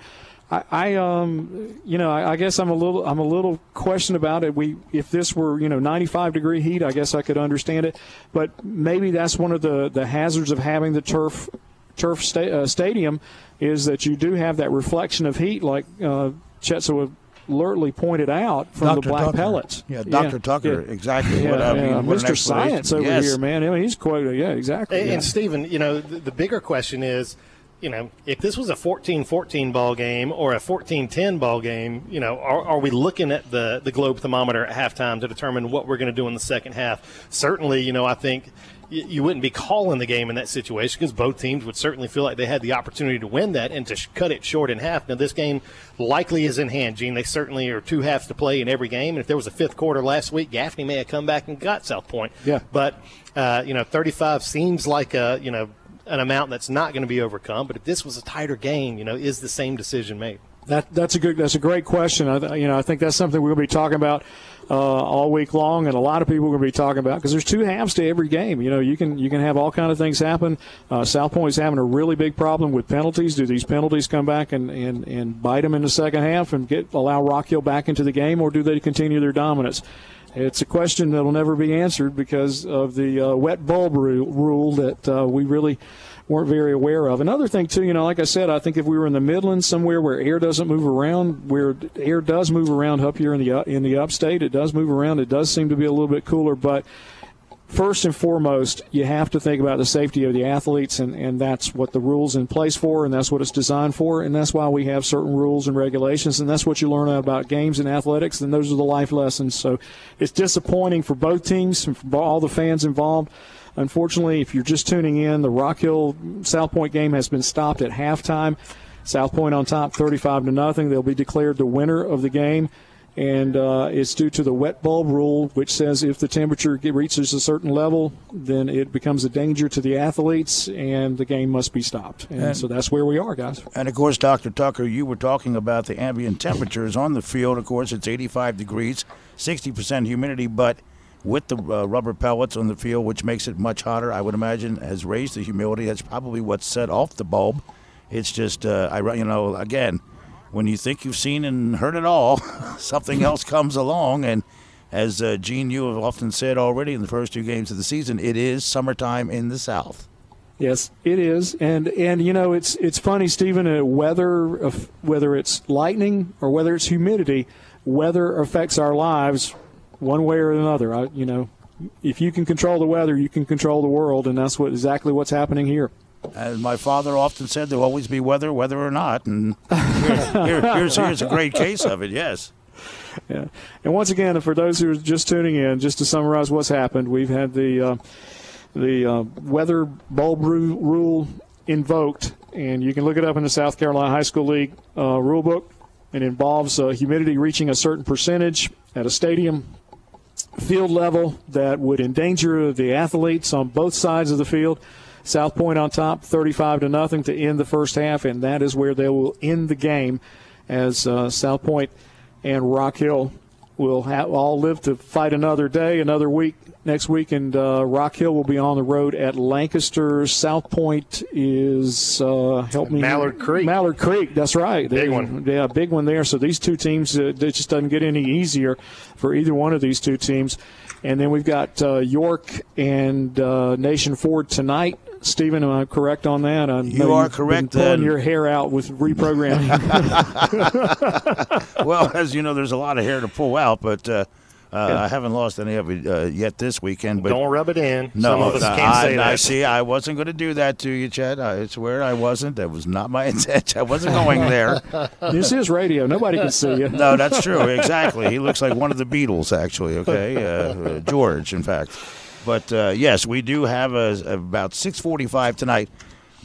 S3: I, I um, you know, I, I guess I'm a little I'm a little question about it. We if this were you know 95 degree heat, I guess I could understand it, but maybe that's one of the the hazards of having the turf turf sta- uh, stadium is that you do have that reflection of heat, like uh, Chet so alertly pointed out from the black
S72: Tucker.
S3: pellets.
S72: Yeah, Dr. Tucker, exactly
S3: Yeah,
S72: what I mean,
S3: yeah,
S72: what
S3: Mr. Science over
S72: Yes.
S3: here, man. I mean, he's quoted. Yeah, exactly.
S4: And,
S3: yeah.
S4: and Stephen, you know, the, the bigger question is, you know, if this was a 14-14 ball game or a 14-10 ball game, you know, are, are we looking at the, the globe thermometer at halftime to determine what we're going to do in the second half? Certainly, you know, I think y- you wouldn't be calling the game in that situation because both teams would certainly feel like they had the opportunity to win that and to sh- cut it short in half. Now, this game likely is in hand, Gene. They certainly are two halves to play in every game. And if there was a fifth quarter last week, Gaffney may have come back and got South Pointe.
S3: Yeah.
S4: But, uh, you know, 35 seems like a, you know, an amount that's not going to be overcome. But if this was a tighter game, you know, is the same decision made?
S3: That that's a good that's a great question. I, you know, I think that's something we're going to be talking about uh, all week long, and a lot of people are going to be talking about because there's two halves to every game. You know, you can you can have all kind of things happen. Uh, South Pointe's having a really big problem with penalties. Do these penalties come back and, and, and bite them in the second half and get allow Rock Hill back into the game, or do they continue their dominance? It's a question that will never be answered because of the uh, wet bulb rule that uh, we really weren't very aware of. Another thing too, you know, like I said, I think if we were in the Midlands somewhere where air doesn't move around, where air does move around up here in the in the upstate, it does move around. It does seem to be a little bit cooler, but first and foremost, you have to think about the safety of the athletes, and, and that's what the rules in place for, and that's what it's designed for, and that's why we have certain rules and regulations, and that's what you learn about games and athletics, and those are the life lessons. So it's disappointing for both teams and for all the fans involved. Unfortunately, if you're just tuning in, the Rock Hill South Pointe game has been stopped at halftime. South Pointe on top, 35 to nothing. They'll be declared the winner of the game, and uh, it's due to the wet bulb rule, which says if the temperature reaches a certain level, then it becomes a danger to the athletes, and the game must be stopped. And, and so that's where we are, guys.
S72: And of course, Dr. Tucker, you were talking about the ambient temperatures on the field. Of course, it's 85 degrees, 60% humidity, but with the uh, rubber pellets on the field, which makes it much hotter. I would imagine has raised the humidity. That's probably what set off the bulb. It's just, uh, I you know, again, when you think you've seen and heard it all, (laughs) something else comes along. And as uh, Gene, you have often said already in the first two games of the season, it is summertime in the South.
S3: Yes, it is, and and you know it's it's funny, Stephen. Uh, weather, whether it's lightning or whether it's humidity, weather affects our lives one way or another. I, you know, if you can control the weather, you can control the world, and that's what exactly what's happening here.
S72: As my father often said, there'll always be weather, whether or not, and here, here, here's here's a great case of it. Yes.
S3: Yeah, and once again, for those who are just tuning in, just to summarize what's happened, we've had the uh, the uh, weather bulb rule invoked, and you can look it up in the South Carolina High School League uh, rule book. It involves uh, humidity reaching a certain percentage at a stadium field level that would endanger the athletes on both sides of the field. South Pointe on top, 35 to nothing to end the first half, and that is where they will end the game as uh, South Pointe and Rock Hill will have, all live to fight another day, another week next week, and uh, Rock Hill will be on the road at Lancaster. South Pointe is uh, help me
S4: Mallard Creek.
S3: Mallard Creek, that's right.
S4: Big they, one.
S3: Yeah, big one there. So these two teams, uh, it just doesn't get any easier for either one of these two teams. And then we've got uh, York and uh, Nation Ford tonight Stephen, am I correct on that? I
S72: you are correct.
S3: Been pulling your hair out with reprogramming. (laughs)
S72: well, as you know, there's a lot of hair to pull out, but uh, uh, yeah. I haven't lost any of it uh, yet this weekend. But
S4: don't rub it in.
S72: No,
S4: Some of us can't I, say
S72: that. I see. I wasn't going to do that to you, Chet. I swear I wasn't. That was not my (laughs) intent. I wasn't going there. (laughs)
S3: this is radio. Nobody can see you.
S72: No, that's true. Exactly. He looks like one of the Beatles, actually. Okay, uh, uh, George, in fact. But uh, yes, we do have a, about 6:45 tonight.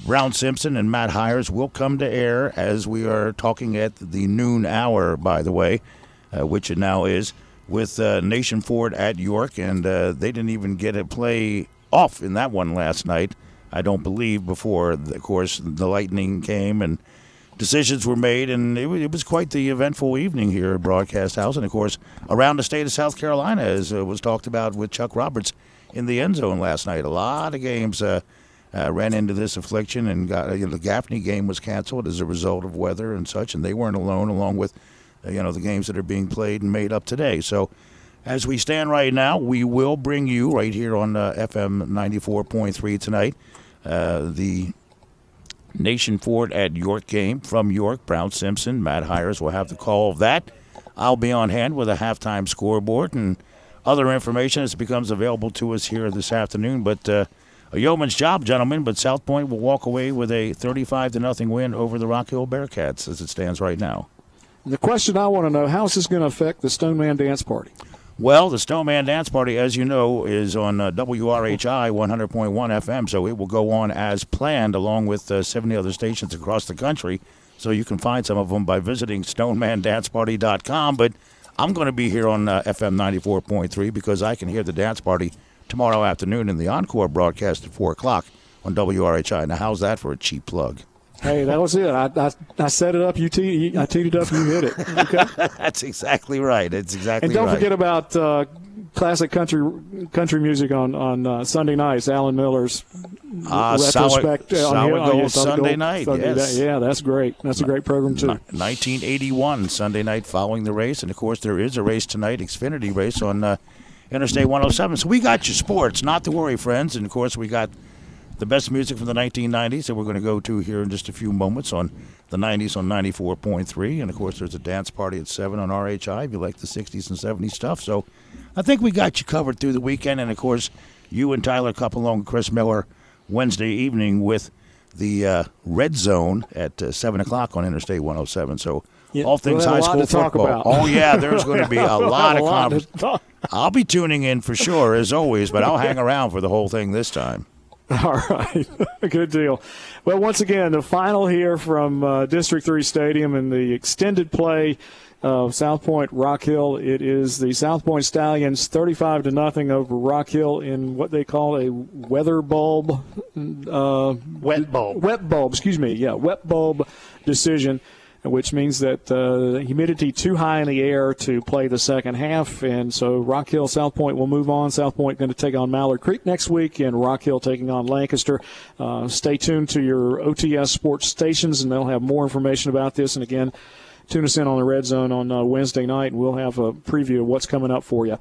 S72: Brown Simpson and Matt Hires will come to air as we are talking at the noon hour, by the way, uh, which it now is, with uh, Nation Ford at York. And uh, they didn't even get a play off in that one last night, I don't believe, before, of course, the lightning came and decisions were made. And it, it was quite the eventful evening here at Broadcast House. And, of course, around the state of South Carolina, as uh, was talked about with Chuck Roberts in the end zone last night. A lot of games uh, uh, ran into this affliction, and got, you know, the Gaffney game was canceled as a result of weather and such, and they weren't alone, along with uh, you know the games that are being played and made up today. So. As we stand right now, we will bring you right here on uh, FM 94.3 tonight uh, the Nation Ford at York game from York. Brown Simpson, Matt Hires will have the call of that. I'll be on hand with a halftime scoreboard and other information as it becomes available to us here this afternoon. But uh, a yeoman's job, gentlemen. But South Pointe will walk away with a 35 to nothing win over the Rock Hill Bearcats as it stands right now.
S3: The question I want to know: How is this going to affect the Stoneman Dance Party?
S72: Well, the Stoneman Dance Party, as you know, is on uh, WRHI 100.1 FM, so it will go on as planned, along with uh, 70 other stations across the country. So you can find some of them by visiting StonemanDanceParty.com. But I'm going to be here on uh, FM 94.3 because I can hear the dance party tomorrow afternoon in the encore broadcast at 4 o'clock on WRHI. Now, how's that for a cheap plug?
S3: Hey, that was it. I, I, I set it up. You tee, I teed it up. You hit it. (laughs) Okay.
S72: That's exactly right. It's exactly right.
S3: and don't
S72: right.
S3: forget about uh, classic country country music on on uh, Sunday nights. Alan Miller's
S72: Solid-
S3: retrospect uh, on
S72: Solid Gold
S3: yeah,
S72: Sunday
S3: Gold
S72: night,
S3: Sunday
S72: yes.
S3: Yeah, that's great. That's a great program too.
S72: 1981 Sunday night following the race, and of course there is a race tonight, Xfinity race on uh, Interstate 107. So we got your sports, not to worry, friends, and of course we got the best music from the 1990s that we're going to go to here in just a few moments on the 90s on 94.3, and of course there's a dance party at seven on RHI if you like the 60s and 70s stuff. So I think we got you covered through the weekend, and of course you and Tyler Cup along with Chris Miller Wednesday evening with the uh, Red Zone at uh, seven o'clock on Interstate 107. So
S3: Yeah,
S72: all things high school football. Oh yeah, there's going (laughs) to be a lot of
S3: talk-
S72: I'll be tuning in for sure as always, but I'll hang around for the whole thing this time. (laughs)
S3: All right, (laughs) good deal. Well, once again, the final here from uh, District Three Stadium and the extended play of South Pointe Rock Hill. It is the South Pointe Stallions, thirty-five to nothing over Rock Hill in what they call a weather bulb, uh,
S4: wet bulb,
S3: wet bulb. Excuse me, yeah, wet bulb decision. Which means that uh, humidity too high in the air to play the second half, and so Rock Hill South Pointe will move on. South Pointe going to take on Mallard Creek next week, and Rock Hill taking on Lancaster. Uh, stay tuned to your OTS sports stations, and they'll have more information about this. And again, tune us in on the Red Zone on uh, Wednesday night, and we'll have a preview of what's coming up for you.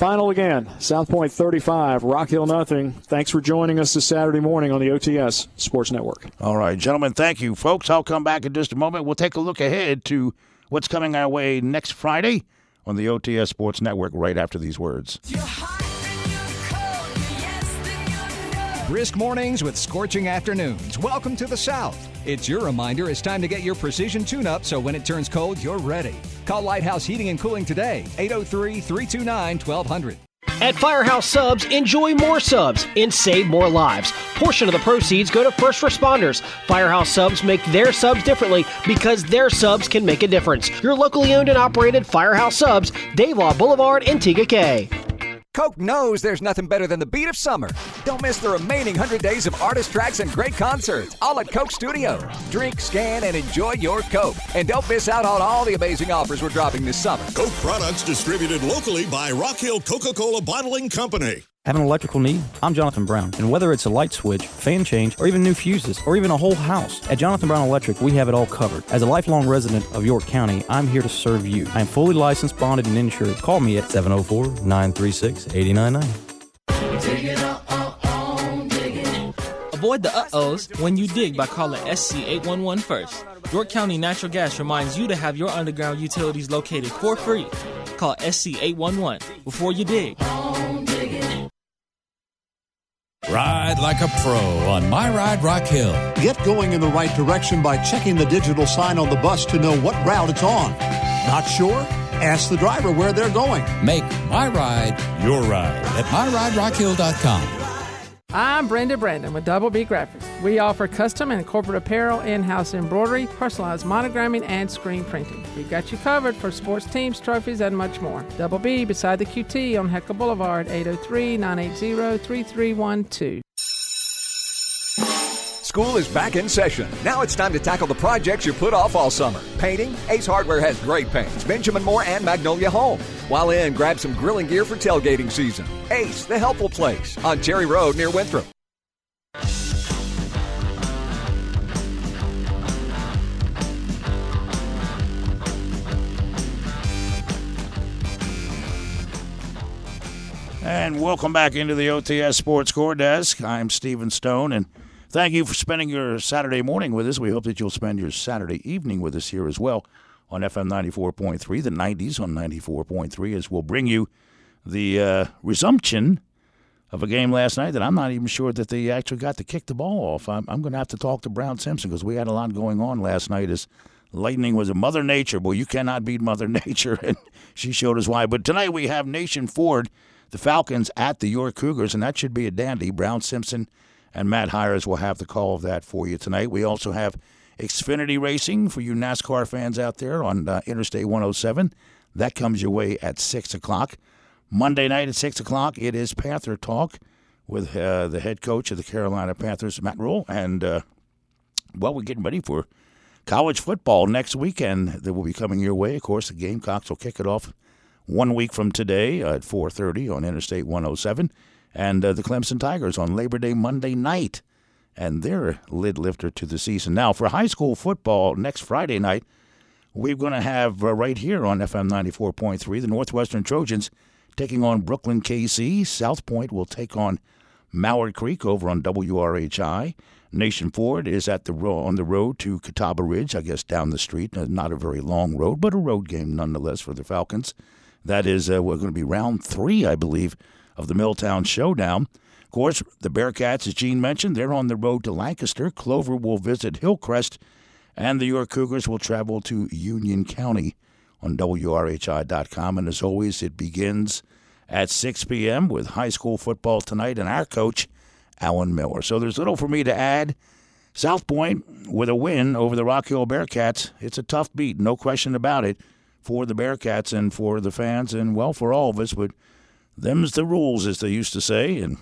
S3: Final again, South Pointe 35, Rock Hill nothing. Thanks for joining us this Saturday morning on the OTS Sports Network.
S72: All right, gentlemen, thank you, folks. I'll come back in just a moment. We'll take a look ahead to what's coming our way next Friday on the OTS Sports Network right after these words.
S5: Brisk mornings with scorching afternoons. Welcome to the South. It's your reminder it's time to get your precision tune up so when it turns cold, you're ready. Call Lighthouse Heating and Cooling today, 803 329 1200.
S73: At Firehouse Subs, enjoy more subs and save more lives. Portion of the proceeds go to first responders. Firehouse Subs make their subs differently because their subs can make a difference. Your locally owned and operated Firehouse Subs, Dave Lyle Boulevard, in Tega Cay.
S5: Coke knows there's nothing better than the beat of summer. Don't miss the remaining 100 days of artist tracks and great concerts, all at Coke Studio. Drink, scan, and enjoy your Coke. And don't miss out on all the amazing offers we're dropping this summer.
S71: Coke products distributed locally by Rock Hill Coca Cola Bottling Company.
S74: Have an electrical need? I'm Jonathan Brown, and whether it's a light switch, fan change, or even new fuses, or even a whole house, at Jonathan Brown Electric, we have it all covered. As a lifelong resident of York County, I'm here to serve you. I am fully licensed, bonded, and insured. Call me at 704 936 8099.
S75: Avoid the uh-ohs when you dig by calling SC811 first. York County Natural Gas reminds you to have your underground utilities located for free. Call SC811 before you dig.
S76: Ride like a pro on My Ride Rock Hill.
S19: Get going in the right direction by checking the digital sign on the bus to know what route it's on. Not sure? Ask the driver where they're going.
S76: Make My Ride your ride at MyRideRockHill.com.
S77: I'm Brenda Brandon with Double B Graphics. We offer custom and corporate apparel, in-house embroidery, personalized monogramming, and screen printing. We've got you covered for sports teams, trophies, and much more. Double B beside the QT on Heckle Boulevard, 803-980-3312.
S5: School is back in session. Now it's time to tackle the projects you put off all summer. Painting? Ace Hardware has great paints. Benjamin Moore and Magnolia Home. While in, grab some grilling gear for tailgating season. Ace, the helpful place on Cherry Road near Winthrop.
S72: And welcome back into the OTS Sports Core Desk. I'm Stephen Stone, and thank you for spending your Saturday morning with us. We hope that you'll spend your Saturday evening with us here as well on FM 94.3, the 90s on 94.3, as we'll bring you the uh, resumption of a game last night that I'm not even sure that they actually got to kick the ball off. I'm, I'm going to have to talk to Brown Simpson because we had a lot going on last night as Lightning was a Mother Nature. Boy, you cannot beat Mother (laughs) Nature, and she showed us why. But tonight we have Nation Ford, the Falcons at the York Cougars, and that should be a dandy. Brown Simpson and Matt Hires will have the call of that for you tonight. We also have Xfinity Racing for you NASCAR fans out there on uh, Interstate 107. That comes your way at 6 o'clock. Monday night at 6 o'clock, it is Panther Talk with uh, the head coach of the Carolina Panthers, Matt Rhule, and uh, well, we're getting ready for college football next weekend that will be coming your way. Of course, the Gamecocks will kick it off one week from today at 4:30 on Interstate 107, and uh, the Clemson Tigers on Labor Day Monday night, and they're lid lifter to the season. Now for high school football next Friday night, we're going to have uh, right here on FM 94.3 the Northwestern Trojans taking on Brookland-Cayce. South Pointe will take on Mallard Creek over on WRHI. Nation Ford is at the ro- on the road to Catawba Ridge, I guess down the street. Uh, not a very long road, but a road game nonetheless for the Falcons. That is, uh, we're going to be round three, I believe, of the Milltown Showdown. Of course, the Bearcats, as Gene mentioned, they're on the road to Lancaster. Clover will visit Hillcrest, and the York Cougars will travel to Union County on WRHI.com. And as always, it begins at 6 p.m. with high school football tonight and our coach, Alan Miller. So there's little for me to add. South Pointe with a win over the Rock Hill Bearcats. It's a tough beat, no question about it, for the Bearcats and for the fans and, well, for all of us. But them's the rules, as they used to say, and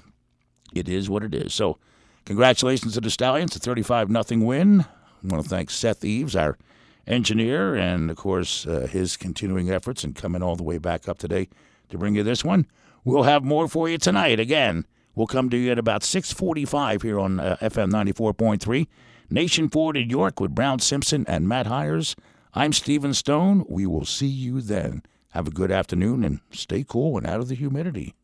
S72: it is what it is. So congratulations to the Stallions, a 35 0 win. I want to thank Seth Eves, our engineer, and, of course, uh, his continuing efforts and coming all the way back up today to bring you this one. We'll have more for you tonight. Again, we'll come to you at about 645 here on uh, FM 94.3. Nation Ford in York with Brown Simpson and Matt Hires. I'm Stephen Stone. We will see you then. Have a good afternoon and stay cool and out of the humidity.